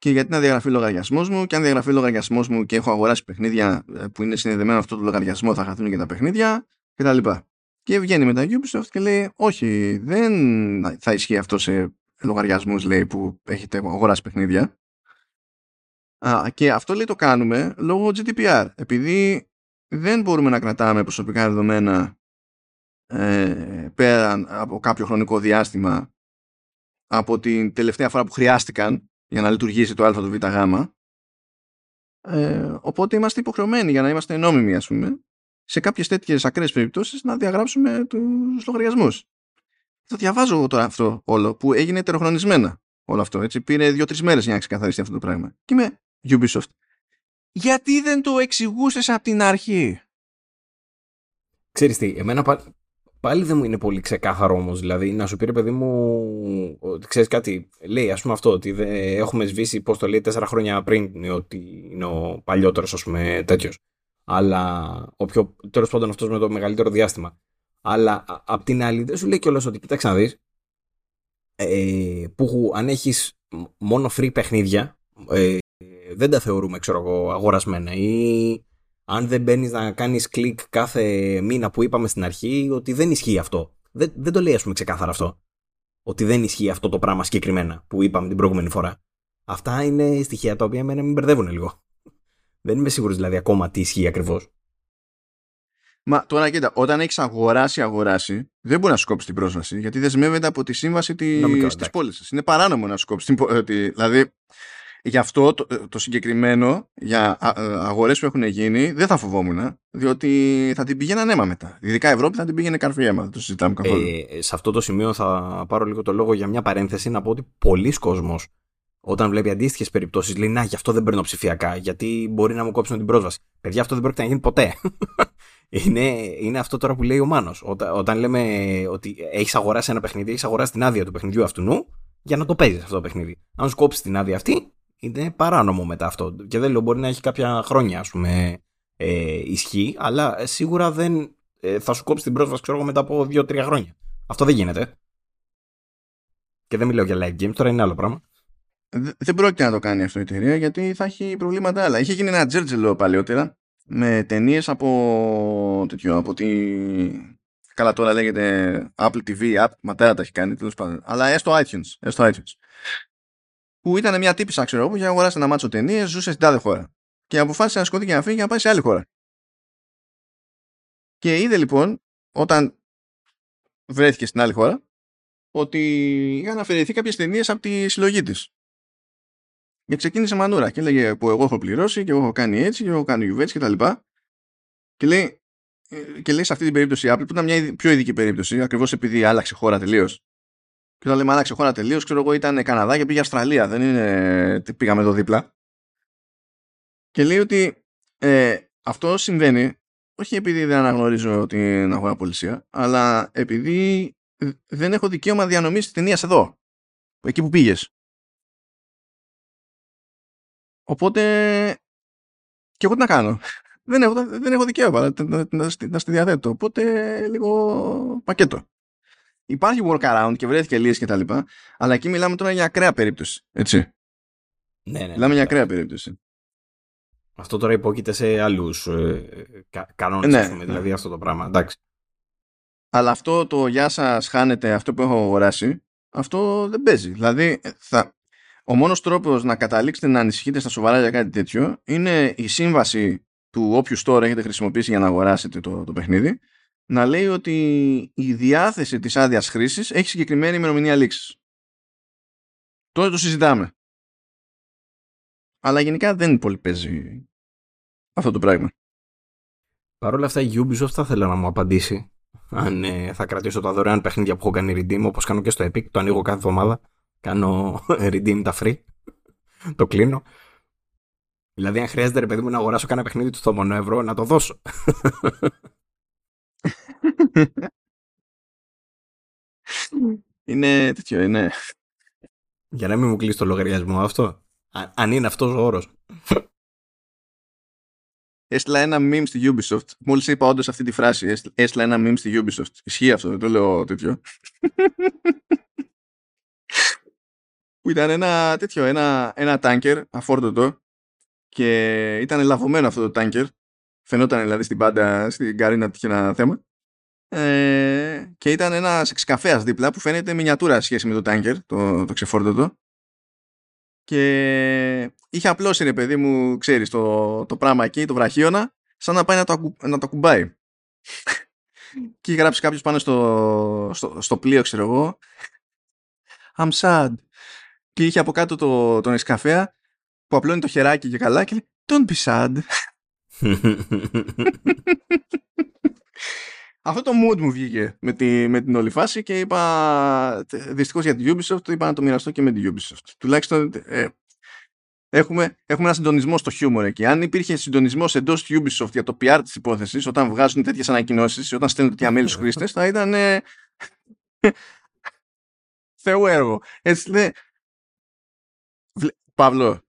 Speaker 1: και γιατί να διαγραφεί ο λογαριασμός μου και αν διαγραφεί ο λογαριασμός μου και έχω αγοράσει παιχνίδια ε, που είναι συνδεδεμένα αυτό το λογαριασμό θα χαθούν και τα παιχνίδια κτλ. Και βγαίνει μετά Ubisoft και λέει όχι δεν θα ισχύει αυτό σε λογαριασμούς λέει που έχετε αγοράσει παιχνίδια Α, και αυτό λέει το κάνουμε λόγω GDPR επειδή δεν μπορούμε να κρατάμε προσωπικά δεδομένα ε, πέραν από κάποιο χρονικό διάστημα από την τελευταία φορά που χρειάστηκαν για να λειτουργήσει το α το β γ. Ε, οπότε είμαστε υποχρεωμένοι για να είμαστε νόμιμοι ας πούμε σε κάποιες τέτοιες ακραίες περιπτώσεις να διαγράψουμε τους λογαριασμούς. Το διαβάζω εγώ τώρα αυτό όλο που έγινε ετεροχρονισμένα όλο αυτό έτσι. Πήρε δύο-τρεις μέρες για να ξεκαθαριστεί αυτό το πράγμα. Και είμαι Ubisoft. Γιατί δεν το εξηγούσες από την αρχή;
Speaker 2: Ξέρεις τι, εμένα Πάλι δεν μου είναι πολύ ξεκάθαρο όμως. Δηλαδή, να σου πει ρε παιδί μου, ότι ξέρεις κάτι, λέει ας πούμε αυτό, ότι δεν έχουμε σβήσει, πώς το λέει, τέσσερα χρόνια πριν, ότι είναι ο παλιότερος, ας πούμε, τέτοιος. Αλλά ο πιο, τέλος πάντων αυτός με το μεγαλύτερο διάστημα. Αλλά απ' την άλλη, δεν σου λέει κιόλας ότι κοίταξε να δεις, ε, που αν έχεις μόνο free παιχνίδια, ε, δεν τα θεωρούμε, ξέρω εγώ, αγορασμένα ή αν δεν μπαίνεις να κάνεις κλικ κάθε μήνα που είπαμε στην αρχή, ότι δεν ισχύει αυτό. Δεν, δεν το λέει, ας πούμε, ξεκάθαρα αυτό. Ότι δεν ισχύει αυτό το πράγμα συγκεκριμένα που είπαμε την προηγούμενη φορά. Αυτά είναι στοιχεία τα οποία εμένα με μπερδεύουν λίγο. Δεν είμαι σίγουρος δηλαδή ακόμα τι ισχύει ακριβώς.
Speaker 1: Μα τώρα κοίτα, όταν έχεις αγοράσει, αγοράσει, δεν μπορεί να σου κόψεις την πρόσβαση γιατί δεσμεύεται από τη σύμβαση τη πώληση. Είναι παράνομο να σου κόψεις την. Δηλαδή, Γι' αυτό το, το συγκεκριμένο για ε, αγορές που έχουν γίνει δεν θα φοβόμουν διότι θα την πήγαιναν αίμα μετά. Ειδικά η Ευρώπη θα την πήγαινε καρφί αίμα, δεν το συζητάμε καθόλου.
Speaker 2: Ε, σε αυτό το σημείο θα πάρω λίγο το λόγο για μια παρένθεση να πω ότι πολλοί κόσμος όταν βλέπει αντίστοιχες περιπτώσεις, λέει Να, γι' αυτό δεν παίρνω ψηφιακά, γιατί μπορεί να μου κόψουν την πρόσβαση. Παιδιά, αυτό δεν πρόκειται να γίνει ποτέ. είναι, είναι αυτό τώρα που λέει ο Μάνος. Όταν, όταν λέμε ότι έχεις αγοράσει ένα παιχνίδι, έχεις αγοράσει την άδεια του παιχνιδιού αυτού νου για να το παίζεις αυτό το παιχνίδι. Αν σου κόψει την άδεια αυτή, είναι παράνομο μετά αυτό. Και δεν λέω, μπορεί να έχει κάποια χρόνια, ας πούμε, ε, ισχύ, αλλά σίγουρα δεν ε, θα σου κόψει την πρόσβαση, ξέρω εγώ, μετά από 2-3 χρόνια. Αυτό δεν γίνεται. Και δεν μιλάω για live games, τώρα είναι άλλο πράγμα.
Speaker 1: Δεν πρόκειται να το κάνει αυτό η εταιρεία γιατί θα έχει προβλήματα άλλα. Είχε γίνει ένα τζέρτζελο παλαιότερα με ταινίες από τέτοιο, από τη... Καλά τώρα λέγεται Apple TV, App, ματέρα τα έχει κάνει τέλος πάντων. Αλλά έστω iTunes, έστω iTunes. Που ήταν μια τύπησα, ξέρω που είχε αγοράσει ένα μάτσο ταινίες, ζούσε στην τάδε χώρα. Και αποφάσισε να σκοτεί και να φύγει και να πάει σε άλλη χώρα. Και είδε λοιπόν, όταν βρέθηκε στην άλλη χώρα, ότι είχαν αφαιρεθεί κάποιες ταινίες από τη συλλογή της. Και ξεκίνησε μανούρα και έλεγε που εγώ έχω πληρώσει και εγώ έχω κάνει έτσι και εγώ έχω κάνει γιουβέτσι και τα λοιπά. Και λέει, ε, και λέει σε αυτή την περίπτωση η Apple που ήταν μια πιο ειδική περίπτωση ακριβώς επειδή άλλαξε χώρα τελείως. Και όταν λέμε άλλαξε χώρα τελείως, ξέρω εγώ ήταν Καναδά και πήγε Αυστραλία. Δεν είναι. Πήγαμε εδώ δίπλα. Και λέει ότι ε, αυτό συμβαίνει όχι επειδή δεν αναγνωρίζω την αγορά πολισία, αλλά επειδή δεν έχω δικαίωμα διανομής της ταινίας εδώ, εκεί που πήγες. Οπότε, και εγώ τι να κάνω. Δεν έχω, δεν έχω δικαίωμα να, να, να στη διαθέτω. Οπότε, λίγο πακέτο. Υπάρχει workaround και βρέθηκε λύση και τα λοιπά, αλλά εκεί μιλάμε τώρα για ακραία περίπτωση. Έτσι.
Speaker 2: Ναι, ναι.
Speaker 1: Μιλάμε για ακραία περίπτωση.
Speaker 2: Αυτό τώρα υπόκειται σε άλλους ε, κα, κανόνες, ναι, ναι, δηλαδή αυτό το πράγμα. Εντάξει.
Speaker 1: Αλλά αυτό το γεια σας χάνετε αυτό που έχω αγοράσει, αυτό δεν παίζει. Δηλαδή, θα, ο μόνος τρόπος να καταλήξετε να ανησυχείτε στα σοβαρά για κάτι τέτοιο είναι η σύμβαση του όποιου store έχετε χρησιμοποιήσει για να αγοράσετε το, το παιχνίδι να λέει ότι η διάθεση της άδειας χρήσης έχει συγκεκριμένη ημερομηνία λήξης. Τώρα το συζητάμε. Αλλά γενικά δεν πολύ παίζει αυτό το πράγμα.
Speaker 2: Παρ' όλα αυτά η Ubisoft θα ήθελα να μου απαντήσει αν ε, θα κρατήσω τα δωρεάν παιχνίδια που έχω κάνει redeem όπως κάνω και στο Epic, το ανοίγω κάθε εβδομάδα, κάνω redeem τα free, το κλείνω. Δηλαδή αν χρειάζεται ρε παιδί μου να αγοράσω κανένα παιχνίδι του στο μόνο ευρώ να το δώσω.
Speaker 1: είναι τέτοιο, είναι.
Speaker 2: Για να μην μου κλείσει το λογαριασμό αυτό. αν είναι αυτός ο όρος.
Speaker 1: Έστειλα ένα meme στη Ubisoft. Μόλις είπα όντως αυτή τη φράση. Έστειλα ένα meme στη Ubisoft. Ισχύει αυτό, δεν το λέω τέτοιο. που ήταν ένα τέτοιο, ένα, ένα τάνκερ αφόρτωτο και ήταν λαβωμένο αυτό το τάνκερ. Φαινόταν δηλαδή στην πάντα, στην καρίνα που είχε ένα θέμα. Ε, και ήταν ένας εξκαφέας δίπλα που φαίνεται μινιατούρα σχέση με το τάνκερ, το, το ξεφόρτωτο. Και είχε απλώσει ρε παιδί μου, ξέρεις το, το πράγμα εκεί, το βραχίωνα, σαν να πάει να το, να το κουμπάει. και είχε γράψει κάποιος πάνω στο, στο, στο πλοίο, ξέρω εγώ. I'm sad. Και είχε από κάτω το, τον εσκαφέα που απλώνει το χεράκι και καλά και λέει Don't be sad. Αυτό το mood μου βγήκε με, τη, με την όλη φάση και είπα δυστυχώς για την Ubisoft είπα να το μοιραστώ και με την Ubisoft. Τουλάχιστον ε, έχουμε, έχουμε ένα συντονισμό στο χιούμορ εκεί. Αν υπήρχε συντονισμός εντός Ubisoft για το PR της υπόθεσης, όταν βγάζουν τέτοιες ανακοινώσεις, όταν στέλνουν τέτοια mail στους χρήστες, θα ήταν. Ε, Θεό έργο. Έτσι λέει. Παύλο,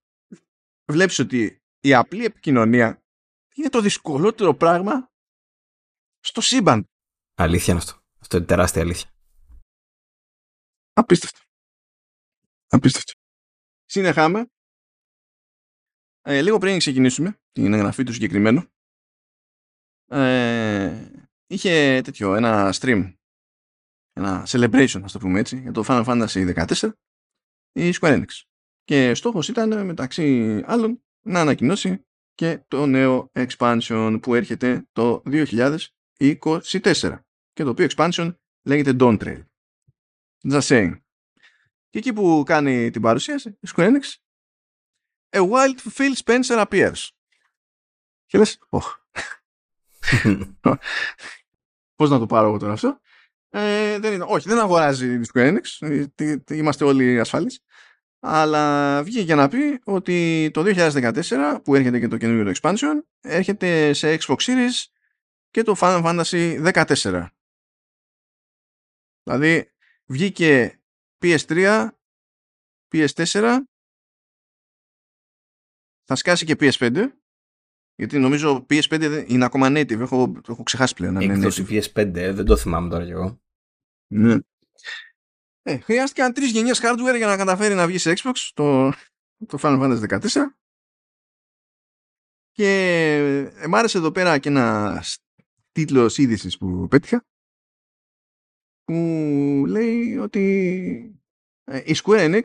Speaker 1: βλέπεις ότι η απλή επικοινωνία είναι το δυσκολότερο πράγμα στο σύμπαν.
Speaker 2: Αλήθεια είναι αυτό. Αυτό είναι τεράστια αλήθεια.
Speaker 1: Απίστευτο. Απίστευτο. Συνεχάμε. Ε, λίγο πριν ξεκινήσουμε την εγγραφή του συγκεκριμένου, ε, είχε τέτοιο, ένα stream, ένα celebration, ας το πούμε έτσι, για το Final Fantasy 14 η Square Enix. Και στόχος ήταν μεταξύ άλλων να ανακοινώσει και το νέο expansion που έρχεται το 2024 και το οποίο expansion λέγεται Dawn Trail. Just saying. Και εκεί που κάνει την παρουσίαση, η Square Enix, a wild Phil Spencer appears. Και λες, oh. Πώς να το πάρω εγώ τώρα αυτό; Ε, δεν είναι, όχι, δεν αγοράζει η Square Enix. Ε, είμαστε όλοι ασφαλείς. αλλά βγήκε να πει ότι το 2014 που έρχεται και το καινούργιο το expansion έρχεται σε Xbox Series και το Final Fantasy 14 δηλαδή βγήκε PS3 PS4 θα σκάσει και PS5 γιατί νομίζω PS5 είναι ακόμα native έχω, έχω ξεχάσει πλέον
Speaker 2: Έκδοση PS5 δεν το θυμάμαι τώρα κι εγώ.
Speaker 1: Ναι. Ε, χρειάστηκαν τρεις γενιές hardware για να καταφέρει να βγει σε Xbox το, το Final Fantasy 14 και ε, μ' άρεσε εδώ πέρα και ένα τίτλος είδησης που πέτυχα που λέει ότι ε, η Square Enix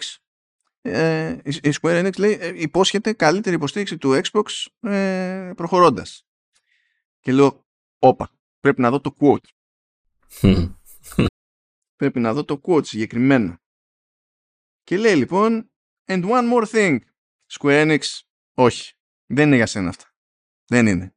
Speaker 1: ε, η Square Enix λέει, ε, υπόσχεται καλύτερη υποστήριξη του Xbox ε, προχωρώντας. Και λέω, όπα, πρέπει να δω το quote. πρέπει να δω το quote συγκεκριμένα. Και λέει λοιπόν, and one more thing, Square Enix, όχι, δεν είναι για σένα αυτά. Δεν είναι.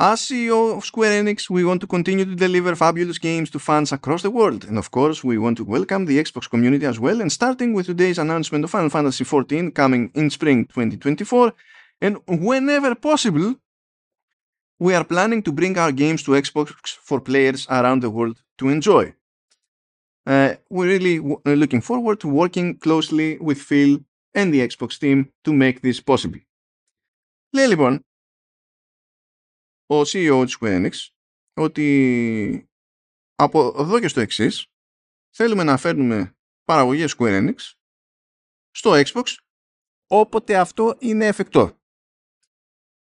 Speaker 1: As CEO of Square Enix, we want to continue to deliver fabulous games to fans across the world. And of course, we want to welcome the Xbox community as well. And starting with today's announcement of Final Fantasy XIV coming in spring 2024, and whenever possible, we are planning to bring our games to Xbox for players around the world to enjoy. Uh, we're really uh, looking forward to working closely with Phil and the Xbox team to make this possible. Λέει λοιπόν ο CEO της Square Enix ότι από εδώ και στο εξής θέλουμε να φέρνουμε παραγωγές Square Enix στο Xbox όποτε αυτό είναι εφικτό.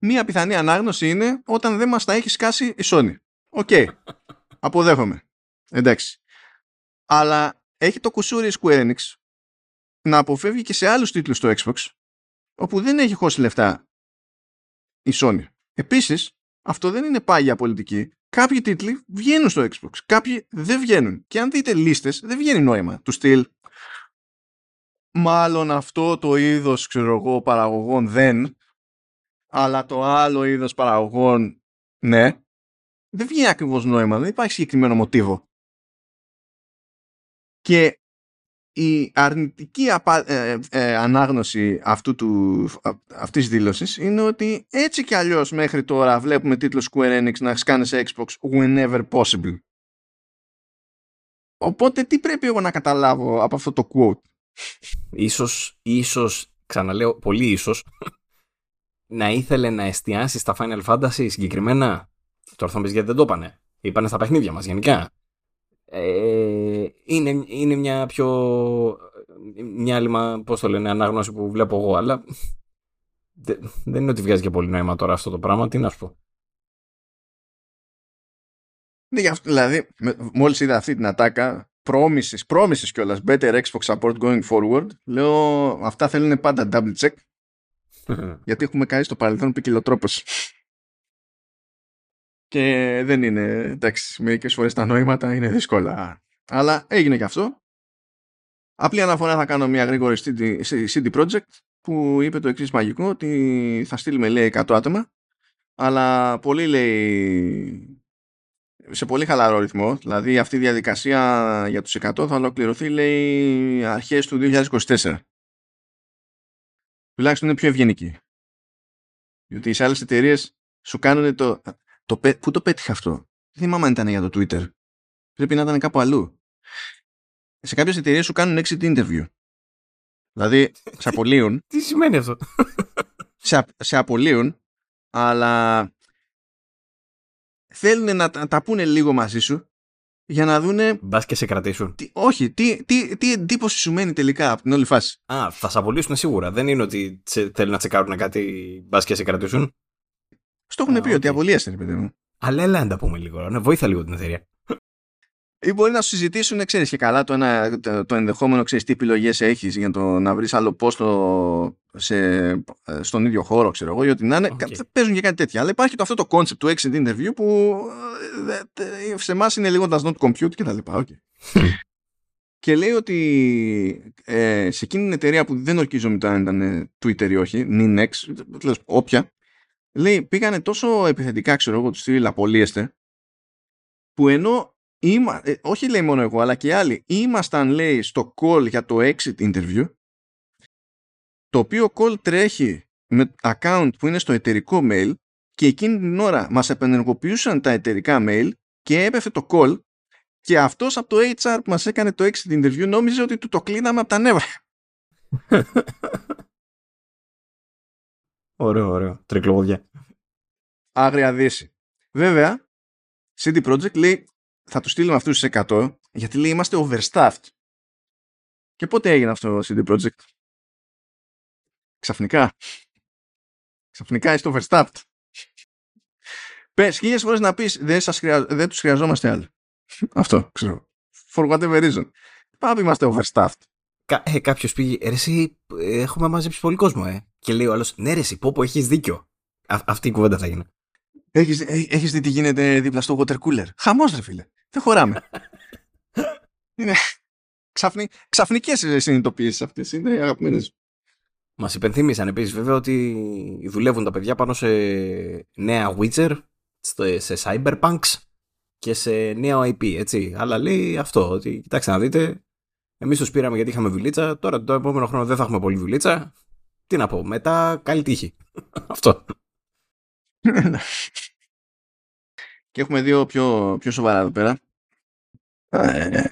Speaker 1: Μία πιθανή ανάγνωση είναι όταν δεν μας τα έχει σκάσει η Sony. OK. Okay. Αποδέχομαι. Εντάξει. Αλλά έχει το κουσούρι Square Enix να αποφεύγει και σε άλλους τίτλους στο Xbox όπου δεν έχει χώσει λεφτά η Sony. Επίσης, αυτό δεν είναι πάγια πολιτική. Κάποιοι τίτλοι βγαίνουν στο Xbox, κάποιοι δεν βγαίνουν. Και αν δείτε λίστες, δεν βγαίνει νόημα του στυλ. Μάλλον αυτό το είδος, ξέρω εγώ, παραγωγών δεν, αλλά το άλλο είδος παραγωγών ναι. Δεν βγαίνει ακριβώς νόημα, δεν υπάρχει συγκεκριμένο μοτίβο. Και η αρνητική ε, ε, ανάγνωση αυτού του, αυτής της δήλωσης είναι ότι έτσι κι αλλιώς μέχρι τώρα βλέπουμε τίτλο Square Enix να σκάνε σε Xbox whenever possible. Οπότε τι πρέπει εγώ να καταλάβω από αυτό το quote;
Speaker 2: Ίσως, ίσως, ξαναλέω πολύ ίσως, να ήθελε να εστιάσει στα Final Fantasy συγκεκριμένα; Τώρα θα γιατί δεν το είπανε. Είπανε στα παιχνίδια μας γενικά ε, είναι, είναι μια πιο μια άλλη πώς το λένε, ανάγνωση που βλέπω εγώ, αλλά δεν είναι ότι βγάζει και πολύ νόημα τώρα αυτό το πράγμα, τι να σου πω.
Speaker 1: Ναι, δηλαδή, μόλις είδα αυτή την ατάκα, promises, promises κιόλας, better Xbox support going forward, λέω, αυτά θέλουν πάντα double check, γιατί έχουμε κάνει στο παρελθόν ποικιλοτρόπος και δεν είναι, εντάξει, μερικές φορές τα νόηματα είναι δύσκολα. Αλλά έγινε και αυτό. Απλή αναφορά θα κάνω μια γρήγορη CD Project που είπε το εξής μαγικό ότι θα στείλουμε λέει 100 άτομα αλλά πολύ λέει σε πολύ χαλαρό ρυθμό δηλαδή αυτή η διαδικασία για τους 100 θα ολοκληρωθεί λέει αρχές του 2024 τουλάχιστον είναι πιο ευγενική διότι σε άλλες εταιρείες σου κάνουν το το, πού το πέτυχε αυτό; Δεν θυμάμαι αν ήταν για το Twitter. Πρέπει να ήταν κάπου αλλού. Σε κάποιες εταιρείες σου κάνουν exit interview. Δηλαδή, σε απολύουν.
Speaker 2: Τι σημαίνει αυτό;
Speaker 1: σε, σε απολύουν, αλλά θέλουν να τα, τα πούνε λίγο μαζί σου για να δούνε.
Speaker 2: Μπας και σε κρατήσουν.
Speaker 1: Τι, όχι, τι, τι, τι εντύπωση σου μένει τελικά από την όλη φάση;
Speaker 2: Α, θα σε απολύσουν σίγουρα. Δεν είναι ότι θέλουν να τσεκάρουν κάτι μπας και σε κρατήσουν.
Speaker 1: Στο έχουν πει ότι απολύεσαι, ρε παιδί μου.
Speaker 2: Αλλά έλα να τα πούμε λίγο. Ναι, βοήθα λίγο την εταιρεία.
Speaker 1: Ή μπορεί να σου συζητήσουν, ξέρεις και καλά, το, ένα, το, ενδεχόμενο, ξέρεις τι επιλογές έχεις για το να βρεις άλλο πόστο σε, στον ίδιο χώρο, ξέρω εγώ, ή ό,τι να είναι. Okay. Παίζουν και κάτι τέτοια. Αλλά υπάρχει το, αυτό το concept του exit interview που ε, σε εμάς είναι λίγο does not compute κτλ. Okay. και λέει ότι ε, σε εκείνη την εταιρεία που δεν ορκίζομαι αν ήταν Twitter ή όχι, Ninex, όποια, λέει πήγανε τόσο επιθετικά ξέρω εγώ τους στυλ απολύεστε που ενώ Είμα, ε, όχι λέει μόνο εγώ, αλλά και άλλοι. Ήμασταν, λέει, στο call για το exit interview, το οποίο call τρέχει με account που είναι στο εταιρικό mail και εκείνη την ώρα μας επενεργοποιούσαν τα εταιρικά mail και έπεφε το call και αυτός από το HR που μας έκανε το exit interview νόμιζε ότι του το κλείναμε από τα νεύρα.
Speaker 2: ωραίο, ωραίο. Τρικλωβόδια.
Speaker 1: Άγρια δύση. Βέβαια, CD Projekt λέει θα τους στείλουμε αυτούς σε 100 γιατί λέει είμαστε overstaffed. Και πότε έγινε αυτό το CD Projekt. Ξαφνικά. Ξαφνικά είστε overstaffed. Πες χίλιες φορές να πεις δεν, σας χρειά... δεν τους χρειαζόμαστε άλλο. Αυτό ξέρω. For whatever reason. Πάμε είμαστε overstaffed.
Speaker 2: Κα, ε, κάποιος πήγε, ρε εσύ έχουμε μαζέψει πολύ κόσμο ε. Και λέει ο άλλος, ναι ρε εσύ πω πω έχεις δίκιο. Α, αυτή η κουβέντα θα γίνει.
Speaker 1: Έχεις, έχεις δει τι γίνεται δίπλα στο water cooler. Χαμός ρε φίλε. Δεν χωράμε. είναι ξαφνι, ξαφνικές συνειδητοποιήσεις αυτές. Είναι αγαπημένες.
Speaker 2: Μας υπενθύμησαν επίσης βέβαια ότι δουλεύουν τα παιδιά πάνω σε νέα Witcher, σε Cyberpunks και σε νέο IP, έτσι. Αλλά λέει αυτό, ότι κοιτάξτε να δείτε, εμείς τους πήραμε γιατί είχαμε δουλίτσα, τώρα το επόμενο χρόνο δεν θα έχουμε πολύ δουλίτσα. Τι να πω, μετά καλή τύχη. αυτό.
Speaker 1: και έχουμε δύο πιο, πιο σοβαρά εδώ πέρα. Ε,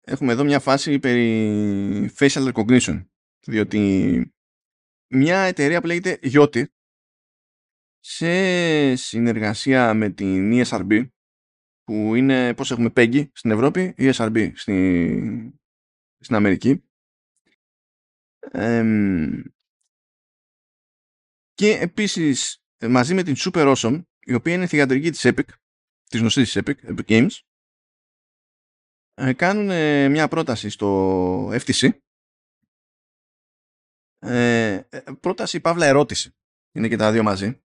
Speaker 1: έχουμε εδώ μια φάση περί facial recognition. Διότι μια εταιρεία που λέγεται Yoti σε συνεργασία με την ESRB που είναι πώς έχουμε PEGI στην Ευρώπη, ESRB στην, στην Αμερική και επίσης μαζί με την Super Awesome η οποία είναι θηγατρική της Epic της γνωστής της Epic, Epic Games ε, κάνουν μια πρόταση στο FTC ε, ε, πρόταση παύλα ερώτηση. Είναι και τα δύο μαζί.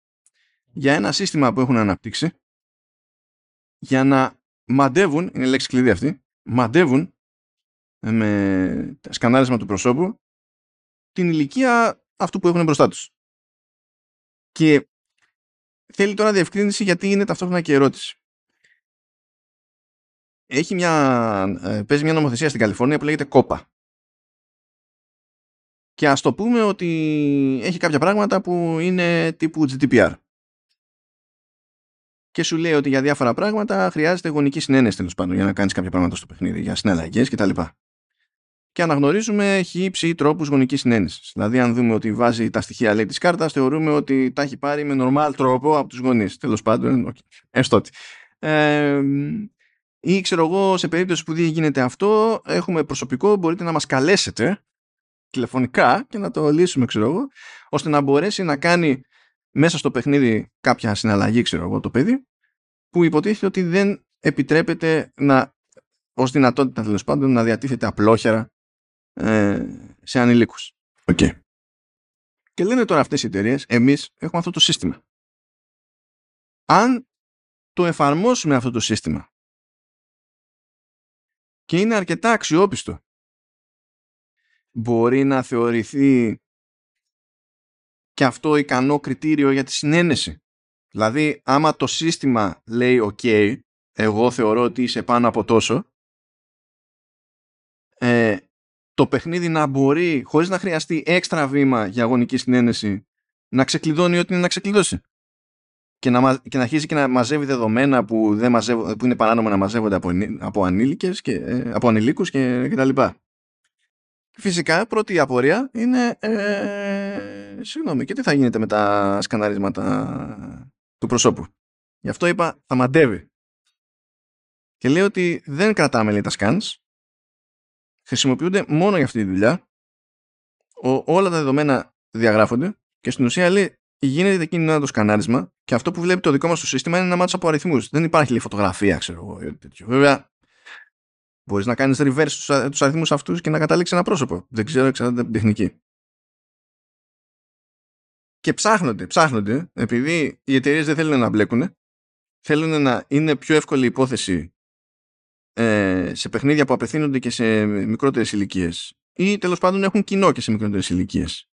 Speaker 1: Για ένα σύστημα που έχουν αναπτύξει για να μαντεύουν, είναι λέξη κλειδί αυτή, μαντεύουν με σκανάρισμα του προσώπου την ηλικία αυτού που έχουν μπροστά τους. Και θέλει τώρα διευκρίνηση γιατί είναι ταυτόχρονα και ερώτηση. Έχει μια, ε, παίζει μια νομοθεσία στην Καλιφόρνια που λέγεται κόπα και ας το πούμε ότι έχει κάποια πράγματα που είναι τύπου GDPR. Και σου λέει ότι για διάφορα πράγματα χρειάζεται γονική συνένεση τέλος πάντων για να κάνεις κάποια πράγματα στο παιχνίδι, για συναλλαγές κτλ. Και αναγνωρίζουμε χύψη τρόπους γονικής συνένεσης. Δηλαδή, αν δούμε ότι βάζει τα στοιχεία λέει της κάρτας, θεωρούμε ότι τα έχει πάρει με normal τρόπο από τους γονείς. Τέλος πάντων, okay. έστω ότι. Ε, ή ξέρω εγώ, σε περίπτωση που δεν γίνεται αυτό, έχουμε προσωπικό, μπορείτε να μας καλέσετε τηλεφωνικά και να το λύσουμε, ξέρω εγώ, ώστε να μπορέσει να κάνει μέσα στο παιχνίδι κάποια συναλλαγή, ξέρω εγώ, το παιδί, που υποτίθεται ότι δεν επιτρέπεται να, ως δυνατότητα τέλος πάντων, να διατίθεται απλόχερα ε, σε ανηλίκους. Okay. Και λένε τώρα αυτές οι εταιρείες, εμείς έχουμε αυτό το σύστημα. Αν το εφαρμόσουμε αυτό το σύστημα και είναι αρκετά αξιόπιστο μπορεί να θεωρηθεί και αυτό ικανό κριτήριο για τη συνένεση. Δηλαδή, άμα το σύστημα λέει «OK, εγώ θεωρώ ότι είσαι πάνω από τόσο», ε, το παιχνίδι να μπορεί, χωρίς να χρειαστεί έξτρα βήμα για αγωνική συνένεση, να ξεκλειδώνει ό,τι είναι να ξεκλειδώσει. Και να, και να αρχίσει και να μαζεύει δεδομένα που, δεν που είναι παράνομο να μαζεύονται από, από ανήλικες και, ε, από ανηλίκους και, και τα λοιπά. Φυσικά, πρώτη απορία είναι ε, συγγνώμη, και τι θα γίνεται με τα σκαναρίσματα του προσώπου. Γι' αυτό είπα θα μαντεύει. Και λέει ότι δεν κρατάμε λέει, τα scans, χρησιμοποιούνται μόνο για αυτή τη δουλειά, Ο, όλα τα δεδομένα διαγράφονται και στην ουσία λέει γίνεται εκείνη την ώρα το σκανάρισμα και αυτό που βλέπει το δικό μας το σύστημα είναι ένα μάτσο από αριθμούς. Δεν υπάρχει λέει φωτογραφία, ξέρω εγώ. Βέβαια, Μπορείς να κάνεις reverse τους αριθμούς αυτούς και να καταλήξεις ένα πρόσωπο. Δεν ξέρω, εξαρτάται από την τεχνική. Και ψάχνονται, ψάχνονται, επειδή οι εταιρείες δεν θέλουν να μπλέκουν, θέλουν να είναι πιο εύκολη υπόθεση ε, σε παιχνίδια που απευθύνονται και σε μικρότερες ηλικίες. Ή τέλος πάντων έχουν κοινό και σε μικρότερες ηλικίες.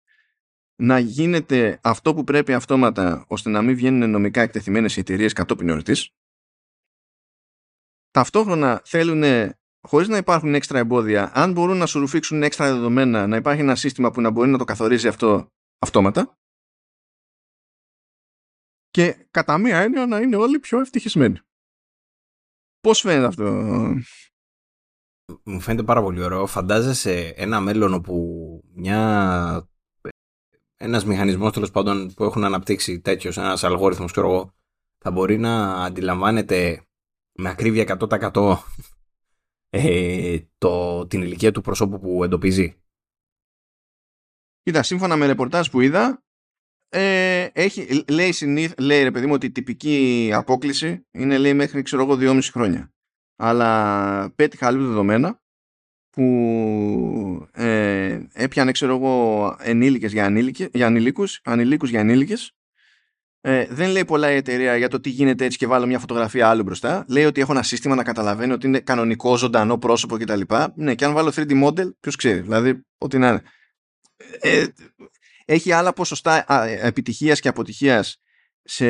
Speaker 1: Να γίνεται αυτό που πρέπει αυτόματα ώστε να μην βγαίνουν νομικά εκτεθειμένες οι εταιρείες κατόπιν εορτής ταυτόχρονα θέλουν χωρίς να υπάρχουν έξτρα εμπόδια, αν μπορούν να σου ρουφήξουν έξτρα δεδομένα, να υπάρχει ένα σύστημα που να μπορεί να το καθορίζει αυτό αυτόματα και κατά μία έννοια να είναι όλοι πιο ευτυχισμένοι. Πώς φαίνεται αυτό;
Speaker 2: Μου φαίνεται πάρα πολύ ωραίο. Φαντάζεσαι ένα μέλλον όπου μια... ένας μηχανισμός τέλος πάντων που έχουν αναπτύξει τέτοιος, ένας αλγόριθμος ξέρω εγώ, θα μπορεί να αντιλαμβάνεται με ακρίβεια 100% ε, το, την ηλικία του προσώπου που εντοπίζει.
Speaker 1: Κοίτα, σύμφωνα με ρεπορτάζ που είδα, ε, έχει, λέει, συνήθ, λέει ρε παιδί μου ότι η τυπική απόκληση είναι λέει μέχρι ξέρω εγώ 2,5 χρόνια. Αλλά πέτυχα άλλου δεδομένα που ε, έπιανε ξέρω εγώ ενήλικες για, ανήλικες, για ανηλίκους, ανηλίκους για ανήλικες ε, δεν λέει πολλά η εταιρεία για το τι γίνεται έτσι και βάλω μια φωτογραφία άλλου μπροστά. Λέει ότι έχω ένα σύστημα να καταλαβαίνει ότι είναι κανονικό, ζωντανό πρόσωπο κτλ. Ναι, και αν βάλω 3D model, ποιος ξέρει. Δηλαδή, ό,τι να είναι. Ε, έχει άλλα ποσοστά επιτυχίας και αποτυχίας σε,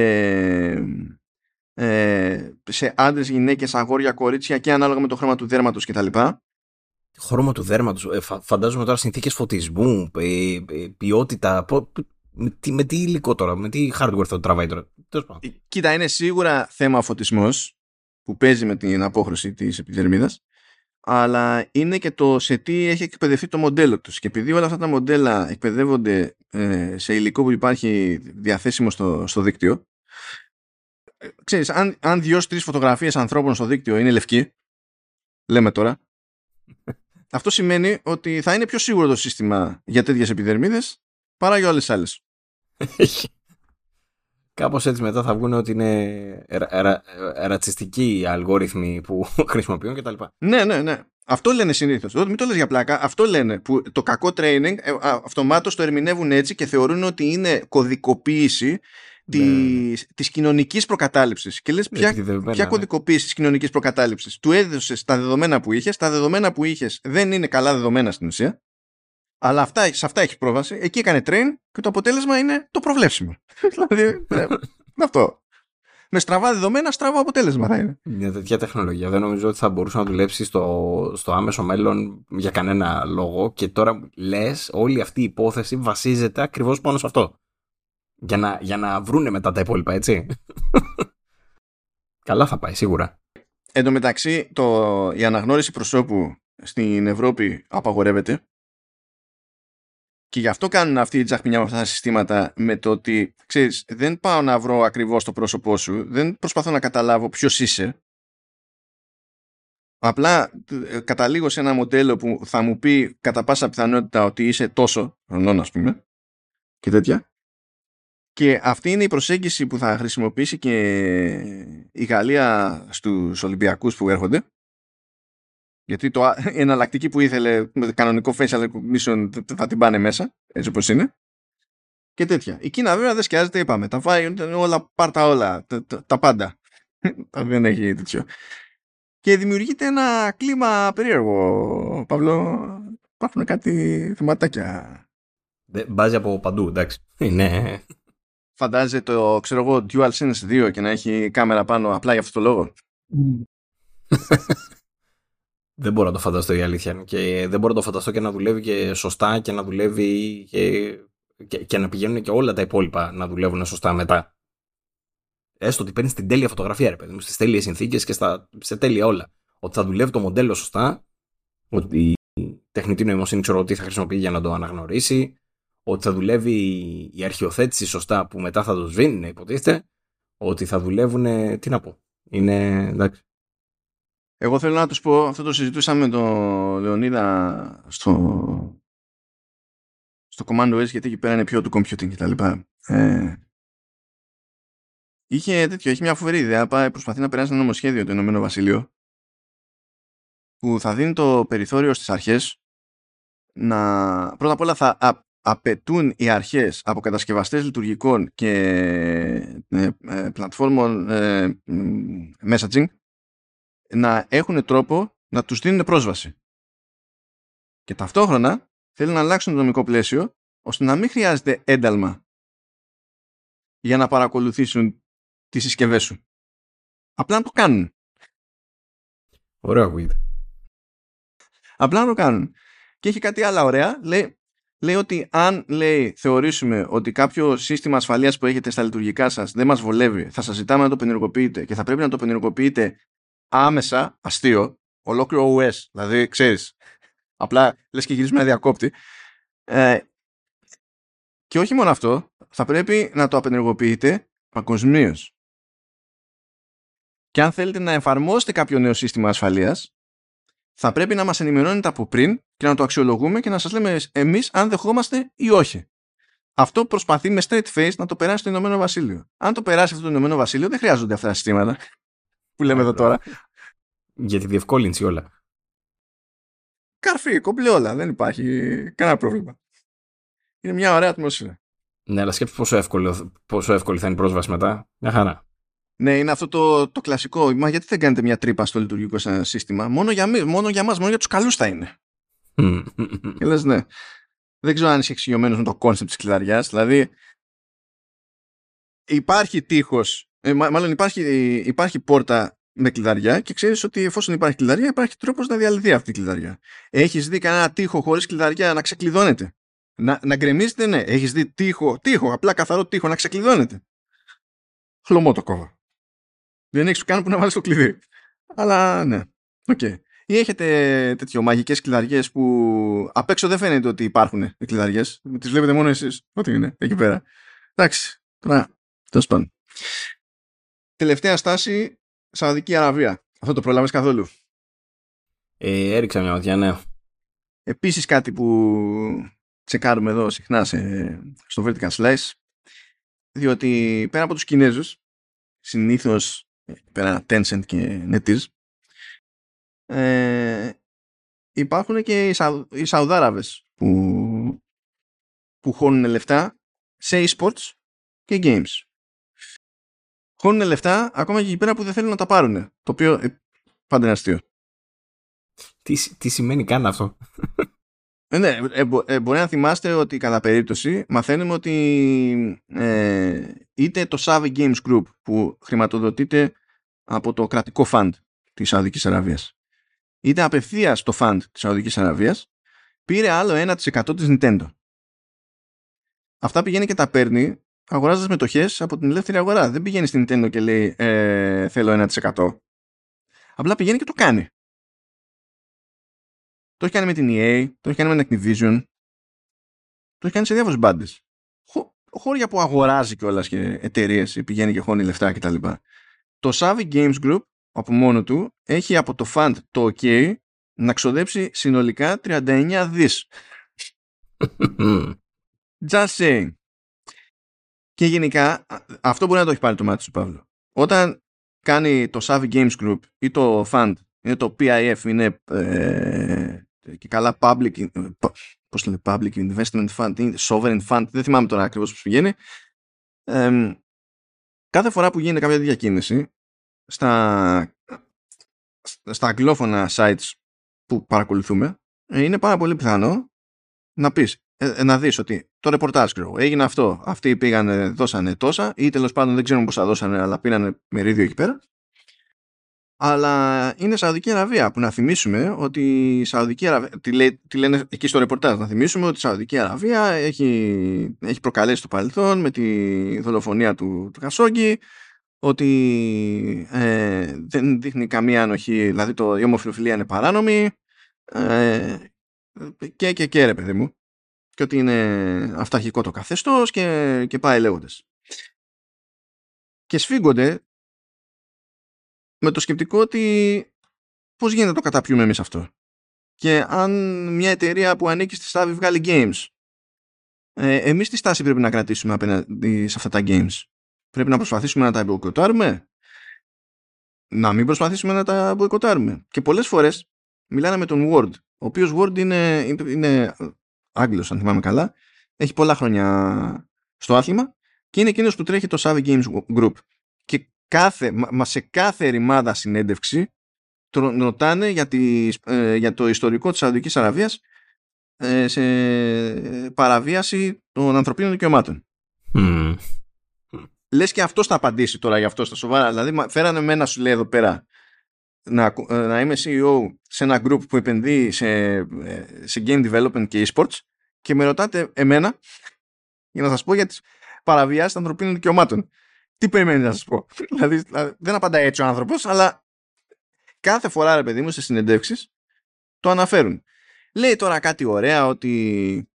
Speaker 1: ε, σε άντρες, γυναίκες, αγόρια, κορίτσια και ανάλογα με το χρώμα του δέρματος κτλ.
Speaker 2: Χρώμα του δέρματος, ε, φαντάζομαι τώρα συνθήκες φωτισμού, ε, ε, ποιότητα, με τι, με τι υλικό τώρα, με τι hardware θα το τραβάει τώρα.
Speaker 1: Ε, κοίτα, είναι σίγουρα θέμα φωτισμός που παίζει με την απόχρωση της επιδερμίδας αλλά είναι και το σε τι έχει εκπαιδευτεί το μοντέλο τους. Και επειδή όλα αυτά τα μοντέλα εκπαιδεύονται ε, σε υλικό που υπάρχει διαθέσιμο στο, στο δίκτυο, ε, ξέρεις, αν, αν δύο-τρεις φωτογραφίες ανθρώπων στο δίκτυο είναι λευκοί, λέμε τώρα, αυτό σημαίνει ότι θα είναι πιο σίγουρο το σύστημα για τέτοιες επιδερμίδες παρά για όλες τις άλλες.
Speaker 2: Κάπως έτσι μετά θα βγουν ότι είναι ρα, ρατσιστικοί οι αλγόριθμοι που χρησιμοποιούν κτλ.
Speaker 1: Ναι, ναι, ναι. Αυτό λένε συνήθως. Μην το λες για πλάκα. Αυτό λένε. Που το κακό training ε, αυτομάτως το ερμηνεύουν έτσι και θεωρούν ότι είναι κωδικοποίηση τη ναι, ναι, ναι. της κοινωνικής προκατάληψης. Και λες ποια, ποια κωδικοποίηση της κοινωνικής προκατάληψης. Του έδωσες τα δεδομένα που είχες, τα δεδομένα που είχες δεν είναι καλά δεδομένα στην ουσία αλλά αυτά, σε αυτά έχει πρόβαση. Εκεί έκανε train και το αποτέλεσμα είναι το προβλέψιμο. δηλαδή, ναι, αυτό. Με στραβά δεδομένα, στραβό αποτέλεσμα θα είναι.
Speaker 2: Μια τέτοια τεχνολογία δεν νομίζω ότι θα μπορούσε να δουλέψει στο, στο άμεσο μέλλον για κανένα λόγο. Και τώρα λες, όλη αυτή η υπόθεση βασίζεται ακριβώς πάνω σε αυτό. Για να, για να βρούνε μετά τα υπόλοιπα, έτσι. Καλά θα πάει, σίγουρα.
Speaker 1: Εν τω μεταξύ, το, η αναγνώριση προσώπου στην Ευρώπη απαγορεύεται και γι' αυτό κάνουν αυτή η τζαχπινιά με αυτά τα συστήματα με το ότι, ξέρεις, δεν πάω να βρω ακριβώς το πρόσωπό σου, δεν προσπαθώ να καταλάβω ποιος είσαι. Απλά ε, καταλήγω σε ένα μοντέλο που θα μου πει κατά πάσα πιθανότητα ότι είσαι τόσο χρονών, ας πούμε, και τέτοια. Και αυτή είναι η προσέγγιση που θα χρησιμοποιήσει και η Γαλλία στους Ολυμπιακούς που έρχονται γιατί το εναλλακτική που ήθελε με κανονικό facial recognition θα την πάνε μέσα, έτσι όπως είναι. Και τέτοια. Η Κίνα βέβαια δεν σκιάζεται, είπαμε. Τα φάει όλα, πάρτα όλα, τα, τα, τα πάντα. δεν έχει τέτοιο. Και δημιουργείται ένα κλίμα περίεργο, Παύλο. Υπάρχουν κάτι θεματάκια.
Speaker 2: Μπάζει από παντού, εντάξει. Ναι.
Speaker 1: Φαντάζεται το, ξέρω εγώ, DualSense 2 και να έχει κάμερα πάνω απλά για αυτό το λόγο.
Speaker 2: Δεν μπορώ να το φανταστώ η αλήθεια είναι. Και δεν μπορώ να το φανταστώ και να δουλεύει και σωστά και να δουλεύει και, και, και να πηγαίνουν και όλα τα υπόλοιπα να δουλεύουν σωστά μετά. Έστω ότι παίρνεις την τέλεια φωτογραφία, ρε παιδί μου, στις τέλειες συνθήκες και στα, σε τέλεια όλα. Ότι θα δουλεύει το μοντέλο σωστά, ότι η τεχνητή νοημοσύνη ξέρω τι θα χρησιμοποιεί για να το αναγνωρίσει, ότι θα δουλεύει η αρχιοθέτηση σωστά που μετά θα το σβήνει, υποτίθεται, ότι θα δουλεύουν. Τι να πω. Είναι εντάξει.
Speaker 1: Εγώ θέλω να τους πω, αυτό το συζητούσαμε με τον Λεωνίδα στο, στο Command OS γιατί εκεί πέρα είναι πιο του computing και τα λοιπά. Ε, είχε τέτοιο, έχει μια φοβερή ιδέα, πάει, προσπαθεί να περάσει ένα νομοσχέδιο το Ηνωμένο Βασίλειο που θα δίνει το περιθώριο στις αρχές να πρώτα απ' όλα θα απαιτούν οι αρχές από κατασκευαστές λειτουργικών και ε, ε, πλατφόρμων ε, messaging να έχουν τρόπο να τους δίνουν πρόσβαση. Και ταυτόχρονα θέλουν να αλλάξουν το νομικό πλαίσιο ώστε να μην χρειάζεται ένταλμα για να παρακολουθήσουν τις συσκευές σου. Απλά να το κάνουν.
Speaker 2: Ωραίο ακούγεται.
Speaker 1: Απλά να το κάνουν. Και έχει κάτι άλλο ωραία. Λέει, λέει ότι αν λέει, θεωρήσουμε ότι κάποιο σύστημα ασφαλείας που έχετε στα λειτουργικά σας δεν μας βολεύει, θα σας ζητάμε να το πενεργοποιείτε και θα πρέπει να το πενεργοποιείτε άμεσα, αστείο, ολόκληρο OS. Δηλαδή, ξέρεις, απλά λες και γυρίζουμε ένα διακόπτη. Ε, και όχι μόνο αυτό, θα πρέπει να το απενεργοποιείτε παγκοσμίως. Και αν θέλετε να εφαρμόσετε κάποιο νέο σύστημα ασφαλείας, θα πρέπει να μας ενημερώνετε από πριν και να το αξιολογούμε και να σας λέμε εμείς αν δεχόμαστε ή όχι. Αυτό προσπαθεί με straight face να το περάσει το Ηνωμένο Βασίλειο. Αν το περάσει αυτό το Ηνωμένο Βασίλειο, δεν χρειάζονται αυτά τα συστήματα που λέμε εδώ τώρα.
Speaker 2: Για τη διευκόλυνση όλα.
Speaker 1: Καρφί, κομπλέ όλα. Δεν υπάρχει κανένα πρόβλημα. Είναι μια ωραία ατμόσφαιρα.
Speaker 2: Ναι, αλλά σκέψτε πόσο, εύκολο, πόσο εύκολη θα είναι η πρόσβαση μετά. Μια χαρά.
Speaker 1: Ναι, είναι αυτό το, το κλασικό. Μα γιατί δεν κάνετε μια τρύπα στο λειτουργικό σας σύστημα; Μόνο για, μόνο για μας, μόνο για τους καλούς θα είναι. και λες ναι. Δεν ξέρω αν είσαι εξοικειωμένος με το concept της κλειδαριάς. Δηλαδή, υπάρχει τείχος, ε, μάλλον υπάρχει, υπάρχει πόρτα με κλειδαριά και ξέρεις ότι εφόσον υπάρχει κλειδαριά υπάρχει τρόπος να διαλυθεί αυτή η κλειδαριά. Έχεις δει κανένα τείχο χωρίς κλειδαριά να ξεκλειδώνεται; Να, να γκρεμίζεται, ναι. Έχεις δει τείχο, τείχο, απλά καθαρό τείχο να ξεκλειδώνεται; Χλωμό το κόβω. Δεν έχεις καν που να βάλεις το κλειδί. Αλλά ναι. OK. Okay. Ή έχετε τέτοιες μαγικές κλειδαριές που απ' έξω δεν φαίνεται ότι υπάρχουν οι κλειδαριές. Τις βλέπετε μόνο εσείς. Ό,τι είναι εκεί πέρα. Εντάξει. Τώρα, τέλος πάντων. Τελευταία στάση, Σαουδική Αραβία. Αυτό το πρόλαβες καθόλου;
Speaker 2: Ε, έριξα μια ματιά, ναι.
Speaker 1: Επίσης κάτι που τσεκάρουμε εδώ συχνά σε, στο Vertical Slice διότι πέρα από τους Κινέζους συνήθως πέρα Tencent και NetEase ε, υπάρχουν και οι, Σαου, οι Σαουδάραβες που, που χώνουν λεφτά σε e-sports και games. Χώνουν λεφτά ακόμα και εκεί πέρα που δεν θέλουν να τα πάρουν. Το οποίο ε, πάντα είναι αστείο.
Speaker 2: Τι, τι σημαίνει καν αυτό;
Speaker 1: Ε, ναι, ε, ε, μπορεί να θυμάστε ότι κατά περίπτωση μαθαίνουμε ότι ε, είτε το Savvy Games Group που χρηματοδοτείται από το κρατικό φαντ της Σαουδικής Αραβίας είτε απευθείας το φαντ της Σαουδικής Αραβίας πήρε άλλο 1% της Nintendo. Αυτά πηγαίνει και τα παίρνει αγοράζοντας μετοχές από την ελεύθερη αγορά. Δεν πηγαίνει στην Nintendo και λέει ε, θέλω 1%. Απλά πηγαίνει και το κάνει. Το έχει κάνει με την EA, το έχει κάνει με την Activision, το έχει κάνει σε διάφορε μπάντες. Χώρια που αγοράζει κιόλας και εταιρείες, πηγαίνει και χώνει λεφτά κτλ. Το Savvy Games Group από μόνο του έχει από το fund το OK να ξοδέψει συνολικά 39 δις. Just saying. Και γενικά αυτό μπορεί να το έχει πάρει το μάτι σου Παύλο. Όταν κάνει το Savvy Games Group ή το fund είναι το PIF είναι ε, και καλά public, πώς λένε, public investment fund, sovereign fund, δεν θυμάμαι τώρα ακριβώς πώς πηγαίνει. Ε, κάθε φορά που γίνεται κάποια διακίνηση στα, στα αγγλόφωνα sites που παρακολουθούμε, ε, είναι πάρα πολύ πιθανό να πεις, ε, ε, να δεις ότι το ρεπορτάζ έγινε αυτό, αυτοί πήγανε, δώσανε τόσα ή τέλος πάντων δεν ξέρουμε πώς θα δώσανε αλλά πήρανε μερίδιο εκεί πέρα. Αλλά είναι Σαουδική Αραβία που να θυμίσουμε ότι η Σαουδική Αραβία, τι, λένε εκεί στο ρεπορτάζ, να θυμίσουμε ότι η Σαουδική Αραβία έχει, έχει προκαλέσει το παρελθόν με τη δολοφονία του, του Χασόγκη, ότι ε, δεν δείχνει καμία ανοχή, δηλαδή το, η ομοφιλοφιλία είναι παράνομη ε, και, και, και ρε παιδί μου και ότι είναι αυταρχικό το καθεστώς και, και πάει λέγοντας. Και σφίγγονται με το σκεπτικό ότι πώς γίνεται να το καταπιούμε εμείς αυτό. Και αν μια εταιρεία που ανήκει στη Στάβη βγάλει games, ε, εμείς τι στάση πρέπει να κρατήσουμε απέναντι σε αυτά τα games; Πρέπει να προσπαθήσουμε να τα μποϊκοτάρουμε; Να μην προσπαθήσουμε να τα μποϊκοτάρουμε. Και πολλές φορές μιλάνε με τον Word, ο οποίος Word είναι, είναι, είναι Άγγλος αν θυμάμαι καλά, έχει πολλά χρόνια στο άθλημα και είναι εκείνος που τρέχει το Savvy Games Group. Και κάθε, μα σε κάθε ρημάδα συνέντευξη ρωτάνε για, ε, για το ιστορικό της Σαουδικής Αραβίας ε, σε παραβίαση των ανθρωπίνων δικαιωμάτων. Mm. Λες και αυτός θα απαντήσει τώρα για αυτό στα σοβαρά. Δηλαδή φέρανε με ένα σου λέει εδώ πέρα να, να είμαι CEO σε ένα group που επενδύει σε, σε game development και e-sports και με ρωτάτε εμένα για να σας πω για τις παραβιάσεις των ανθρωπίνων δικαιωμάτων. Τι περιμένετε να σας πω; δηλαδή, δηλαδή, δεν απαντάει έτσι ο άνθρωπος, αλλά κάθε φορά ρε παιδί μου σε συνεντεύξεις το αναφέρουν. Λέει τώρα κάτι ωραία ότι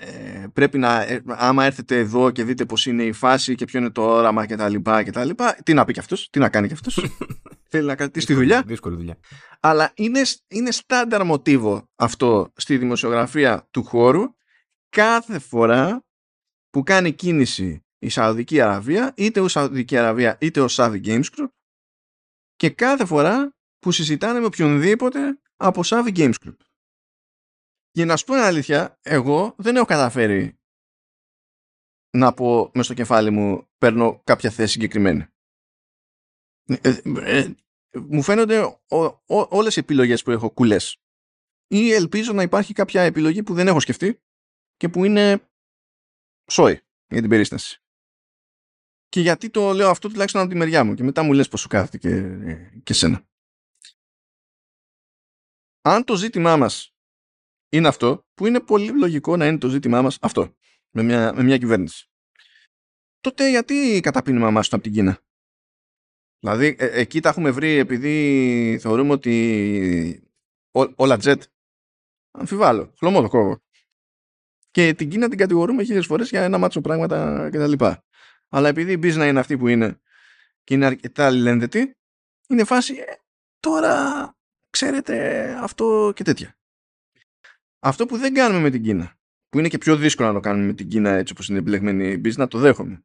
Speaker 1: ε, πρέπει να, ε, άμα έρθετε εδώ και δείτε πώς είναι η φάση και ποιο είναι το όραμα και τα λοιπά και τα λοιπά, τι να πει κι αυτός, τι να κάνει κι αυτός. Θέλει να κρατήσει τη δουλειά.
Speaker 2: Δύσκολη δουλειά.
Speaker 1: Αλλά είναι, είναι στάνταρ μοτίβο αυτό στη δημοσιογραφία του χώρου κάθε φορά που κάνει κίνηση η Σαουδική Αραβία, είτε ο Σαουδική Αραβία είτε ο Saudi Games Group και κάθε φορά που συζητάνε με οποιονδήποτε από Saudi Games Group. Για να σου πω αλήθεια, εγώ δεν έχω καταφέρει να πω μες στο κεφάλι μου παίρνω κάποια θέση συγκεκριμένη. Ε, ε, ε, μου φαίνονται ο, ο, όλες οι επιλογές που έχω κουλές. Ή ελπίζω να υπάρχει κάποια επιλογή που δεν έχω σκεφτεί και που είναι σόι για την περίσταση. Και γιατί το λέω αυτό τουλάχιστον από τη μεριά μου και μετά μου λες πως σου κάθεται και, και σένα. Αν το ζήτημά μας είναι αυτό, που είναι πολύ λογικό να είναι το ζήτημά μας αυτό, με μια, με μια κυβέρνηση. Τότε γιατί καταπίνουμε μας από την Κίνα; Δηλαδή, ε, εκεί τα έχουμε βρει επειδή θεωρούμε ότι όλα jet. Αμφιβάλλω. Χλωμό το κόβω. Και την Κίνα την κατηγορούμε χίλιες φορές για ένα μάτσο πράγματα κτλ. Αλλά επειδή η business είναι αυτή που είναι και είναι αρκετά αλληλένδετη, είναι φάση ε, τώρα ξέρετε αυτό και τέτοια. Αυτό που δεν κάνουμε με την Κίνα, που είναι και πιο δύσκολο να το κάνουμε με την Κίνα έτσι όπως είναι επιλεγμένη η business, το δέχομαι.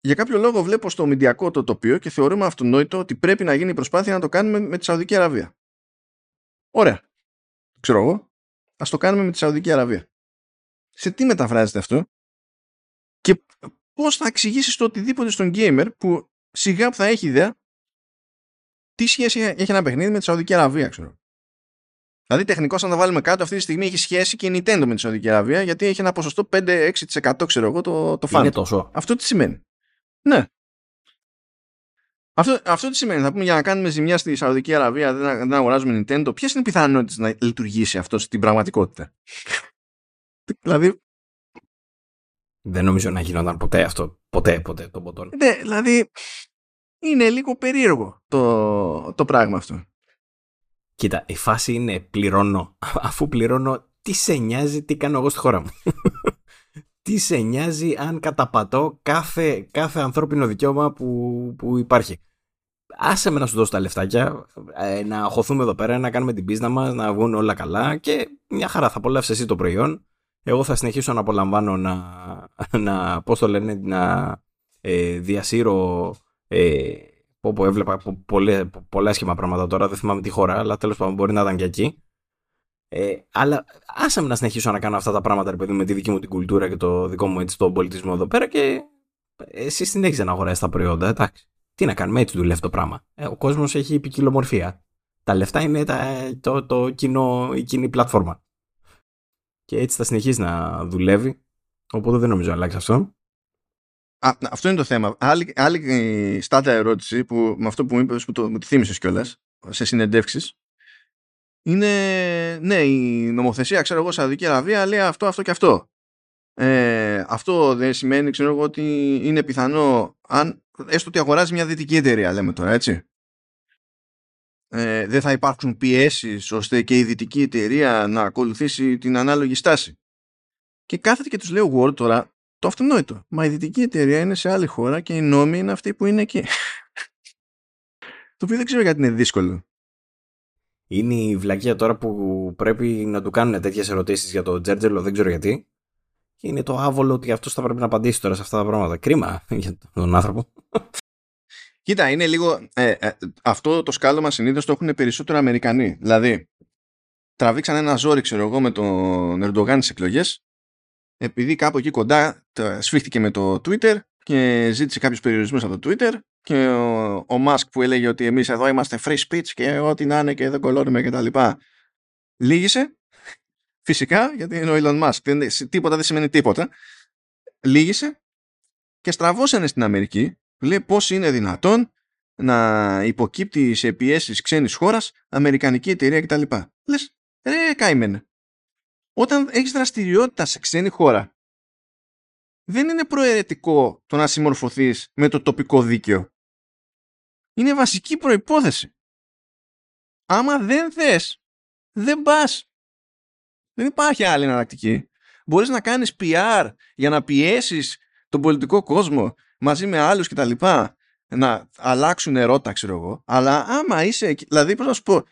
Speaker 1: Για κάποιο λόγο βλέπω στο μηντιακό το τοπίο και θεωρούμε αυτονόητο ότι πρέπει να γίνει προσπάθεια να το κάνουμε με τη Σαουδική Αραβία. Ωραία. Ξέρω εγώ. Ας το κάνουμε με τη Σαουδική Αραβία. Σε τι μεταφράζεται αυτό; Και πώς θα εξηγήσεις το οτιδήποτε στον gamer που σιγά που θα έχει ιδέα τι σχέση έχει ένα παιχνίδι με τη Σαουδική Αραβία, ξέρω. Δηλαδή, τεχνικώς, αν το βάλουμε κάτω, αυτή τη στιγμή έχει σχέση και η Nintendo με τη Σαουδική Αραβία, γιατί έχει ένα ποσοστό 5-6% ξέρω εγώ το, το fan.
Speaker 2: Είναι τόσο.
Speaker 1: Αυτό τι σημαίνει. Ναι. Αυτό, αυτό τι σημαίνει. Θα πούμε για να κάνουμε ζημιά στη Σαουδική Αραβία, δεν, δεν αγοράζουμε Nintendo. Ποιες είναι οι πιθανότητες να λειτουργήσει αυτό στην πραγματικότητα; δηλαδή.
Speaker 2: Δεν νομίζω να γινόταν ποτέ αυτό. Ποτέ, ποτέ το ποτόν.
Speaker 1: Ναι, δηλαδή. Είναι λίγο περίεργο το, το πράγμα αυτό.
Speaker 2: Κοίτα, η φάση είναι πληρώνω. Αφού πληρώνω, τι σε νοιάζει τι κάνω εγώ στη χώρα μου. τι σε νοιάζει αν καταπατώ κάθε, κάθε ανθρώπινο δικαίωμα που, που υπάρχει. Άσε με να σου δώσω τα λεφτάκια, ε, να χωθούμε εδώ πέρα, να κάνουμε την πίσνα μας, να βγουν όλα καλά και μια χαρά θα απολαύσεις εσύ το προϊόν. Εγώ θα συνεχίσω να απολαμβάνω να, να πώς το λένε, να ε, διασύρω ε, Όπου έβλεπα πολλέ, πολλά σχήμα πράγματα τώρα, δεν θυμάμαι τη χώρα, αλλά τέλος πάντων μπορεί να ήταν και εκεί. Ε, αλλά άσε με να συνεχίσω να κάνω αυτά τα πράγματα, ρε παιδί, με τη δική μου την κουλτούρα και το δικό μου έτσι, τον πολιτισμό εδώ πέρα και εσύ συνέχιζε να αγοράσει τα προϊόντα, εντάξει. Τι να κάνουμε, έτσι δουλεύει το πράγμα. Ε, ο κόσμος έχει ποικιλομορφία. Τα λεφτά είναι τα, το, το κοινό, η κοινή πλατφόρμα. Και έτσι θα συνεχίσει να δουλεύει. Οπότε δεν νομίζω να αλλάξει αυτό.
Speaker 1: Α, αυτό είναι το θέμα. Άλλη, άλλη στάτα ερώτηση που με αυτό που μου είπες που, το, μου τη θύμισες κιόλας σε συνεντεύξεις είναι ναι η νομοθεσία ξέρω εγώ Σαουδική Αραβία λέει αυτό αυτό και αυτό. Ε, αυτό δεν σημαίνει ξέρω εγώ ότι είναι πιθανό αν έστω ότι αγοράζει μια δυτική εταιρεία λέμε τώρα έτσι. Ε, δεν θα υπάρξουν πιέσεις ώστε και η δυτική εταιρεία να ακολουθήσει την ανάλογη στάση. Και κάθεται και τους λέω Word τώρα το αυτονόητο. Μα η δυτική εταιρεία είναι σε άλλη χώρα και οι νόμοι είναι αυτοί που είναι εκεί. το οποίο δεν ξέρω γιατί είναι δύσκολο.
Speaker 2: Είναι η βλακεία τώρα που πρέπει να του κάνουν τέτοιες ερωτήσεις για το Τζέρτζελο, δεν ξέρω γιατί. Και είναι το άβολο ότι αυτός θα πρέπει να απαντήσει τώρα σε αυτά τα πράγματα. Κρίμα για τον άνθρωπο.
Speaker 1: Κοίτα, είναι λίγο. Ε, ε, αυτό το σκάλωμα συνήθως το έχουν περισσότερο Αμερικανοί. Δηλαδή, τραβήξαν ένα ζόρι, ξέρω εγώ, με τον Ερντογάν στις εκλογές επειδή κάπου εκεί κοντά σφίχτηκε με το Twitter και ζήτησε κάποιους περιορισμούς από το Twitter και ο, ο Musk που έλεγε ότι εμείς εδώ είμαστε free speech και ό,τι να είναι και δεν κολώνουμε και τα λοιπά λύγησε φυσικά γιατί είναι ο Elon Musk δεν, τίποτα δεν σημαίνει τίποτα λύγησε και στραβώσανε στην Αμερική λέει πώς είναι δυνατόν να υποκύπτει σε πιέσεις ξένης χώρας, αμερικανική εταιρεία κτλ. Λες, ρε καημένε. Όταν έχεις δραστηριότητα σε ξένη χώρα, δεν είναι προαιρετικό το να συμμορφωθείς με το τοπικό δίκαιο. Είναι βασική προϋπόθεση. Άμα δεν θες, δεν πας. Δεν υπάρχει άλλη εναλλακτική. Μπορείς να κάνεις PR για να πιέσεις τον πολιτικό κόσμο μαζί με άλλους και τα λοιπά να αλλάξουν ερώτα ξέρω εγώ αλλά άμα είσαι δηλαδή πώς να σου πω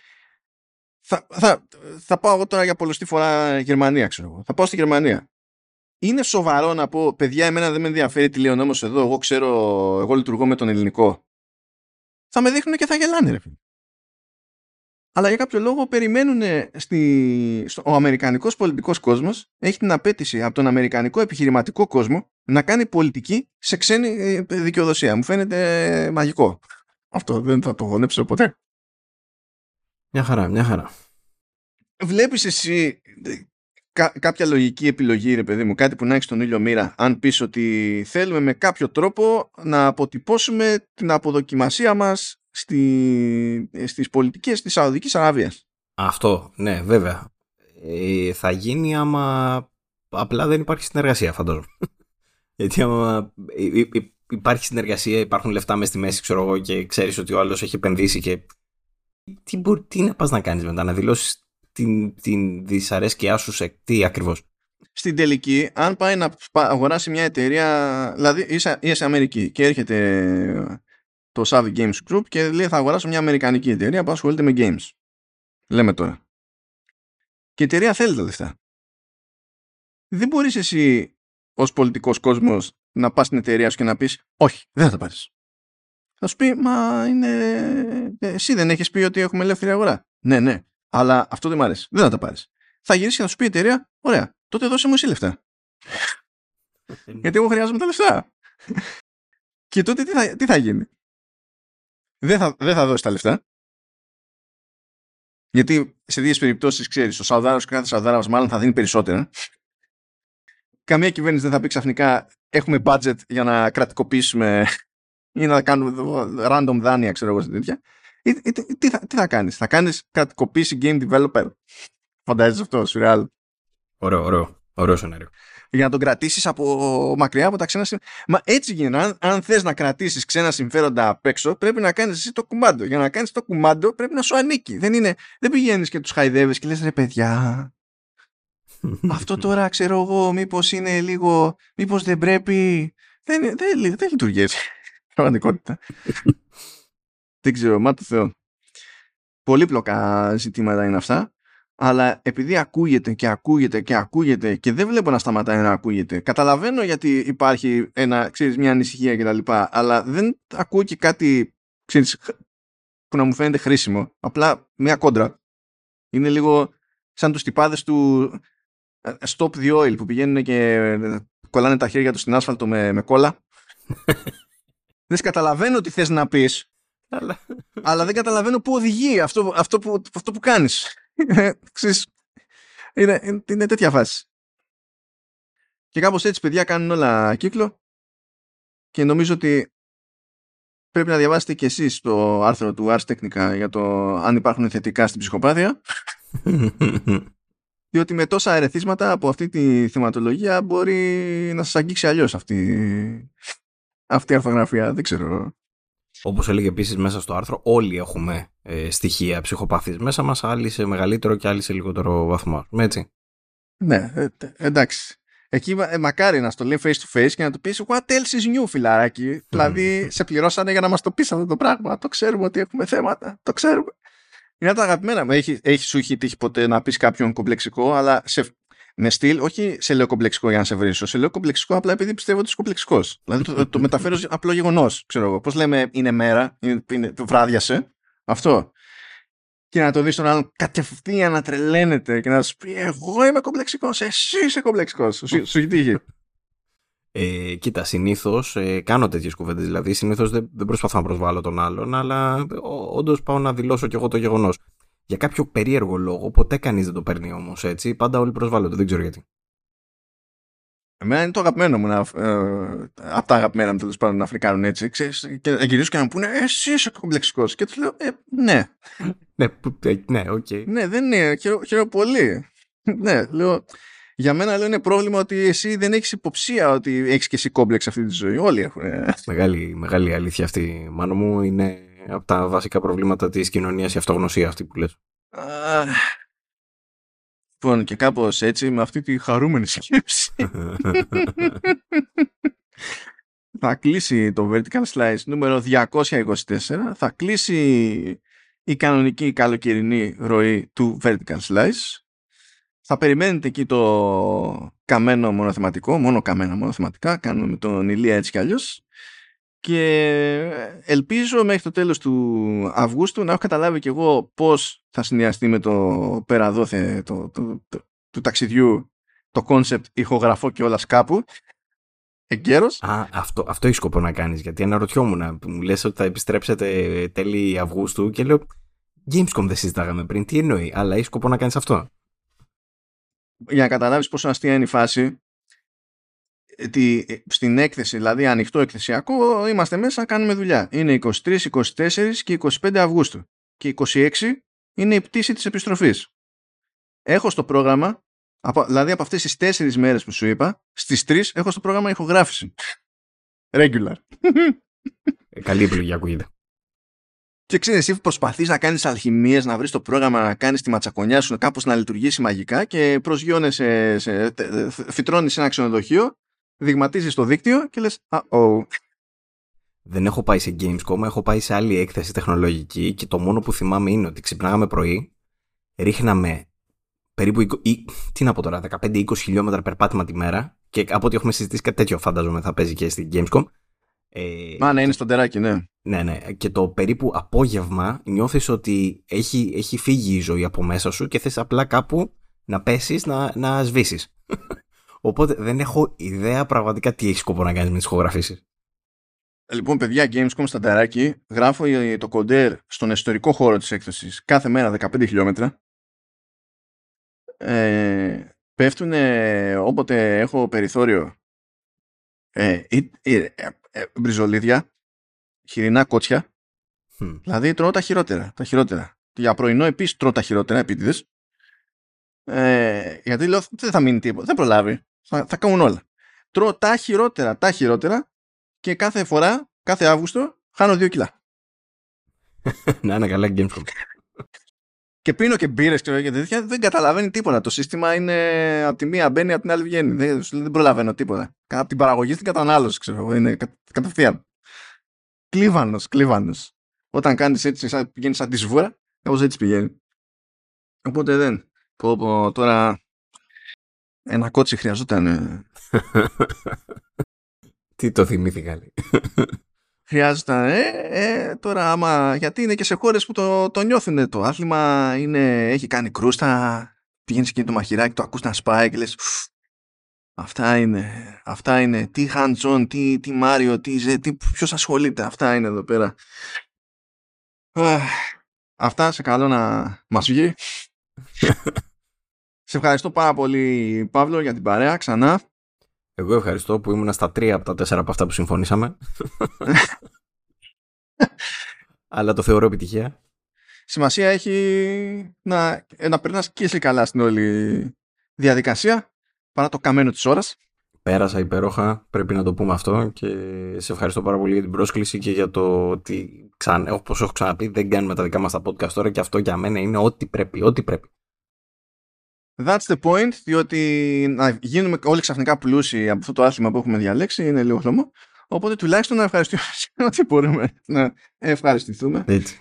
Speaker 1: θα, θα, θα πάω εγώ τώρα για πολλωστή φορά Γερμανία ξέρω εγώ θα πάω στη Γερμανία είναι σοβαρό να πω παιδιά εμένα δεν με ενδιαφέρει τι λέει ο νόμος εδώ εγώ ξέρω εγώ λειτουργώ με τον ελληνικό θα με δείχνουν και θα γελάνε ρε αλλά για κάποιο λόγο περιμένουν στη, στο, ο αμερικανικός πολιτικός κόσμος έχει την απέτηση από τον αμερικανικό επιχειρηματικό κόσμο να κάνει πολιτική σε ξένη ε, δικαιοδοσία. Μου φαίνεται μαγικό. Αυτό δεν θα το γονέψω ποτέ.
Speaker 2: Μια χαρά, μια χαρά.
Speaker 1: Βλέπεις εσύ ε, κάποια λογική επιλογή, ρε παιδί μου, κάτι που να έχεις στον ήλιο μοίρα, αν πεις ότι θέλουμε με κάποιο τρόπο να αποτυπώσουμε την αποδοκιμασία μας στη, στις πολιτικές της Σαουδικής Αραβίας.
Speaker 2: Αυτό, ναι, βέβαια. Ε, θα γίνει άμα απλά δεν υπάρχει συνεργασία, φαντάζομαι. Γιατί άμα υπάρχει συνεργασία, υπάρχουν λεφτά μέσα στη μέση, ξέρω εγώ, και ξέρεις ότι ο άλλος έχει επενδύσει και τι, μπορεί, τι να πας να κάνεις μετά, να δηλώσεις την, την δυσαρέσκειά σου σε τι ακριβώς;
Speaker 1: Στην τελική, αν πάει να αγοράσει μια εταιρεία, δηλαδή είσαι, είσαι Αμερική και έρχεται το Savvy Games Group και λέει θα αγοράσω μια αμερικανική εταιρεία που ασχολείται με games. Λέμε τώρα. Και η εταιρεία θέλει τα λεφτά. Δεν μπορείς εσύ ως πολιτικός κόσμος να πας στην εταιρεία σου και να πεις όχι, δεν θα τα πάρεις. Θα σου πει, μα είναι... εσύ δεν έχεις πει ότι έχουμε ελεύθερη αγορά. Ναι, ναι, αλλά αυτό δεν μου αρέσει. Δεν θα τα πάρεις. Θα γυρίσει και θα σου πει η εταιρεία, ωραία, τότε δώσε μου εσύ λεφτά. Γιατί εγώ χρειάζομαι τα λεφτά. και τότε τι θα, τι θα γίνει; Δεν θα, δεν θα δώσεις τα λεφτά. Γιατί σε δύο περιπτώσεις ξέρεις, ο Σαουδάρος και κάθε Σαουδάρας μάλλον θα δίνει περισσότερα. Καμία κυβέρνηση δεν θα πει ξαφνικά έχουμε budget για να κρατικοποιήσουμε ή να κάνουμε random δάνεια, ξέρω εγώ, τέτοια. τι, θα, τι θα κάνεις, θα κάνεις κρατικοποίηση game developer; Φαντάζεσαι αυτό, σουρεάλ;
Speaker 2: Ωραίο, ωραίο, ωραίο σενάριο
Speaker 1: για να τον κρατήσεις από μακριά από τα ξένα συμφέροντα. Μα έτσι γίνεται. Αν, αν θες να κρατήσεις ξένα συμφέροντα απ' έξω, πρέπει να κάνεις εσύ το κουμάντο. Για να κάνεις το κουμάντο, πρέπει να σου ανήκει. Δεν, είναι, δεν πηγαίνεις και τους χαϊδεύεις και λες ρε παιδιά. αυτό τώρα ξέρω εγώ, μήπως είναι λίγο. Μήπως δεν πρέπει. Δεν, δεν, δεν, δεν λειτουργεί έτσι. Πραγματικότητα. δεν ξέρω, μα το Θεό. Πολύπλοκα ζητήματα είναι αυτά αλλά επειδή ακούγεται και ακούγεται και ακούγεται και δεν βλέπω να σταματάει να ακούγεται καταλαβαίνω γιατί υπάρχει ένα, ξέρεις, μια ανησυχία κτλ αλλά δεν ακούω και κάτι ξέρεις, που να μου φαίνεται χρήσιμο απλά μια κόντρα είναι λίγο σαν τους τυπάδες του ε, Stop the Oil που πηγαίνουν και κολλάνε τα χέρια τους στην άσφαλτο με, με κόλλα δεν καταλαβαίνω τι θες να πεις αλλά... δεν καταλαβαίνω πού οδηγεί αυτό, αυτό, που, αυτό που κάνεις. Είναι, είναι τέτοια φάση. Και κάπως έτσι παιδιά κάνουν όλα κύκλο. Και νομίζω ότι πρέπει να διαβάσετε και εσείς το άρθρο του Ars Technica για το αν υπάρχουν θετικά στην ψυχοπάθεια. Διότι με τόσα ερεθίσματα από αυτή τη θεματολογία μπορεί να σας αγγίξει αλλιώς αυτή, αυτή η αρθογραφία. Δεν ξέρω.
Speaker 2: Όπως έλεγε επίσης μέσα στο άρθρο, όλοι έχουμε ε, στοιχεία ψυχοπαθής μέσα μας, άλλοι σε μεγαλύτερο και άλλοι σε λιγότερο βαθμό. Έτσι.
Speaker 1: Ναι, ε, εντάξει. Εκεί ε, μακάρι να στο λέει face to face και να του πεις what else is new φιλαράκι; δηλαδή σε πληρώσανε για να μας το πεις αυτό το πράγμα. Το ξέρουμε ότι έχουμε θέματα. Το ξέρουμε. Είναι τα αγαπημένα μου. Έχει, έχει, σου έχει τύχει ποτέ να πεις κάποιον κομπλεξικό, αλλά σε, με στυλ, όχι σε λέω κομπλεξικό για να σε βρίσω, σε λέω κομπλεξικό απλά επειδή πιστεύω ότι είσαι κομπλεξικός. Δηλαδή το, το μεταφέρω απλό γεγονός. Ξέρω εγώ. Πώς λέμε, είναι μέρα, είναι, είναι, το βράδιασε. Αυτό. Και να το δεις τον άλλον κατευθείαν να τρελαίνεται και να σου πει: Εγώ είμαι κομπλεξικός, εσύ είσαι κομπλεξικός. Σου, σου έχει τύχει.
Speaker 2: Ε, κοίτα, συνήθως ε, κάνω τέτοιες κουβέντες. Δηλαδή, συνήθως δεν, δεν προσπαθώ να προσβάλλω τον άλλον, αλλά όντως πάω να δηλώσω κι εγώ το γεγονός. Για κάποιο περίεργο λόγο, ποτέ κανείς δεν το παίρνει όμως έτσι. Πάντα όλοι προσβάλλονται, δεν ξέρω γιατί.
Speaker 1: Εμένα είναι το αγαπημένο μου να, ε, από τα αγαπημένα μου τέλος πάντων να φρικάρουν έτσι. Ξέρεις, και να γυρίσουν και να μου πούνε «Ε, Εσύ είσαι κομπλεξικός. Και τους λέω ε, Ναι.
Speaker 2: ναι, ε, ναι, OK. Okay.
Speaker 1: Ναι, δεν είναι. Χαίρομαι πολύ. ναι, λέω. Για μένα λέω είναι πρόβλημα ότι εσύ δεν έχεις υποψία ότι έχεις και εσύ κόμπλεξ αυτή τη ζωή. Όλοι έχουν.
Speaker 2: Μεγάλη, μεγάλη αλήθεια αυτή, Μάνο μου. Είναι από τα βασικά προβλήματα της κοινωνίας η αυτογνωσία αυτή που λες.
Speaker 1: Λοιπόν, και κάπως έτσι, με αυτή τη χαρούμενη σκέψη, θα κλείσει το Vertical Slice νούμερο 224, θα κλείσει η κανονική καλοκαιρινή ροή του Vertical Slice. Θα περιμένετε εκεί το καμένο μονοθεματικό, μόνο καμένα μονοθεματικά, κάνουμε με τον Ηλία έτσι κι αλλιώς και ελπίζω μέχρι το τέλος του Αυγούστου να έχω καταλάβει και εγώ πώς θα συνδυαστεί με το πέρα δώθε το, το, το, του ταξιδιού το concept ηχογραφώ και όλα κάπου εγκαίρως.
Speaker 2: Α, αυτό, αυτό έχεις σκοπό να κάνεις γιατί αναρωτιόμουν μου λες ότι θα επιστρέψετε τέλη Αυγούστου και λέω Gamescom δεν συζητάγαμε πριν, τι εννοεί, αλλά έχεις σκοπό να κάνεις αυτό.
Speaker 1: Για να καταλάβεις πόσο αστεία είναι η φάση τη, στην έκθεση, δηλαδή ανοιχτό εκθεσιακό, είμαστε μέσα, κάνουμε δουλειά. Είναι 23, 24 και 25 Αυγούστου. Και 26 είναι η πτήση της επιστροφής. Έχω στο πρόγραμμα, από, δηλαδή από αυτές τις τέσσερις μέρες που σου είπα, στις τρεις έχω στο πρόγραμμα ηχογράφηση. Regular.
Speaker 2: Ε, καλή επιλογή ακούγεται.
Speaker 1: Και ξέρεις, εσύ προσπαθείς να κάνεις αλχημίες, να βρεις το πρόγραμμα, να κάνεις τη ματσακονιά σου, κάπως να λειτουργήσει μαγικά και προσγειώνεσαι, σε, φυτρώνεις σε ένα ξενοδοχείο δειγματίζεις το δίκτυο και λες oh.
Speaker 2: Δεν έχω πάει σε Gamescom, έχω πάει σε άλλη έκθεση τεχνολογική και το μόνο που θυμάμαι είναι ότι ξυπνάγαμε πρωί, ρίχναμε περίπου, τι να πω τώρα, 15-20 χιλιόμετρα περπάτημα τη μέρα και από ό,τι έχουμε συζητήσει κάτι τέτοιο φαντάζομαι θα παίζει και στην Gamescom.
Speaker 1: Ε, Μα ναι, είναι στον τεράκι, ναι.
Speaker 2: Ναι, ναι. Και το περίπου απόγευμα νιώθεις ότι έχει, έχει φύγει η ζωή από μέσα σου και θες απλά κάπου να πέσεις, να, να σβήσεις. Οπότε δεν έχω ιδέα πραγματικά τι έχει σκοπό να κάνεις με τις ηχογραφήσεις.
Speaker 1: Λοιπόν, παιδιά, Gamescom στα τεράκι, γράφω το κοντέρ στον εσωτερικό χώρο της έκθεσης κάθε μέρα 15 χιλιόμετρα. Ε, πέφτουν όποτε έχω περιθώριο ε, ε, ε, ε, μπριζολίδια, χοιρινά κότσια. Δηλαδή τρώω τα χειρότερα. Τα χειρότερα. Για πρωινό επίσης τρώω τα χειρότερα επίτηδες. Ε, γιατί λέω δεν θα μείνει τίποτα. Δεν προλάβει. Θα, θα κάνουν όλα. Τρώω τα χειρότερα, τα χειρότερα και κάθε φορά, κάθε Αύγουστο, χάνω δύο κιλά.
Speaker 2: Να είναι καλά Gamescom.
Speaker 1: και πίνω και μπύρες και τέτοια, δεν καταλαβαίνει τίποτα. Το σύστημα είναι από τη μία μπαίνει, από την άλλη βγαίνει. Δεν, δεν προλαβαίνω τίποτα. Από την παραγωγή στην κατανάλωση, ξέρω Είναι κα, κατευθείαν. Κλίβανος, κλίβανος. Όταν κάνεις έτσι, πηγαίνεις σαν τη σβούρα, κάπως έτσι πηγαίνει. Οπότε δεν. Πω, πω, τώρα ένα κότσι χρειαζόταν.
Speaker 2: Τι το θυμήθηκα.
Speaker 1: Χρειάζονταν. Ε, ε, τώρα άμα. Γιατί είναι και σε χώρες που το, το νιώθουν το άθλημα. Είναι, έχει κάνει κρούστα. Πηγαίνεις εκεί το μαχηράκι, το ακούς να σπάει και λες Αυτά είναι. Αυτά είναι. Τι hands τι, τι Mario, τι, τι ποιος ασχολείται. Αυτά είναι εδώ πέρα. Αυτά σε καλό να μας βγει. Σε ευχαριστώ πάρα πολύ, Παύλο, για την παρέα ξανά.
Speaker 2: Εγώ ευχαριστώ που ήμουν στα τρία από τα τέσσερα από αυτά που συμφωνήσαμε. Αλλά το θεωρώ επιτυχία.
Speaker 1: Σημασία έχει να, να περνάς και εσύ καλά στην όλη διαδικασία παρά το καμένο της ώρας.
Speaker 2: Πέρασα υπέροχα, πρέπει να το πούμε αυτό και σε ευχαριστώ πάρα πολύ για την πρόσκληση και για το ότι, ξανά, όπως έχω ξαναπεί, δεν κάνουμε τα δικά μας τα podcast τώρα και αυτό για μένα είναι ό,τι πρέπει, ό,τι πρέπει.
Speaker 1: That's the point, διότι να γίνουμε όλοι ξαφνικά πλούσιοι από αυτό το άθλημα που έχουμε διαλέξει είναι λίγο χλωμό. Οπότε τουλάχιστον να ευχαριστούμε ό,τι μπορούμε να ευχαριστηθούμε.
Speaker 2: Έτσι.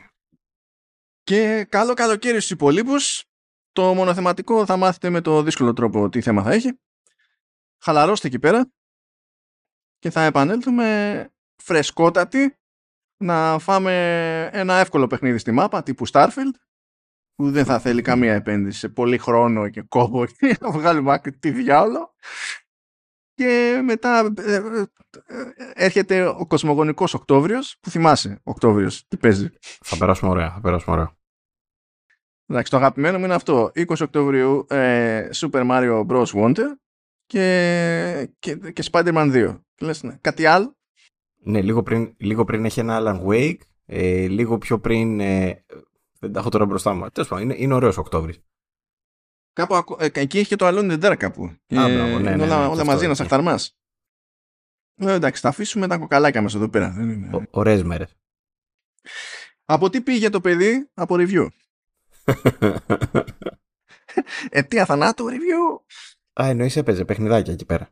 Speaker 1: Και καλό καλοκαίρι στους υπολείπους. Το μονοθεματικό θα μάθετε με το δύσκολο τρόπο τι θέμα θα έχει. Χαλαρώστε εκεί πέρα και θα επανέλθουμε φρεσκότατοι να φάμε ένα εύκολο παιχνίδι στη μάπα τύπου Starfield που δεν θα θέλει καμία επένδυση σε πολύ χρόνο και κόπο και να βγάλουμε άκρη τι διάολο. Και μετά ε, ε, έρχεται ο κοσμογονικός Οκτώβριος, που θυμάσαι Οκτώβριος, τι παίζει.
Speaker 2: Θα περάσουμε ωραία, θα περάσουμε ωραία.
Speaker 1: Εντάξει, το αγαπημένο μου είναι αυτό. 20 Οκτωβρίου ε, Super Mario Bros. Wonder και, και, και Spider-Man 2. Λες, ναι. Κάτι άλλο.
Speaker 2: Ναι, λίγο πριν, λίγο πριν έχει ένα Alan Wake, ε, λίγο πιο πριν. Ε, δεν τα έχω τώρα μπροστά μου. Τέλος πάντων, είναι, είναι ωραίος Οκτώβρης.
Speaker 1: Κάπου, ε, εκεί έχει και το Alone in the Dark κάπου. Α,
Speaker 2: μπράβο, ναι, ναι, ναι,
Speaker 1: όλα,
Speaker 2: ναι,
Speaker 1: όλα
Speaker 2: αυτό
Speaker 1: μαζί, ένα
Speaker 2: έχει.
Speaker 1: αχταρμά. Ε, εντάξει, θα αφήσουμε τα κοκαλάκια μας εδώ πέρα. Δεν είναι...
Speaker 2: Ωραίες μέρες.
Speaker 1: Από τι πήγε το παιδί, από review. Αιτία θανάτου, review;
Speaker 2: Α, εννοείς έπαιζε παιχνιδάκια εκεί πέρα.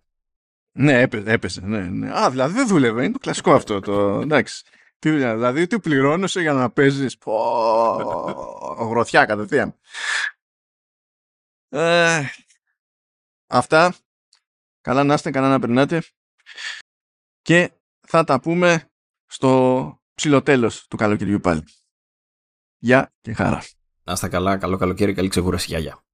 Speaker 1: Ναι, έπαιζε, έπαιζε ναι, ναι. Α, δηλαδή δεν δούλευε. Είναι το κλασικό αυτό. Το, εντάξει. Τι δουλειά, δηλαδή τι πληρώνεσαι για να παίζεις; Πω, γροθιά κατευθείαν. Ε, αυτά. Καλά να είστε, καλά να περνάτε. Και θα τα πούμε στο ψηλοτέλος του καλοκαιριού πάλι. Γεια και χαρά.
Speaker 2: Να είστε καλά, καλό καλοκαίρι, καλή ξεκούραση. Γεια, γεια.